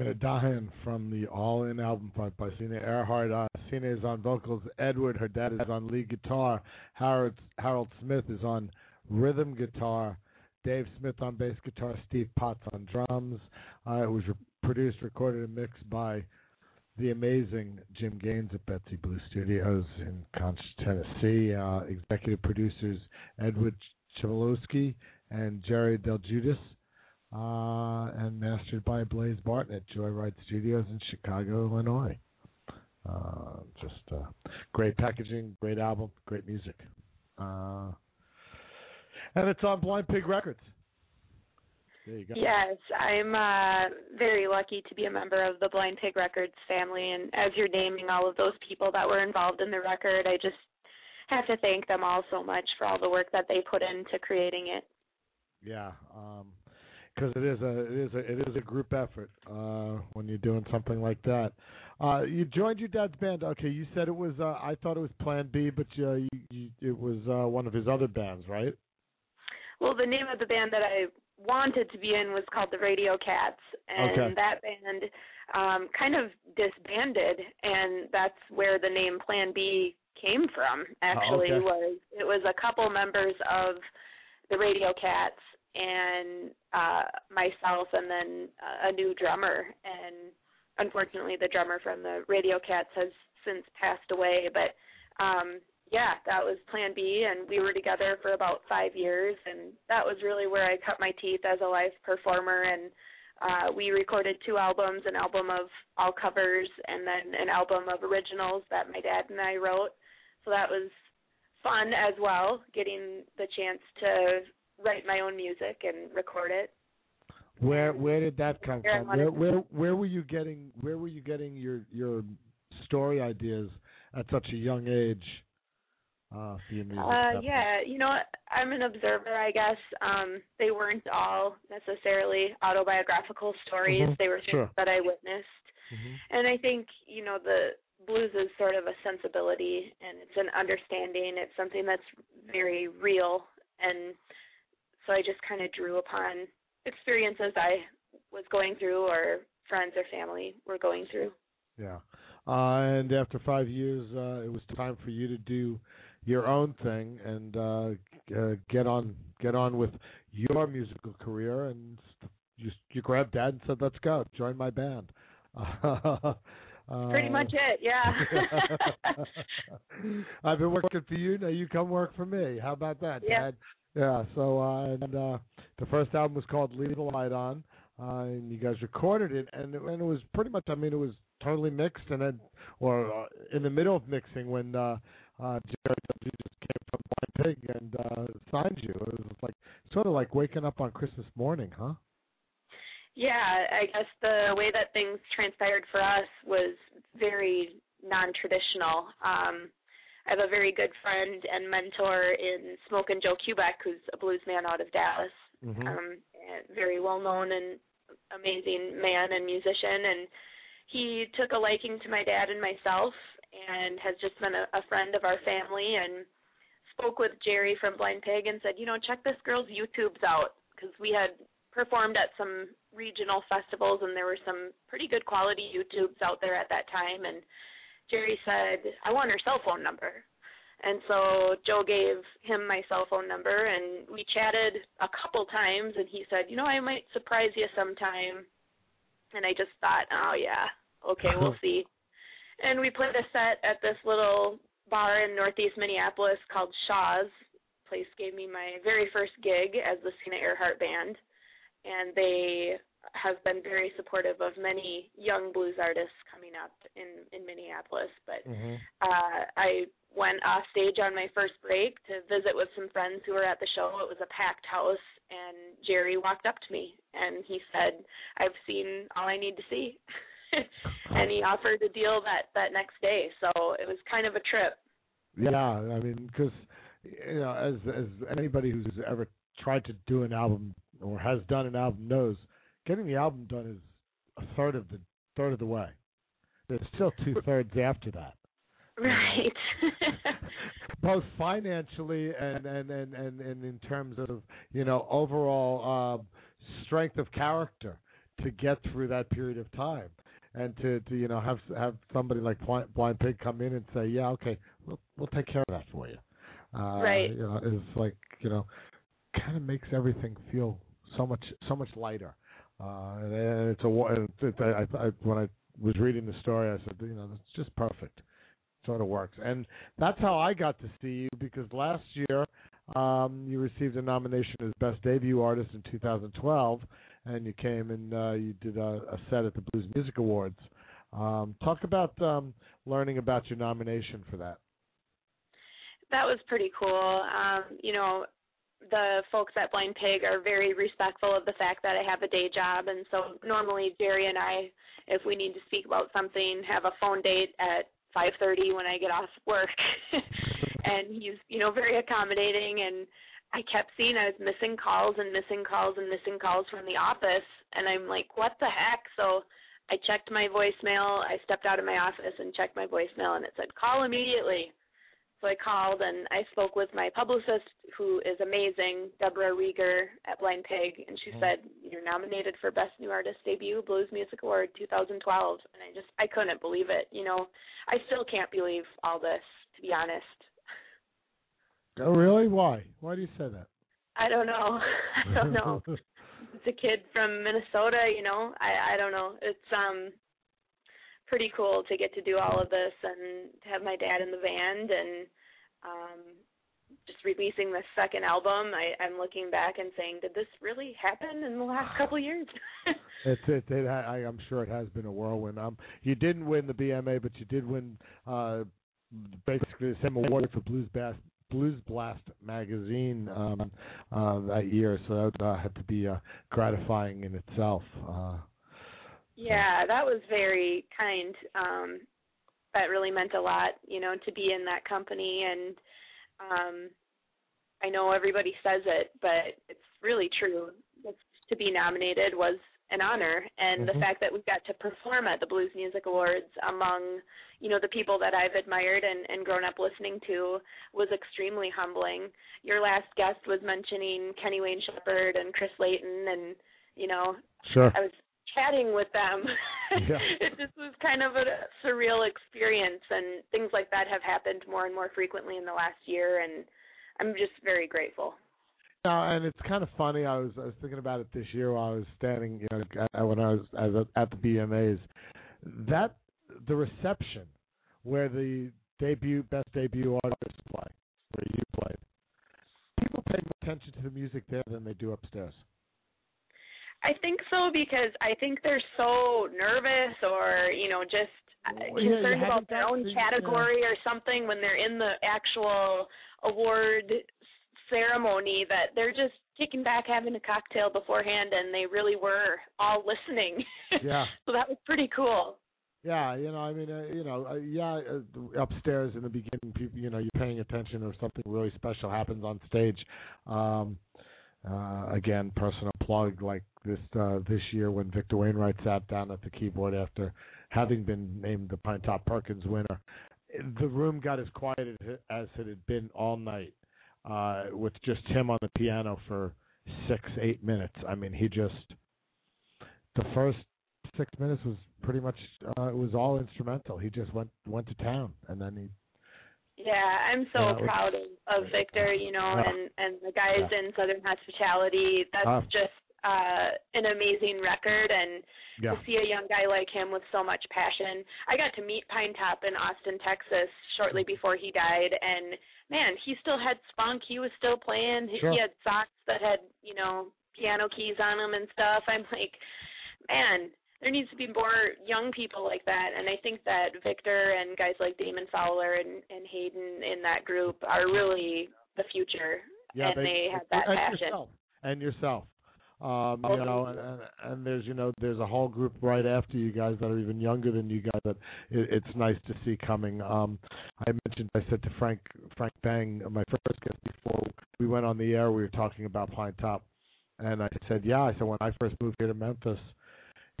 Of Dying from the All In album by, by Sena Ehrhardt. Uh, Sena is on vocals. Edward, her dad, is on lead guitar. Harold Harold Smith is on rhythm guitar. Dave Smith on bass guitar. Steve Potts on drums. Uh, it was re- produced, recorded, and mixed by the amazing Jim Gaines at Bessie Blue Studios in Conch, Tennessee. Uh, executive producers Edward Chmielewski and Jerry Del Giudice uh, and mastered by Blaise Barton at Joyride Studios in Chicago, Illinois. Uh, just uh, great packaging, great album, great music. Uh, and it's on Blind Pig Records. There you go. Yes, I'm uh, very lucky to be a member of the Blind Pig Records family, and as you're naming all of those people that were involved in the record, I just have to thank them all so much for all the work that they put into creating it. Yeah, because it is a it is a it is a group effort uh, when you're doing something like that. Uh, you joined your dad's band. Okay, you said it was. Uh, I thought it was Plan B, but uh, you, you, it was uh, one of his other bands, right? Well, the name of the band that I wanted to be in was called the Radio Cats, and Okay. that band um, kind of disbanded, and that's where the name Plan B came from. Actually, okay. was it was a couple members of the Radio Cats and uh, myself, and then a new drummer. And unfortunately, the drummer from the Radio Cats has since passed away, but. Um, yeah, that was Plan B, and we were together for about five years, and that was really where I cut my teeth as a live performer. And uh, we recorded two albums: an album of all covers, and then an album of originals that my dad and I wrote. So that was fun as well, getting the chance to write my own music and record it. Where where did that come from? Where where where were you getting where were you getting your your story ideas at such a young age uh, for your music? Uh, yeah, you know? I'm an observer, I guess. Um, they weren't all necessarily autobiographical stories. Mhm, They were things sure. that I witnessed. And I think, you know, the blues is sort of a sensibility and it's an understanding. It's something that's very real. And so I just kind of drew upon experiences I was going through or friends or family were going through. Yeah. Uh, and after five years, uh, it was time for you to do your own thing and uh, uh, get on get on with your musical career. And you you grabbed dad and said, "Let's go, join my band." uh, Pretty much it, yeah. I've been working for you. Now you come work for me. How about that, Yeah. Dad? Yeah. So uh, and uh, the first album was called "Leave the Light On," uh, and you guys recorded it, and it, and it was pretty much. I mean, it was totally mixed, and then or uh, in the middle of mixing when uh, uh, Jerry just came from Blind Pig and uh, signed you. It was like sort of like waking up on Christmas morning, huh? Yeah, I guess the way that things transpired for us was very non-traditional. Um, I have a very good friend and mentor in Smokin' Joe Kubek, who's a blues man out of Dallas. Mhm. Um, very well known and amazing man and musician, and he took a liking to my dad and myself, and has just been a, a friend of our family, and spoke with Jerry from Blind Pig and said, you know, check this girl's YouTubes out because we had performed at some regional festivals and there were some pretty good quality YouTubes out there at that time and Jerry said, I want her cell phone number. And so Joe gave him my cell phone number and we chatted a couple times and he said, "You know, I might surprise you sometime." And I just thought, "Oh yeah. Okay, we'll see." And we played a set at this little bar in Northeast Minneapolis called Shaw's. Place gave me my very first gig as the Sena Ehrhardt band and they have been very supportive of many young blues artists coming up in in Minneapolis. But Mhm. uh, I went off stage on my first break to visit with some friends who were at the show. It was a packed house, and Jerry walked up to me and he said, "I've seen all I need to see," and he offered a deal that that next day. So it was kind of a trip. Yeah, I mean, because you know, as as anybody who's ever tried to do an album or has done an album knows, getting the album done is a third of the third of the way. There's still two thirds after that, Right. both financially and and and and, and in terms of you know overall um, strength of character to get through that period of time. And to, to you know have have somebody like Blind, Blind Pig come in and say, yeah, okay, we'll we'll take care of that for you. Uh, Right. You know, it's like you know, kind of makes everything feel so much so much lighter. Uh, and it's a when I was reading the story, I said, you know, it's just perfect. It Sort of works, and that's how I got to see you because last year um, you received a nomination as Best Debut Artist in 2012, and you came and uh, you did a, a set at the Blues Music Awards. Um, talk about um, learning about your nomination for that. that was pretty cool. Um, you know, the folks at Blind Pig are very respectful of the fact that I have a day job, and so normally Jerry and I, if we need to speak about something, have a phone date at 5:30 when I get off work. and he's, you know, very accommodating and I kept seeing I was missing calls and missing calls and missing calls from the office and I'm like, "What the heck?" So I checked my voicemail. I stepped out of my office and checked my voicemail and it said, "Call immediately." So I called and I spoke with my publicist, who is amazing, Deborah Rieger at Blind Pig, and she said, "You're nominated for Best New Artist Debut Blues Music Award 2012." And I just I couldn't believe it. You know, I still can't believe all this, to be honest. Oh, really? Why? Why do you say that? I don't know. I don't know. it's a kid from Minnesota, you know. I I don't know. It's um pretty cool to get to do all of this and have my dad in the band and um just releasing the second album. I I'm looking back and saying, did this really happen in the last couple of years? It's it, it I, I'm sure it has been a whirlwind. Um, you didn't win the BMA, but you did win uh, basically the same award for Blues Blast Blues Blast magazine um, uh, that year. So that uh, had to be uh, gratifying in itself. Uh, Yeah, that was very kind. Um that really meant a lot, you know, to be in that company and um I know everybody says it, but it's really true. To be nominated was an honor and the Mhm. fact that we got to perform at the Blues Music Awards among, you know, the people that I've admired and, and grown up listening to was extremely humbling. Your last guest was mentioning Kenny Wayne Shepherd and Chris Layton and, you know, Sure. I was chatting with them. Yeah. it just was kind of a surreal experience, and things like that have happened more and more frequently in the last year, and I'm just very grateful. No, and it's kind of funny. I was I was thinking about it this year while I was standing, you know, when I was at the, at the BMAs. That the reception where the debut best debut artist play, where you played, people pay more attention to the music there than they do upstairs. I think so because I think they're so nervous or you know just uh, Well, yeah, concerned about their own category or something when they're in the actual award ceremony that they're just kicking back having a cocktail beforehand and they really were all listening. Yeah. so that was pretty cool. Yeah, you know, I mean, uh, you know, uh, yeah, uh, upstairs in the beginning, people, you know, you're paying attention or something really special happens on stage. Um, uh, again, personal plug like this uh, this year when Victor Wainwright sat down at the keyboard after having been named the Pinetop Perkins winner. The room got as quiet as it had been all night, uh, with just him on the piano for six, eight minutes. I mean, he just the first six minutes was pretty much uh, it was all instrumental. He just went went to town, and then he. Yeah, I'm so Yeah, proud of, of Victor, you know, Yeah. and and the guys Yeah. in Southern Hospitality. That's Ah. just uh an amazing record and to see a young guy like him with so much passion. I got to meet Pinetop in Austin, Texas shortly before he died and man, he still had spunk. He was still playing. Sure. He had socks that had, you know, piano keys on them and stuff. I'm like, man, there needs to be more young people like that and I think that Victor and guys like Damon Fowler and, and Hayden in that group are really the future. Yeah, and they, have that and passion. yourself and yourself. Um, you know, and, and and there's you know there's a whole group right after you guys that are even younger than you guys that it, it's nice to see coming. Um, I mentioned I said to Frank Frank Bang, my first guest before we went on the air, we were talking about Pinetop, and I said, yeah, I said when I first moved here to Memphis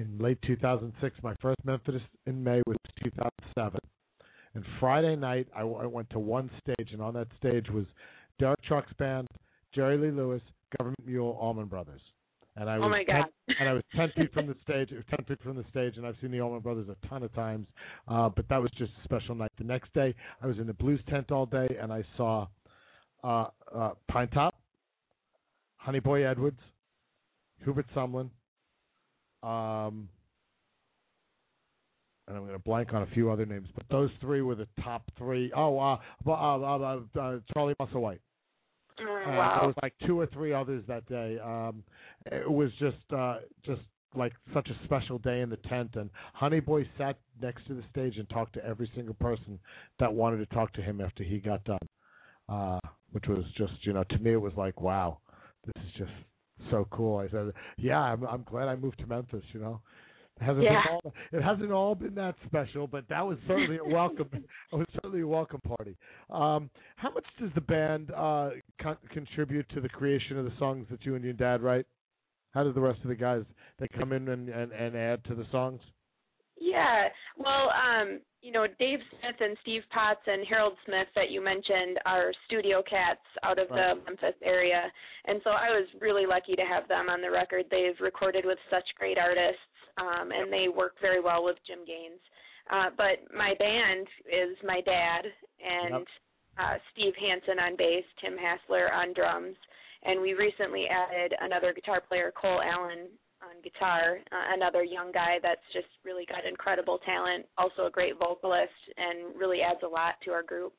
in late 2006, my first Memphis in May was 2007. And Friday night, I went to one stage, and on that stage was Derek Trucks Band, Jerry Lee Lewis, Government Mule, Allman Brothers. And I Oh was my 10 God. and I was ten feet from the stage. it Ten feet from the stage, and I've seen the Allman Brothers a ton of times. Uh, but that was just a special night. The next day, I was in the blues tent all day, and I saw uh, uh, Pinetop, Honey Boy Edwards, Hubert Sumlin, um, and I'm going to blank on a few other names, but those three were the top three. Oh, uh, uh, uh, uh, uh, Charlie Musselwhite. Oh, And wow. there was like two or three others that day. Um, it was just uh, just like such a special day in the tent, and Honeyboy sat next to the stage and talked to every single person that wanted to talk to him after he got done. Uh, which was just you know to me it was like wow, this is just so cool. I said, yeah, I'm I'm glad I moved to Memphis. You know. It hasn't, Yeah. all, it hasn't all been that special, but that was certainly a welcome. it was certainly a welcome party. Um, how much does the band uh, con- contribute to the creation of the songs that you and your dad write? How do the rest of the guys they come in and, and, and add to the songs? Yeah. Well, um, you know, Dave Smith and Steve Potts and Harold Smith that you mentioned are studio cats out of Right. the Memphis area. And so I was really lucky to have them on the record. They've recorded with such great artists, um, and they work very well with Jim Gaines. Uh, but my band is my dad and uh, Steve Hansen on bass, Tim Hassler on drums, and we recently added another guitar player, Cole Allen, on guitar, uh, another young guy that's just really got incredible talent, also a great vocalist, and really adds a lot to our group.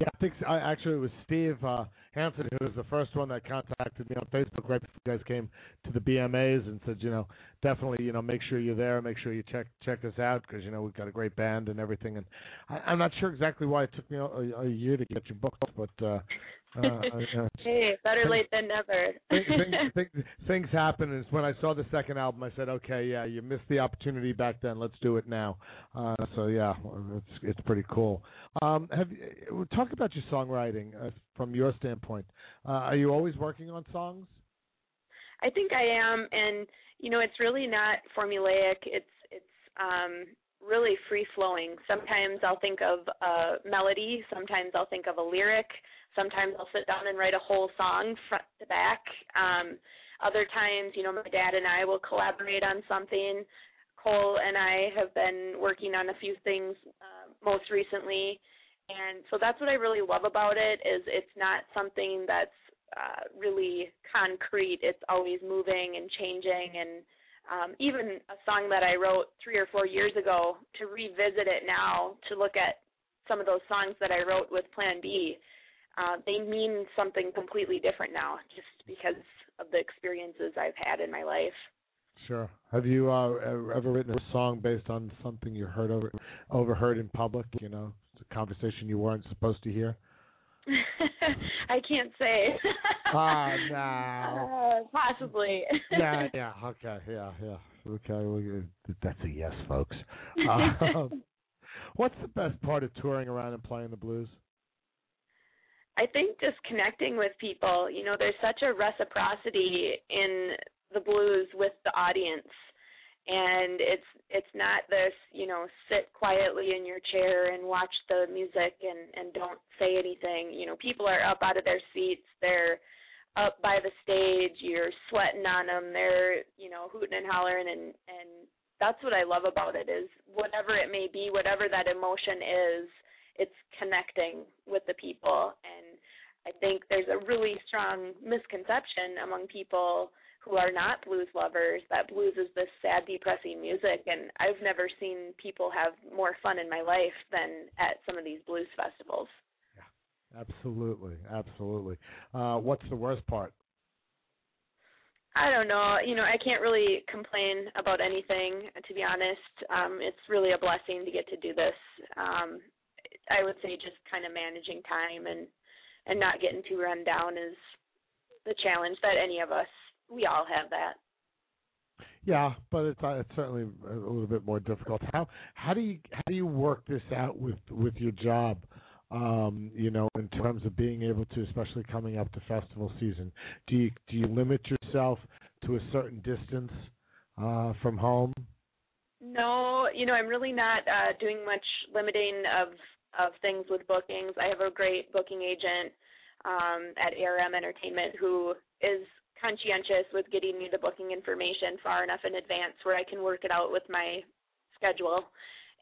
Yeah, I think I, actually it was Steve uh, Hansen who was the first one that contacted me on Facebook right before you guys came to the BMAs and said, you know, definitely, you know, make sure you're there, make sure you check check us out because you know we've got a great band and everything. And I, I'm not sure exactly why it took me a, a year to get you booked, but uh, uh, hey, better late than never. things, things, things, things happen. And when I saw the second album, I said, okay, yeah, you missed the opportunity back then. Let's do it now. Uh, so yeah, it's it's pretty cool. Um, have you, talk about your songwriting uh, from your standpoint. Uh, are you always working on songs? I think I am, and you know, it's really not formulaic. It's it's um, really free flowing. Sometimes I'll think of a melody. Sometimes I'll think of a lyric. Sometimes I'll sit down and write a whole song front to back. Um, other times, you know, my dad and I will collaborate on something. Cole and I have been working on a few things uh, most recently, and so that's what I really love about it. Is it's not something that's uh, really concrete. It's always moving and changing. And um, even a song that I wrote three or four years ago, to revisit it now, to look at some of those songs that I wrote with Plan B, uh, they mean something completely different now, just because of the experiences I've had in my life. Sure. Have you uh, ever written a song based on something you heard over overheard in public? You know, a conversation you weren't supposed to hear. I can't say. Ah, no. Uh, possibly. yeah, yeah, okay, yeah, yeah, okay. Well, that's a yes, folks. Um, what's the best part of touring around and playing the blues? I think just connecting with people. You know, there's such a reciprocity in the blues with the audience and it's it's not this you know sit quietly in your chair and watch the music and and don't say anything. You know people are up out of their seats. They're up by the stage. You're sweating on them they're you know hooting and hollering. And and that's what i love about it is whatever it may be whatever that emotion is it's connecting with the people. And i think there's a really strong misconception among people who are not blues lovers that blues is this sad depressing music and I've never seen people have more fun in my life than at some of these blues festivals. Yeah. Absolutely. Absolutely. Uh what's the worst part? I don't know. You know, I can't really complain about anything to be honest. Um it's really a blessing to get to do this. Um I would say just kind of managing time and and not getting too run down is the challenge that any of us we all have that. Yeah, but it's uh, it's certainly a little bit more difficult. How how do you how do you work this out with with your job? Um, you know, in terms of being able to, especially coming up to festival season, do you do you limit yourself to a certain distance uh, from home? No, you know, I'm really not uh, doing much limiting of of things with bookings. I have a great booking agent um, at ARM Entertainment who is conscientious with getting me the booking information far enough in advance where I can work it out with my schedule.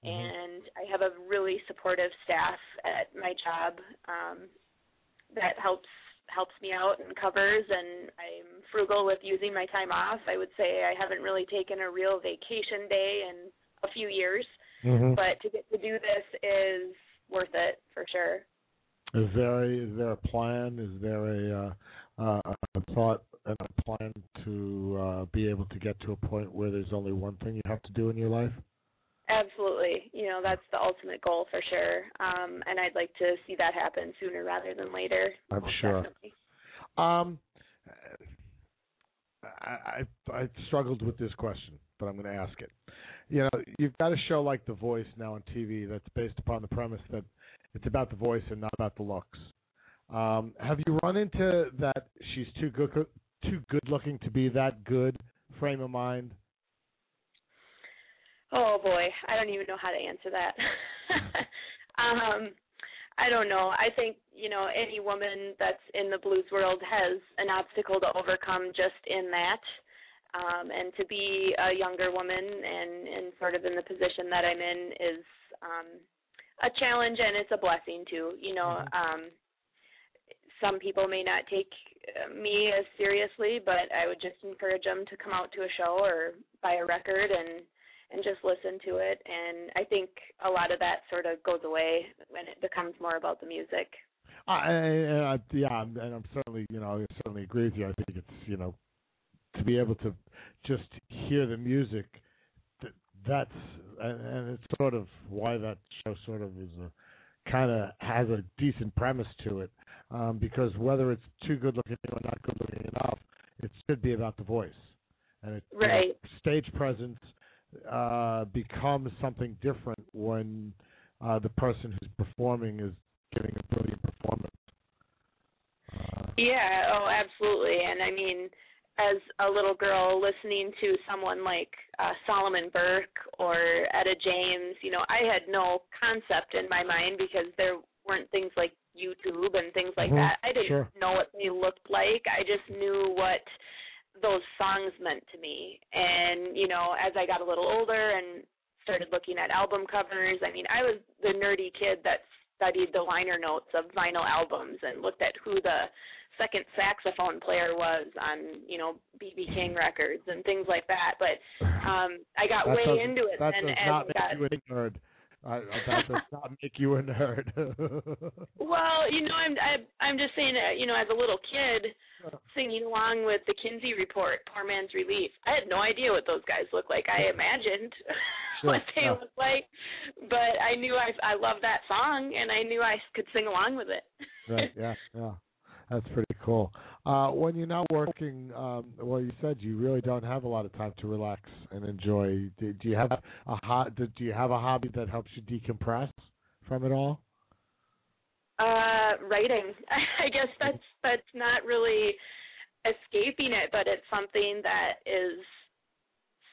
Mm-hmm. And I have a really supportive staff at my job um, that helps helps me out and covers and I'm frugal with using my time off. I would say I haven't really taken a real vacation day in a few years. Mm-hmm. But to get to do this is worth it for sure. Is there a, is there a plan? Is there a uh, uh, a thought and a plan to uh, be able to get to a point where there's only one thing you have to do in your life? Absolutely. You know, that's the ultimate goal for sure. Um, and I'd like to see that happen sooner rather than later. I'm sure. Definitely. Um, I, I I struggled with this question, but I'm going to ask it. You know, you've got a show like The Voice now on TV that's based upon the premise that it's about the voice and not about the looks. Um, have you run into that she's too good too good looking to be that good frame of mind? Oh boy, I don't even know how to answer that. um, I don't know. I think you know any woman that's in the blues world has an obstacle to overcome just in that. Um, and to be a younger woman and and sort of in the position that I'm in is um, a challenge and it's a blessing too. You know, mm-hmm. um, some people may not take me as seriously, but I would just encourage them to come out to a show or buy a record and and just listen to it. And I think a lot of that sort of goes away when it becomes more about the music. I, I, I yeah, and I'm certainly you know I certainly agree with you. I think it's you know to be able to just hear the music. That's and, and it's sort of why that show sort of is a kind of has a decent premise to it um, because whether it's too good looking or not good looking enough, it should be about the voice and it, right. You know, stage presence uh, becomes something different when uh, the person who's performing is giving a brilliant performance. Uh, yeah, oh, absolutely. And I mean, as a little girl listening to someone like uh, Solomon Burke or Etta James, you know, I had no concept in my mind because there weren't things like YouTube and things like mm-hmm. that. I didn't sure. know what they looked like. I just knew what those songs meant to me. And, you know, as I got a little older and started looking at album covers, I mean, I was the nerdy kid that studied the liner notes of vinyl albums and looked at who the second saxophone player was on you know BB King records and things like that. But um I got that way does, into it that and does not make got you a nerd. I, that does not make you a nerd. well, you know, I'm I, I'm just saying that you know, as a little kid singing along with the Kinsey Report, Poor Man's Relief. I had no idea what those guys looked like. I imagined sure, what they yeah. looked like, but I knew I I loved that song and I knew I could sing along with it. right. Yeah. Yeah. That's pretty cool. Uh, when you're not working, um, well, you said you really don't have a lot of time to relax and enjoy. Do, do you have a ho- do you have a hobby that helps you decompress from it all? Uh, writing. I guess that's that's not really escaping it, but it's something that is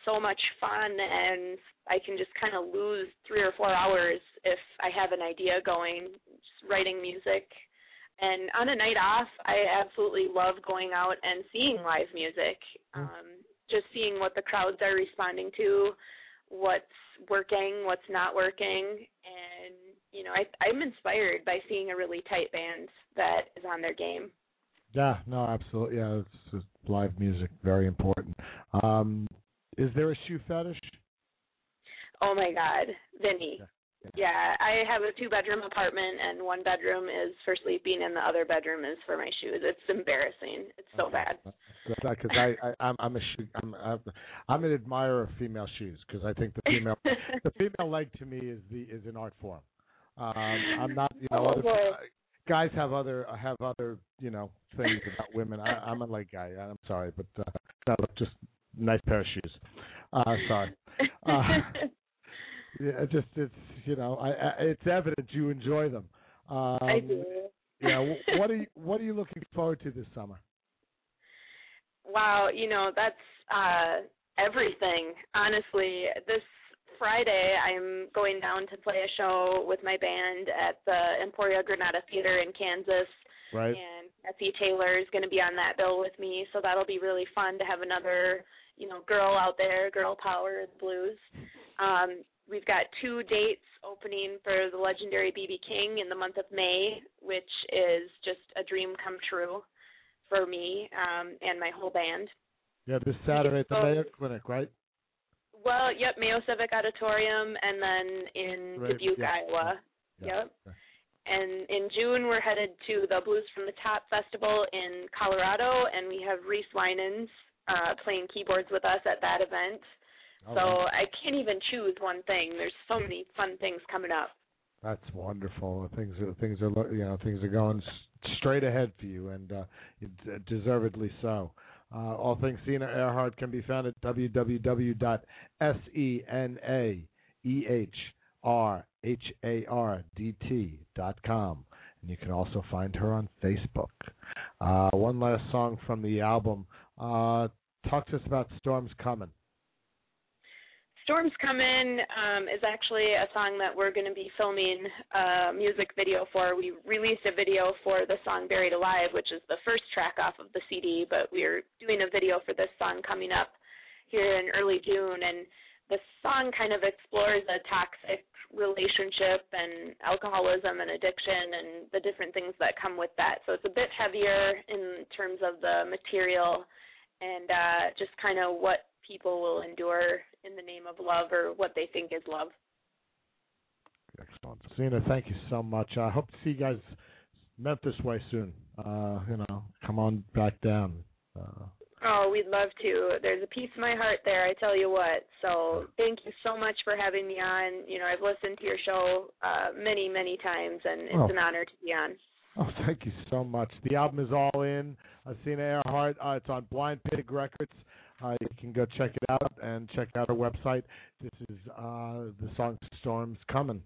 so much fun and I can just kind of lose 3 or 4 hours if I have an idea going just writing music. And on a night off, I absolutely love going out and seeing live music. Um just seeing what the crowds are responding to, what's working, what's not working, and you know, I I'm inspired by seeing a really tight band that is on their game. Yeah, no, absolutely. Yeah, it's just live music, very important. Um, is there a shoe fetish? Oh my God, Vinny. Yeah. Yeah, I have a two bedroom apartment and one bedroom is for sleeping and the other bedroom is for my shoes. It's embarrassing. It's so bad. Because I, I, I'm, I'm a shoe, I'm, I'm, I'm an admirer of female shoes because I think the female, the female leg to me is the is an art form. Um, I'm not, you know, Oh, other, boy. guys have other have other, you know, things about women. I, I'm a leg guy. I'm sorry, but uh, no, just nice pair of shoes. Uh, sorry. Uh, yeah, it just it's you know, I, I it's evident you enjoy them. Um, I do. Yeah. What are you What are you looking forward to this summer? Wow, you know, that's uh everything. Honestly, this Friday I'm going down to play a show with my band at the Emporia Granada Theater in Kansas. Right. And Effie Taylor is going to be on that bill with me, so that'll be really fun to have another, you know, girl out there, girl power blues. Um, we've got two dates opening for the legendary BB King in the month of May, which is just a dream come true for me um, and my whole band. Yeah, this Saturday at the so- Mayo Clinic, right? Well, yep, Mayo Civic Auditorium, and then in Right, Dubuque, yeah, Iowa. yeah, Yep. And in June, we're headed to the Blues from the Top Festival in Colorado, and we have Reese Wynans uh, playing keyboards with us at that event. So wow. I can't even choose one thing. There's so many fun things coming up. That's wonderful. Things are things are you know things are going straight ahead for you, and uh, deservedly so. Uh, all things Sena Ehrhardt can be found at www.senaehrhardt.com, and you can also find her on Facebook. Uh, one last song from the album. Uh, talk to us about Storms Coming. Storms Coming um, is actually a song that we're going to be filming a music video for. We released a video for the song Buried Alive, which is the first track off of the CD, but we're doing a video for this song coming up here in early June. And the song kind of explores a toxic relationship and alcoholism and addiction and the different things that come with that. So it's a bit heavier in terms of the material and uh, just kind of what people will endure in the name of love or what they think is love. Excellent. Sena, thank you so much. I hope to see you guys Memphis way soon. Uh, you know, come on back down. Uh, Oh, we'd love to. There's a piece of my heart there, I tell you what. So thank you so much for having me on. You know, I've listened to your show uh, many, many times, and it's Oh. an honor to be on. oh, thank you so much. The album is all in. Uh, Sena Ehrhardt. Uh, it's on Blind Pig Records. Uh, you can go check it out and check out our website. This is uh, the song "Storms Coming."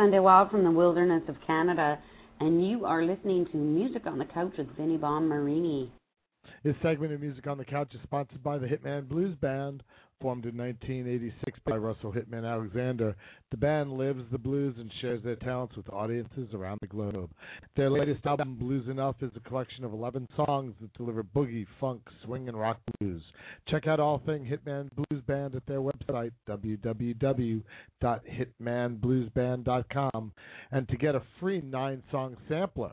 Sunday Wilde from the wilderness of Canada, and you are listening to Music on the Couch with Vinnie Bomb Marini. This segment of Music on the Couch is sponsored by the Hitman Blues Band Formed in 1986 by Russell Hitman Alexander, the band lives the blues and shares their talents with audiences around the globe. Their latest album, Blues Enough, is a collection of 11 songs that deliver boogie, funk, swing, and rock blues. Check out all thing Hitman Blues Band at their website, www.hitmanbluesband.com. And to get a free nine song sampler,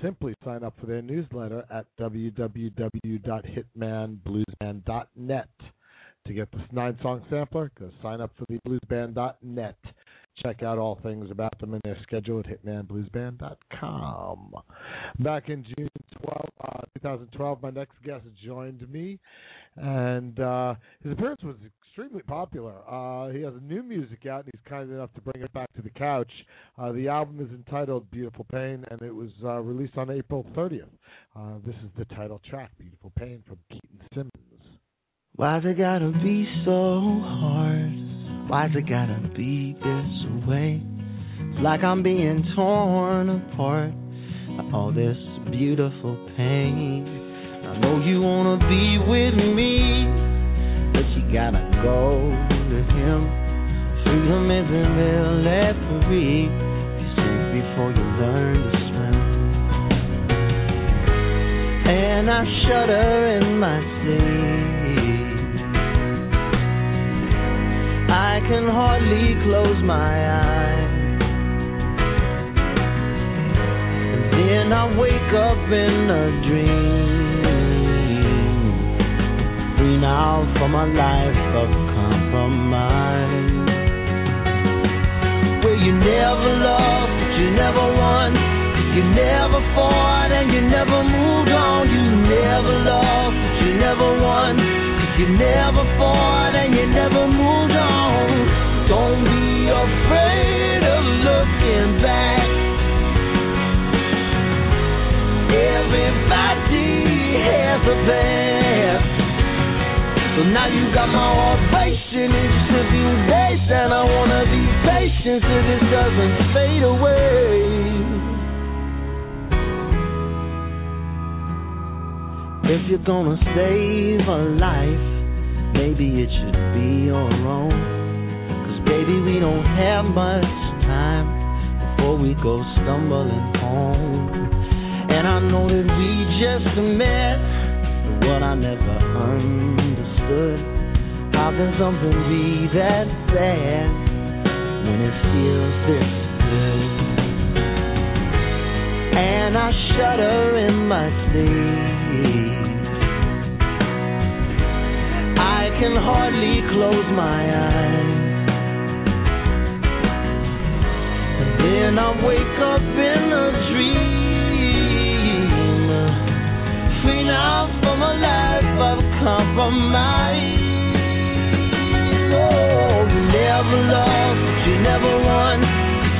simply sign up for their newsletter at www.hitmanbluesband.net. To get this nine song sampler, go sign up for thebluesband.net. Check out all things about them and their schedule at hitmanbluesband.com. Back in June 12, uh, 2012, my next guest joined me, and uh, his appearance was extremely popular. Uh, he has a new music out, and he's kind enough to bring it back to the couch. Uh, the album is entitled Beautiful Pain, and it was uh, released on April 30th. Uh, this is the title track, Beautiful Pain, from Keaton Simmons. Why's it gotta be so hard? Why's it gotta be this way? It's like I'm being torn apart by all this beautiful pain. I know you wanna be with me, but you gotta go to him. Freedom isn't really free. You sink before you learn to swim. And I shudder in my sleep. I can hardly close my eyes. And then I wake up in a dream. Free now from a life of compromise. Where you never loved, you never won. You never fought and you never moved on. You never loved, but you never won. You never fought and you never moved on. Don't be afraid of looking back. Everybody has a past. So now you got my in just a few days, and I wanna be patient so this doesn't fade away. If you're gonna save a life, maybe it should be your own. Cause baby, we don't have much time before we go stumbling home. And I know that we just met, what I never understood. How can something be that bad when it feels this good? And I shudder in my sleep. I can hardly close my eyes. And then I wake up in a dream. Free now from a life of compromise. Oh, you never loved, you never won.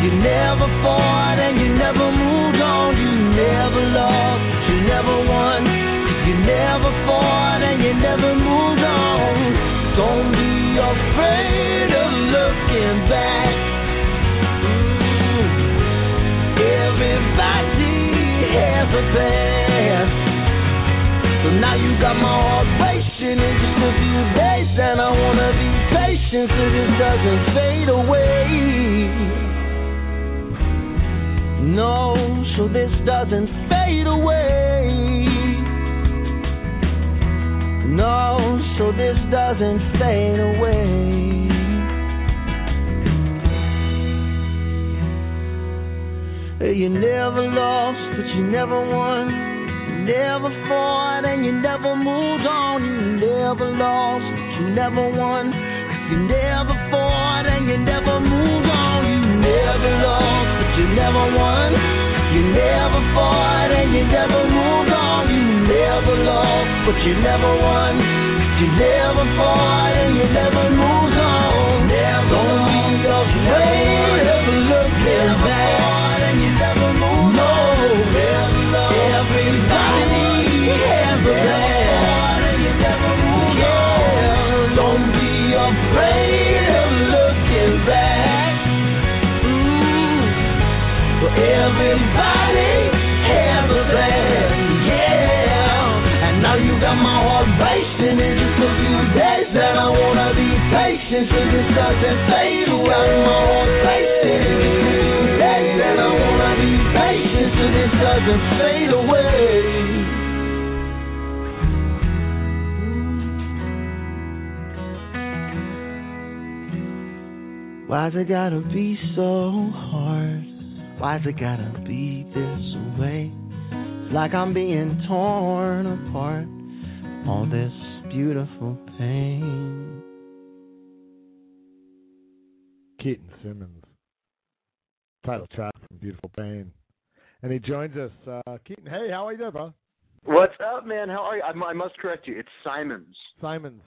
You never fought and you never moved on. You never loved, you never won. Never on. Don't be afraid of looking back. Everybody has a past. So now you got my heart in just a few days, and I wanna be patient so this doesn't fade away. No, so this doesn't fade away. No, so this doesn't fade away. You never lost, but you never won. You never fought and you never moved on. You never lost, but you never won. You never fought and you never moved on. You never lost, but you never won. You never fought and you never moved on. Never lost, but you never won. You never fought and you never moved on. Never Don't be afraid of looking back. And you never moved no. on. Everybody has a past. And you never moved yeah. Don't be afraid of looking back. Mm. For everybody got my heart racing in just a few days. And I wanna be patient so this doesn't fade away. My heart racing in just a few days. And I wanna be patient so this doesn't fade away. Why's it gotta be so hard? Why's it gotta be this way? It's like I'm being torn apart. All this beautiful pain. Keaton Simmons. Title track from Beautiful Pain. And he joins us. Uh, Keaton, hey, how are you doing, bro? What's up, man? How are you? I, I must correct you. It's Simons. Simons.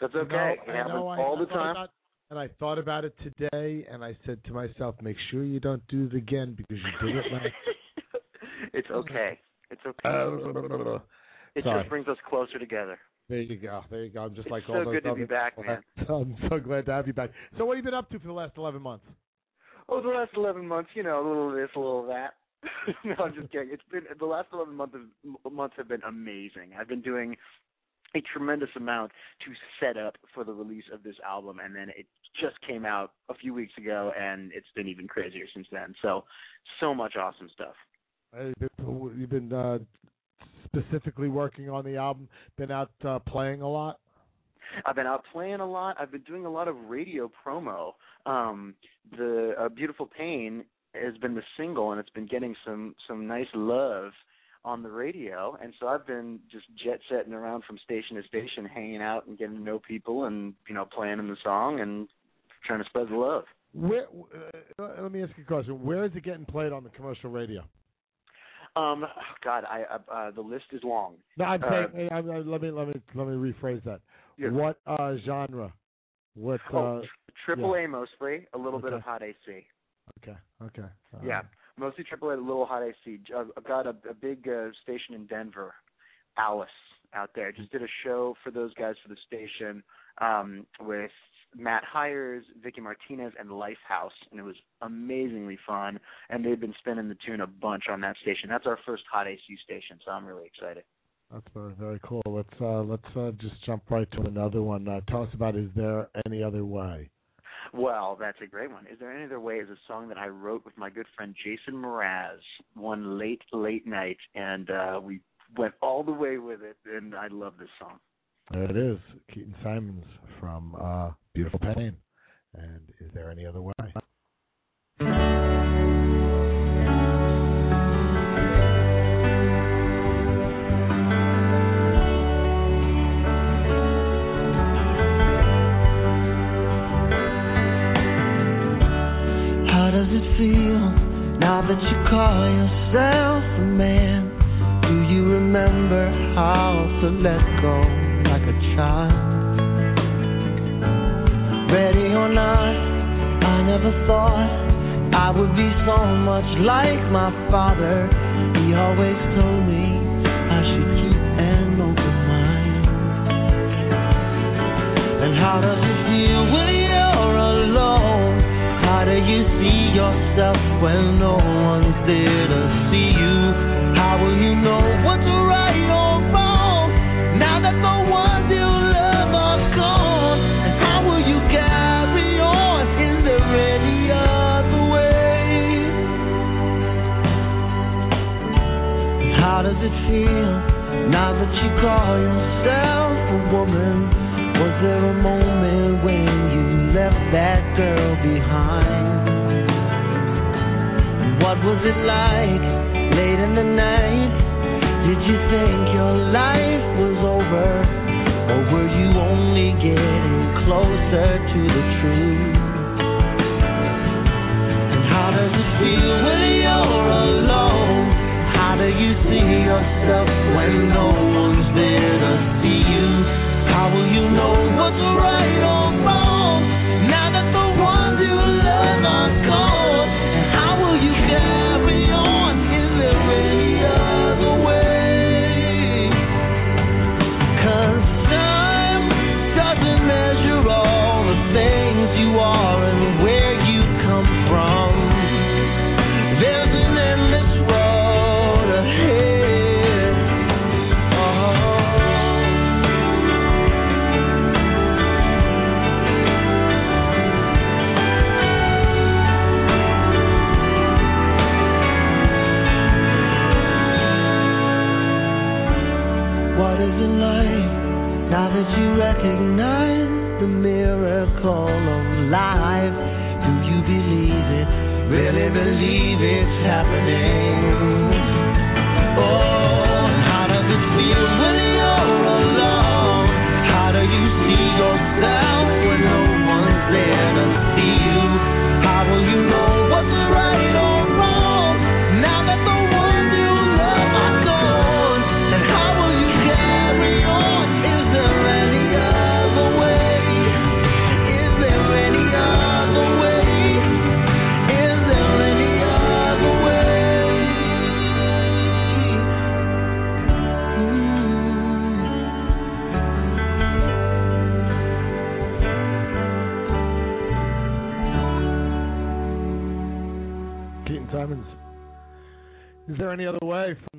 That's You okay. know, it I happens know, all I the thought time. about- and I thought about it today, and I said to myself, "Make sure you don't do it again because you did it last." It's okay. It's okay. Uh, it sorry. just brings us closer together. There you go. There you go. I'm just It's like so all those So good to be back, man. I'm so glad to have you back. So, what have you been up to for the last 11 months? Oh, the last eleven months, you know, a little of this, a little of that. no, I'm just kidding. It's been the last eleven months months have been amazing. I've been doing a tremendous amount to set up for the release of this album, and then it just came out a few weeks ago, and it's been even crazier since then. So, so much awesome stuff. You've been, you've been uh, specifically working on the album. Been out uh, playing a lot. I've been out playing a lot. I've been doing a lot of radio promo. Um, the uh, Beautiful Pain has been the single, and it's been getting some some nice love on the radio. And so I've been just jet setting around from station to station, hanging out and getting to know people, and you know, playing in the song and trying to spread the love. Where? Uh, let me ask you a question. Where is it getting played on the commercial radio? Um, oh, God, I uh, uh, the list is long. No, I'm Uh, saying. hey, I'm, uh, let me let me let me rephrase that. Yeah. What uh, genre? What? Oh, uh, Triple yeah. A mostly, a little bit of hot AC. Okay. Okay. Yeah, mostly Triple A, a little hot AC. I've got a, a big uh, station in Denver, Alice, out there. Just did a show for those guys for the station um, with Matt Hires, Vicci Martinez, and Lifehouse, and it was amazingly fun. And they've been spinning the tune a bunch on that station. That's our first hot AC station, so I'm really excited. That's very very cool. Let's uh, let's uh, just jump right to another one. Uh, tell us about. Is there any other way? Well, that's a great one. Is there any other way? Is a song that I wrote with my good friend Jason Mraz one late, late night, and uh, we went all the way with it, and I love this song. There it is. Keaton Simons from uh, Beautiful Pain. And is there any other way? How does it feel now that you call yourself a man? Do you remember how to let go like a child? Ready or not, I never thought I would be so much like my father. He always told me I should keep an open mind. And how does it feel when you're alone? How do you see yourself when no one's there to see you? How will you know what's right or wrong now that the it feel now that you call yourself a woman? Was there a moment when you left that girl behind? And what was it like late in the night? Did you think your life was over? Or were you only getting closer to the truth? And how does it feel when you're alone? How do you see yourself when no one's there to see you? How will you know what's right or wrong believe it's happening?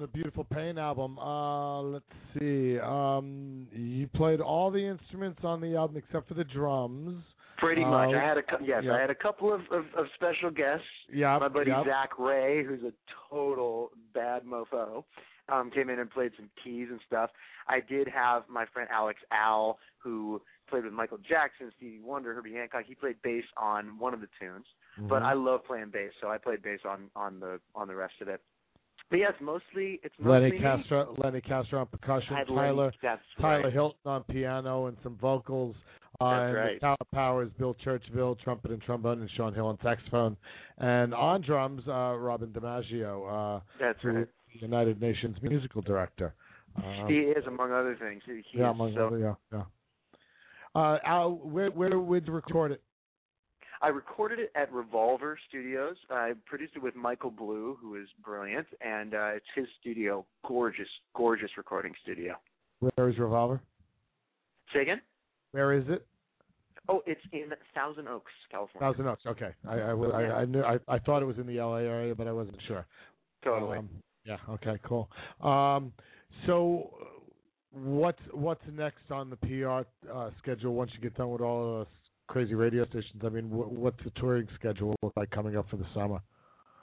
The Beautiful Pain album? Uh, let's see. Um, you played all the instruments on the album except for the drums. Pretty much. Uh, I had a yes, yeah. I had a couple of, of, of special guests. Yeah, My buddy yeah. Zac Rae, who's a total bad mofo, um, came in and played some keys and stuff. I did have my friend Alex Al, who played with Michael Jackson, Stevie Wonder, Herbie Hancock. He played bass on one of the tunes, but Mhm. I love playing bass, so I played bass on on the on the rest of it. But yes, mostly it's Lenny mostly me. Castro, Lenny Castro on percussion, Tyler Tyler right. Hilton on piano and some vocals. Uh, That's and the right. Tower Powers, Bill Churchville, trumpet and trombone, and Sean Hill on saxophone. And on drums, uh, Robin DiMaggio, uh, That's right. United Nations musical director. Um, he is, among other things. He, he yeah, is among so other, yeah, yeah. Uh, Al, where where would you record it? I recorded it at Revolver Studios. I produced it with Michael Blue, who is brilliant, and uh, it's his studio. Gorgeous, gorgeous recording studio. Where is Revolver? Say again? Where is it? Oh, it's in Thousand Oaks, California. Thousand Oaks. Okay, I I, I, I knew I, I thought it was in the L.A. area, but I wasn't sure. Totally. Um, yeah. Okay. Cool. Um, so, what's what's next on the PR uh, schedule once you get done with all of crazy radio stations? I mean, wh- what's the touring schedule look like coming up for the summer?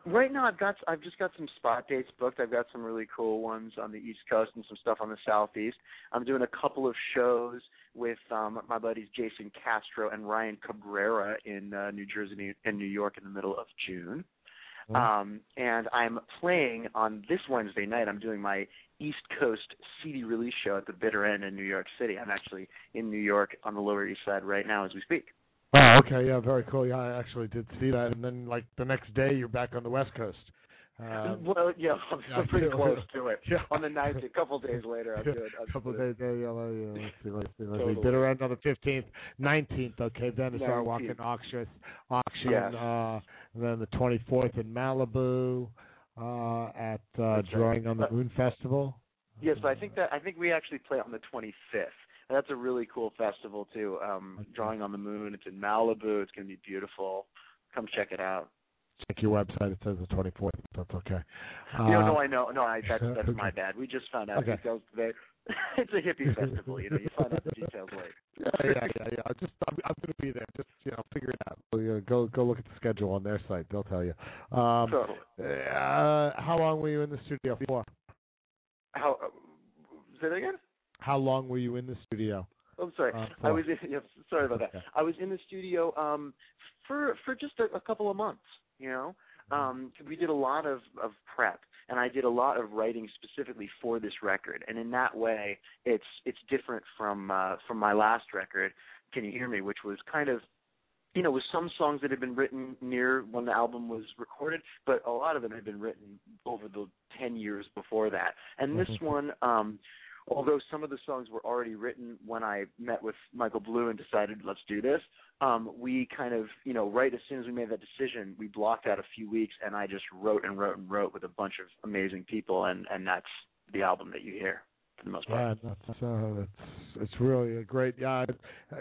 Right now, I've got I've just got some spot dates booked. I've got some really cool ones on the East Coast and some stuff on the Southeast. I'm doing a couple of shows with um, my buddies Jason Castro and Ryan Cabrera in uh, New Jersey and New York in the middle of June. Um, and I'm playing on this Wednesday night. I'm doing my East Coast CD release show at the Bitter End in New York City. I'm actually in New York on the Lower East Side right now as we speak. Oh, okay. Yeah, very cool. Yeah, I actually did see that. And then, like the next day, you're back on the West Coast. Um, well, yeah, I'm, yeah, pretty close to it. Yeah. On the ninth, a couple days later, Yeah, good. I'm a couple days there, yeah, let's see, let's see, let's see. Totally. Bitter end on the fifteenth, nineteenth. Okay, then it's our 19th. walking auction, auction. Yes. Uh, then the twenty fourth in Malibu, uh, at uh, That's right. Drawing on the Uh, Moon Festival. Yes, but I think that I think we actually play on the 25th. And that's a really cool festival too. Um, Drawing on the Moon. It's in Malibu. It's going to be beautiful. Come check it out. Check your website. It says the twenty fourth. That's okay. you know, Uh, no, I know. No, I, that's my bad. We just found out Okay. details today. it's a hippie festival. You know, you find out the details later. yeah, yeah, yeah, yeah. Just I'm, I'm going to be there. Just you know, figure it out. So, yeah, go go look at the schedule on their site. They'll tell you. Um, Totally. uh, how long were you in the studio for? How? Uh, say that again. How long were you in the studio? I'm sorry. Uh, I was in, yes, sorry about that. Okay. I was in the studio um for for just a, a couple of months, you know. Um we did a lot of of prep and I did a lot of writing specifically for this record. And in that way, it's it's different from uh from my last record, Can You Hear Me, which was kind of you know, with some songs that had been written near when the album was recorded, but a lot of them had been written over the 10 years before that. And this Mhm. one, um, although some of the songs were already written when I met with Michael Blue and decided let's do this, um, we kind of, you know, right as soon as we made that decision, we blocked out a few weeks and I just wrote and wrote and wrote with a bunch of amazing people, and and that's the album that you hear for the most part. Yeah, that's uh, it's it's really a great. Yeah, I, I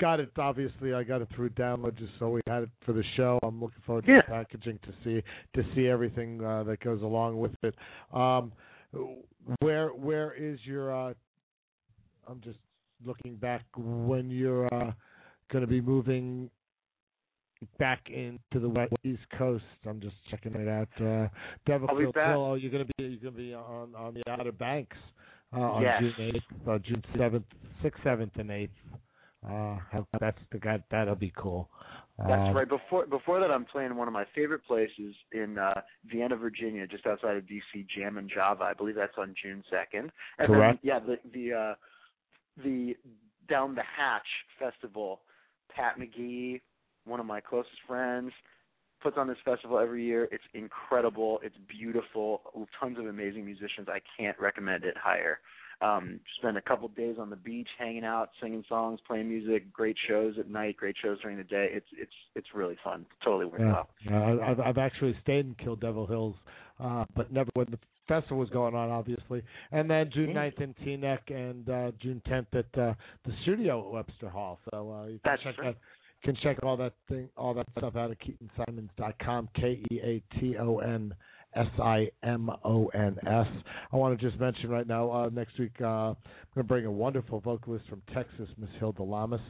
got it. Obviously, I got it through download just so we had it for the show. I'm looking forward to Yeah. the packaging to see to see everything uh, that goes along with it. Um, where where is your? Uh, I'm just looking back when you're uh, going to be moving back into the west east coast. I'm just checking it out. Uh. Hill. Oh, you're going to be you're going to be on on the Outer Banks uh, on Yes. June eighth, uh, June seventh, sixth, seventh, and eighth. Uh, that's the guy. That'll be cool. That's Um, right. Before before that, I'm playing one of my favorite places in uh, Vienna, Virginia, just outside of DC, Jammin Java. I believe that's on June second. And Correct. Then, yeah, the the uh, the Down the Hatch Festival. Pat McGee, one of my closest friends, puts on this festival every year. It's incredible. It's beautiful. Tons of amazing musicians. I can't recommend it higher. Um, spend a couple days on the beach, hanging out, singing songs, playing music. Great shows at night. Great shows during the day. It's it's it's really fun. Totally worth Yeah, yeah, I've I've actually stayed in Kill Devil Hills, uh, but never when the festival was going on, obviously. And then June Yeah. 9th in Teaneck and uh, June 10th at uh, the studio at Webster Hall. So uh, you can That's check right. that. Can check all that thing, all that stuff out at KeatonSimons.com, K E A T O N S I M O N S. I want to just mention right now, uh, next week, uh, I'm going to bring a wonderful vocalist from Texas, Miss Hilda Lamas.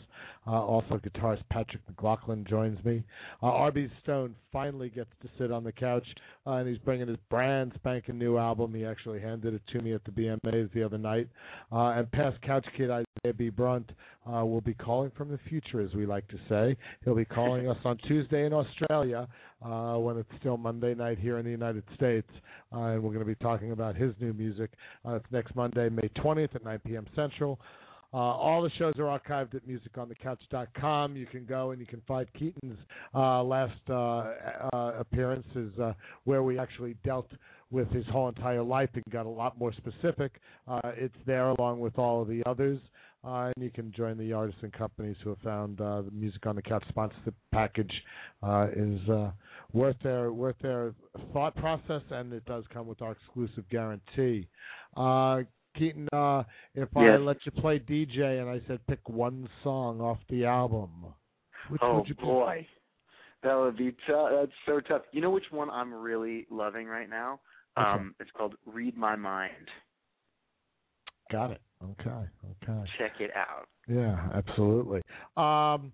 Uh, also, guitarist Patrick McLaughlin joins me. Uh, R.B. Stone finally gets to sit on the couch, uh, and he's bringing his brand spanking new album. He actually handed it to me at the BMAs the other night. Uh, and past couch kid Isaiah B. Brunt uh, will be calling from the future, as we like to say. He'll be calling us on Tuesday in Australia uh, when it's still Monday night here in the United States, uh, and we're going to be talking about his new music. Uh, it's next Monday, May 20th at 9 p.m. Central. Uh, all the shows are archived at musiconthecouch.com. You can go and you can find Keaton's uh, last uh, uh, appearances uh, where we actually dealt with his whole entire life and got a lot more specific. Uh, it's there along with all of the others. Uh, and you can join the artists and companies who have found uh, the Music on the Couch sponsorship package uh, is uh, worth their worth their thought process, and it does come with our exclusive guarantee. Uh, Keaton, uh, if I let you play DJ and I said pick one song off the album, which oh would you pick? boy, that would be tough. That's so tough. You know which one I'm really loving right now? Okay. Um, it's called "Read My Mind." Got it. Okay. Okay. Check it out. Yeah, absolutely. Um,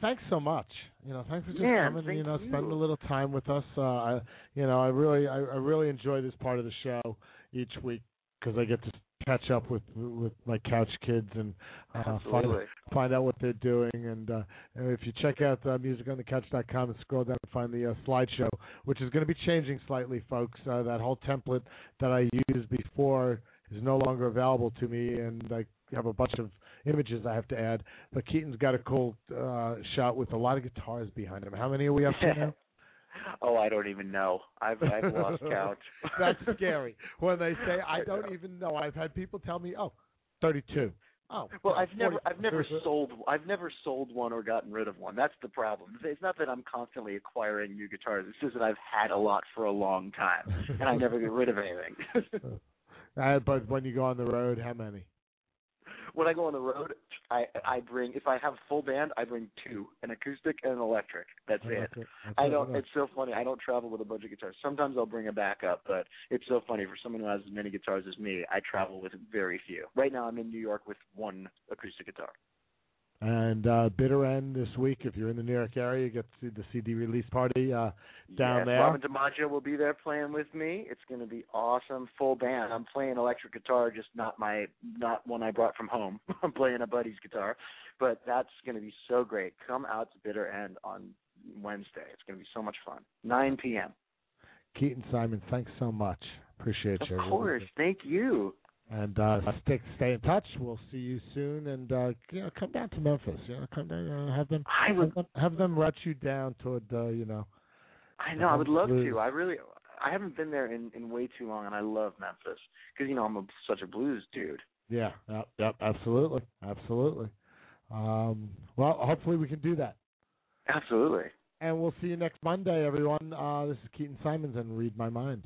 thanks so much. You know, thanks for just Yeah, coming. You know, you. spending a little time with us. Uh, I, you know, I really, I, I really enjoy this part of the show each week because I get to catch up with with my couch kids and uh, find find out what they're doing. And, uh, if you check out uh, musiconthecouch.com and scroll down and find the uh, slideshow, which is going to be changing slightly, folks. Uh, that whole template that I used before is no longer available to me, and I have a bunch of images I have to add. But Keaton's got a cool uh, shot with a lot of guitars behind him. How many are we up to now? Oh, I don't even know. I've I've lost count. That's scary. When they say I don't even know, I've had people tell me, "Oh, 32." Oh, Well, I've never I've never sold I've never sold one or gotten rid of one. That's the problem. It's not that I'm constantly acquiring new guitars. It's just that I've had a lot for a long time and I never get rid of anything. Uh, but when you go on the road, how many? when I go on the road, I I bring if I have a full band, I bring two, an acoustic and an electric. That's it. That's I don't. It's so funny. I don't travel with a bunch of guitars. Sometimes I'll bring a backup, but it's so funny for someone who has as many guitars as me. I travel with very few. Right now, I'm in New York with one acoustic guitar. And uh, Bitter End this week, if you're in the New York area, you get to see the CD release party uh, down yes, there. Robin DiMaggio will be there playing with me. It's going to be awesome. Full band. I'm playing electric guitar, just not my not one I brought from home. I'm playing a buddy's guitar, but that's going to be so great. Come out to Bitter End on Wednesday. It's going to be so much fun. 9 p.m. Keaton Simons, thanks so much. Appreciate Of you. course. Thank you. And uh, stick, stay in touch. We'll see you soon. And uh, you know, come down to Memphis. You know, come down. Uh, have them. I would- have them, have them route you down toward. Uh, you know. I know. I would love Blues. to. I really. I haven't been there in in way too long, and I love Memphis because you know I'm a, such a blues dude. Yeah. Yep. Yep. Absolutely. Absolutely. Um, well, hopefully we can do that. Absolutely. And we'll see you next Monday, everyone. Uh, this is Keaton Simons and Read My Mind.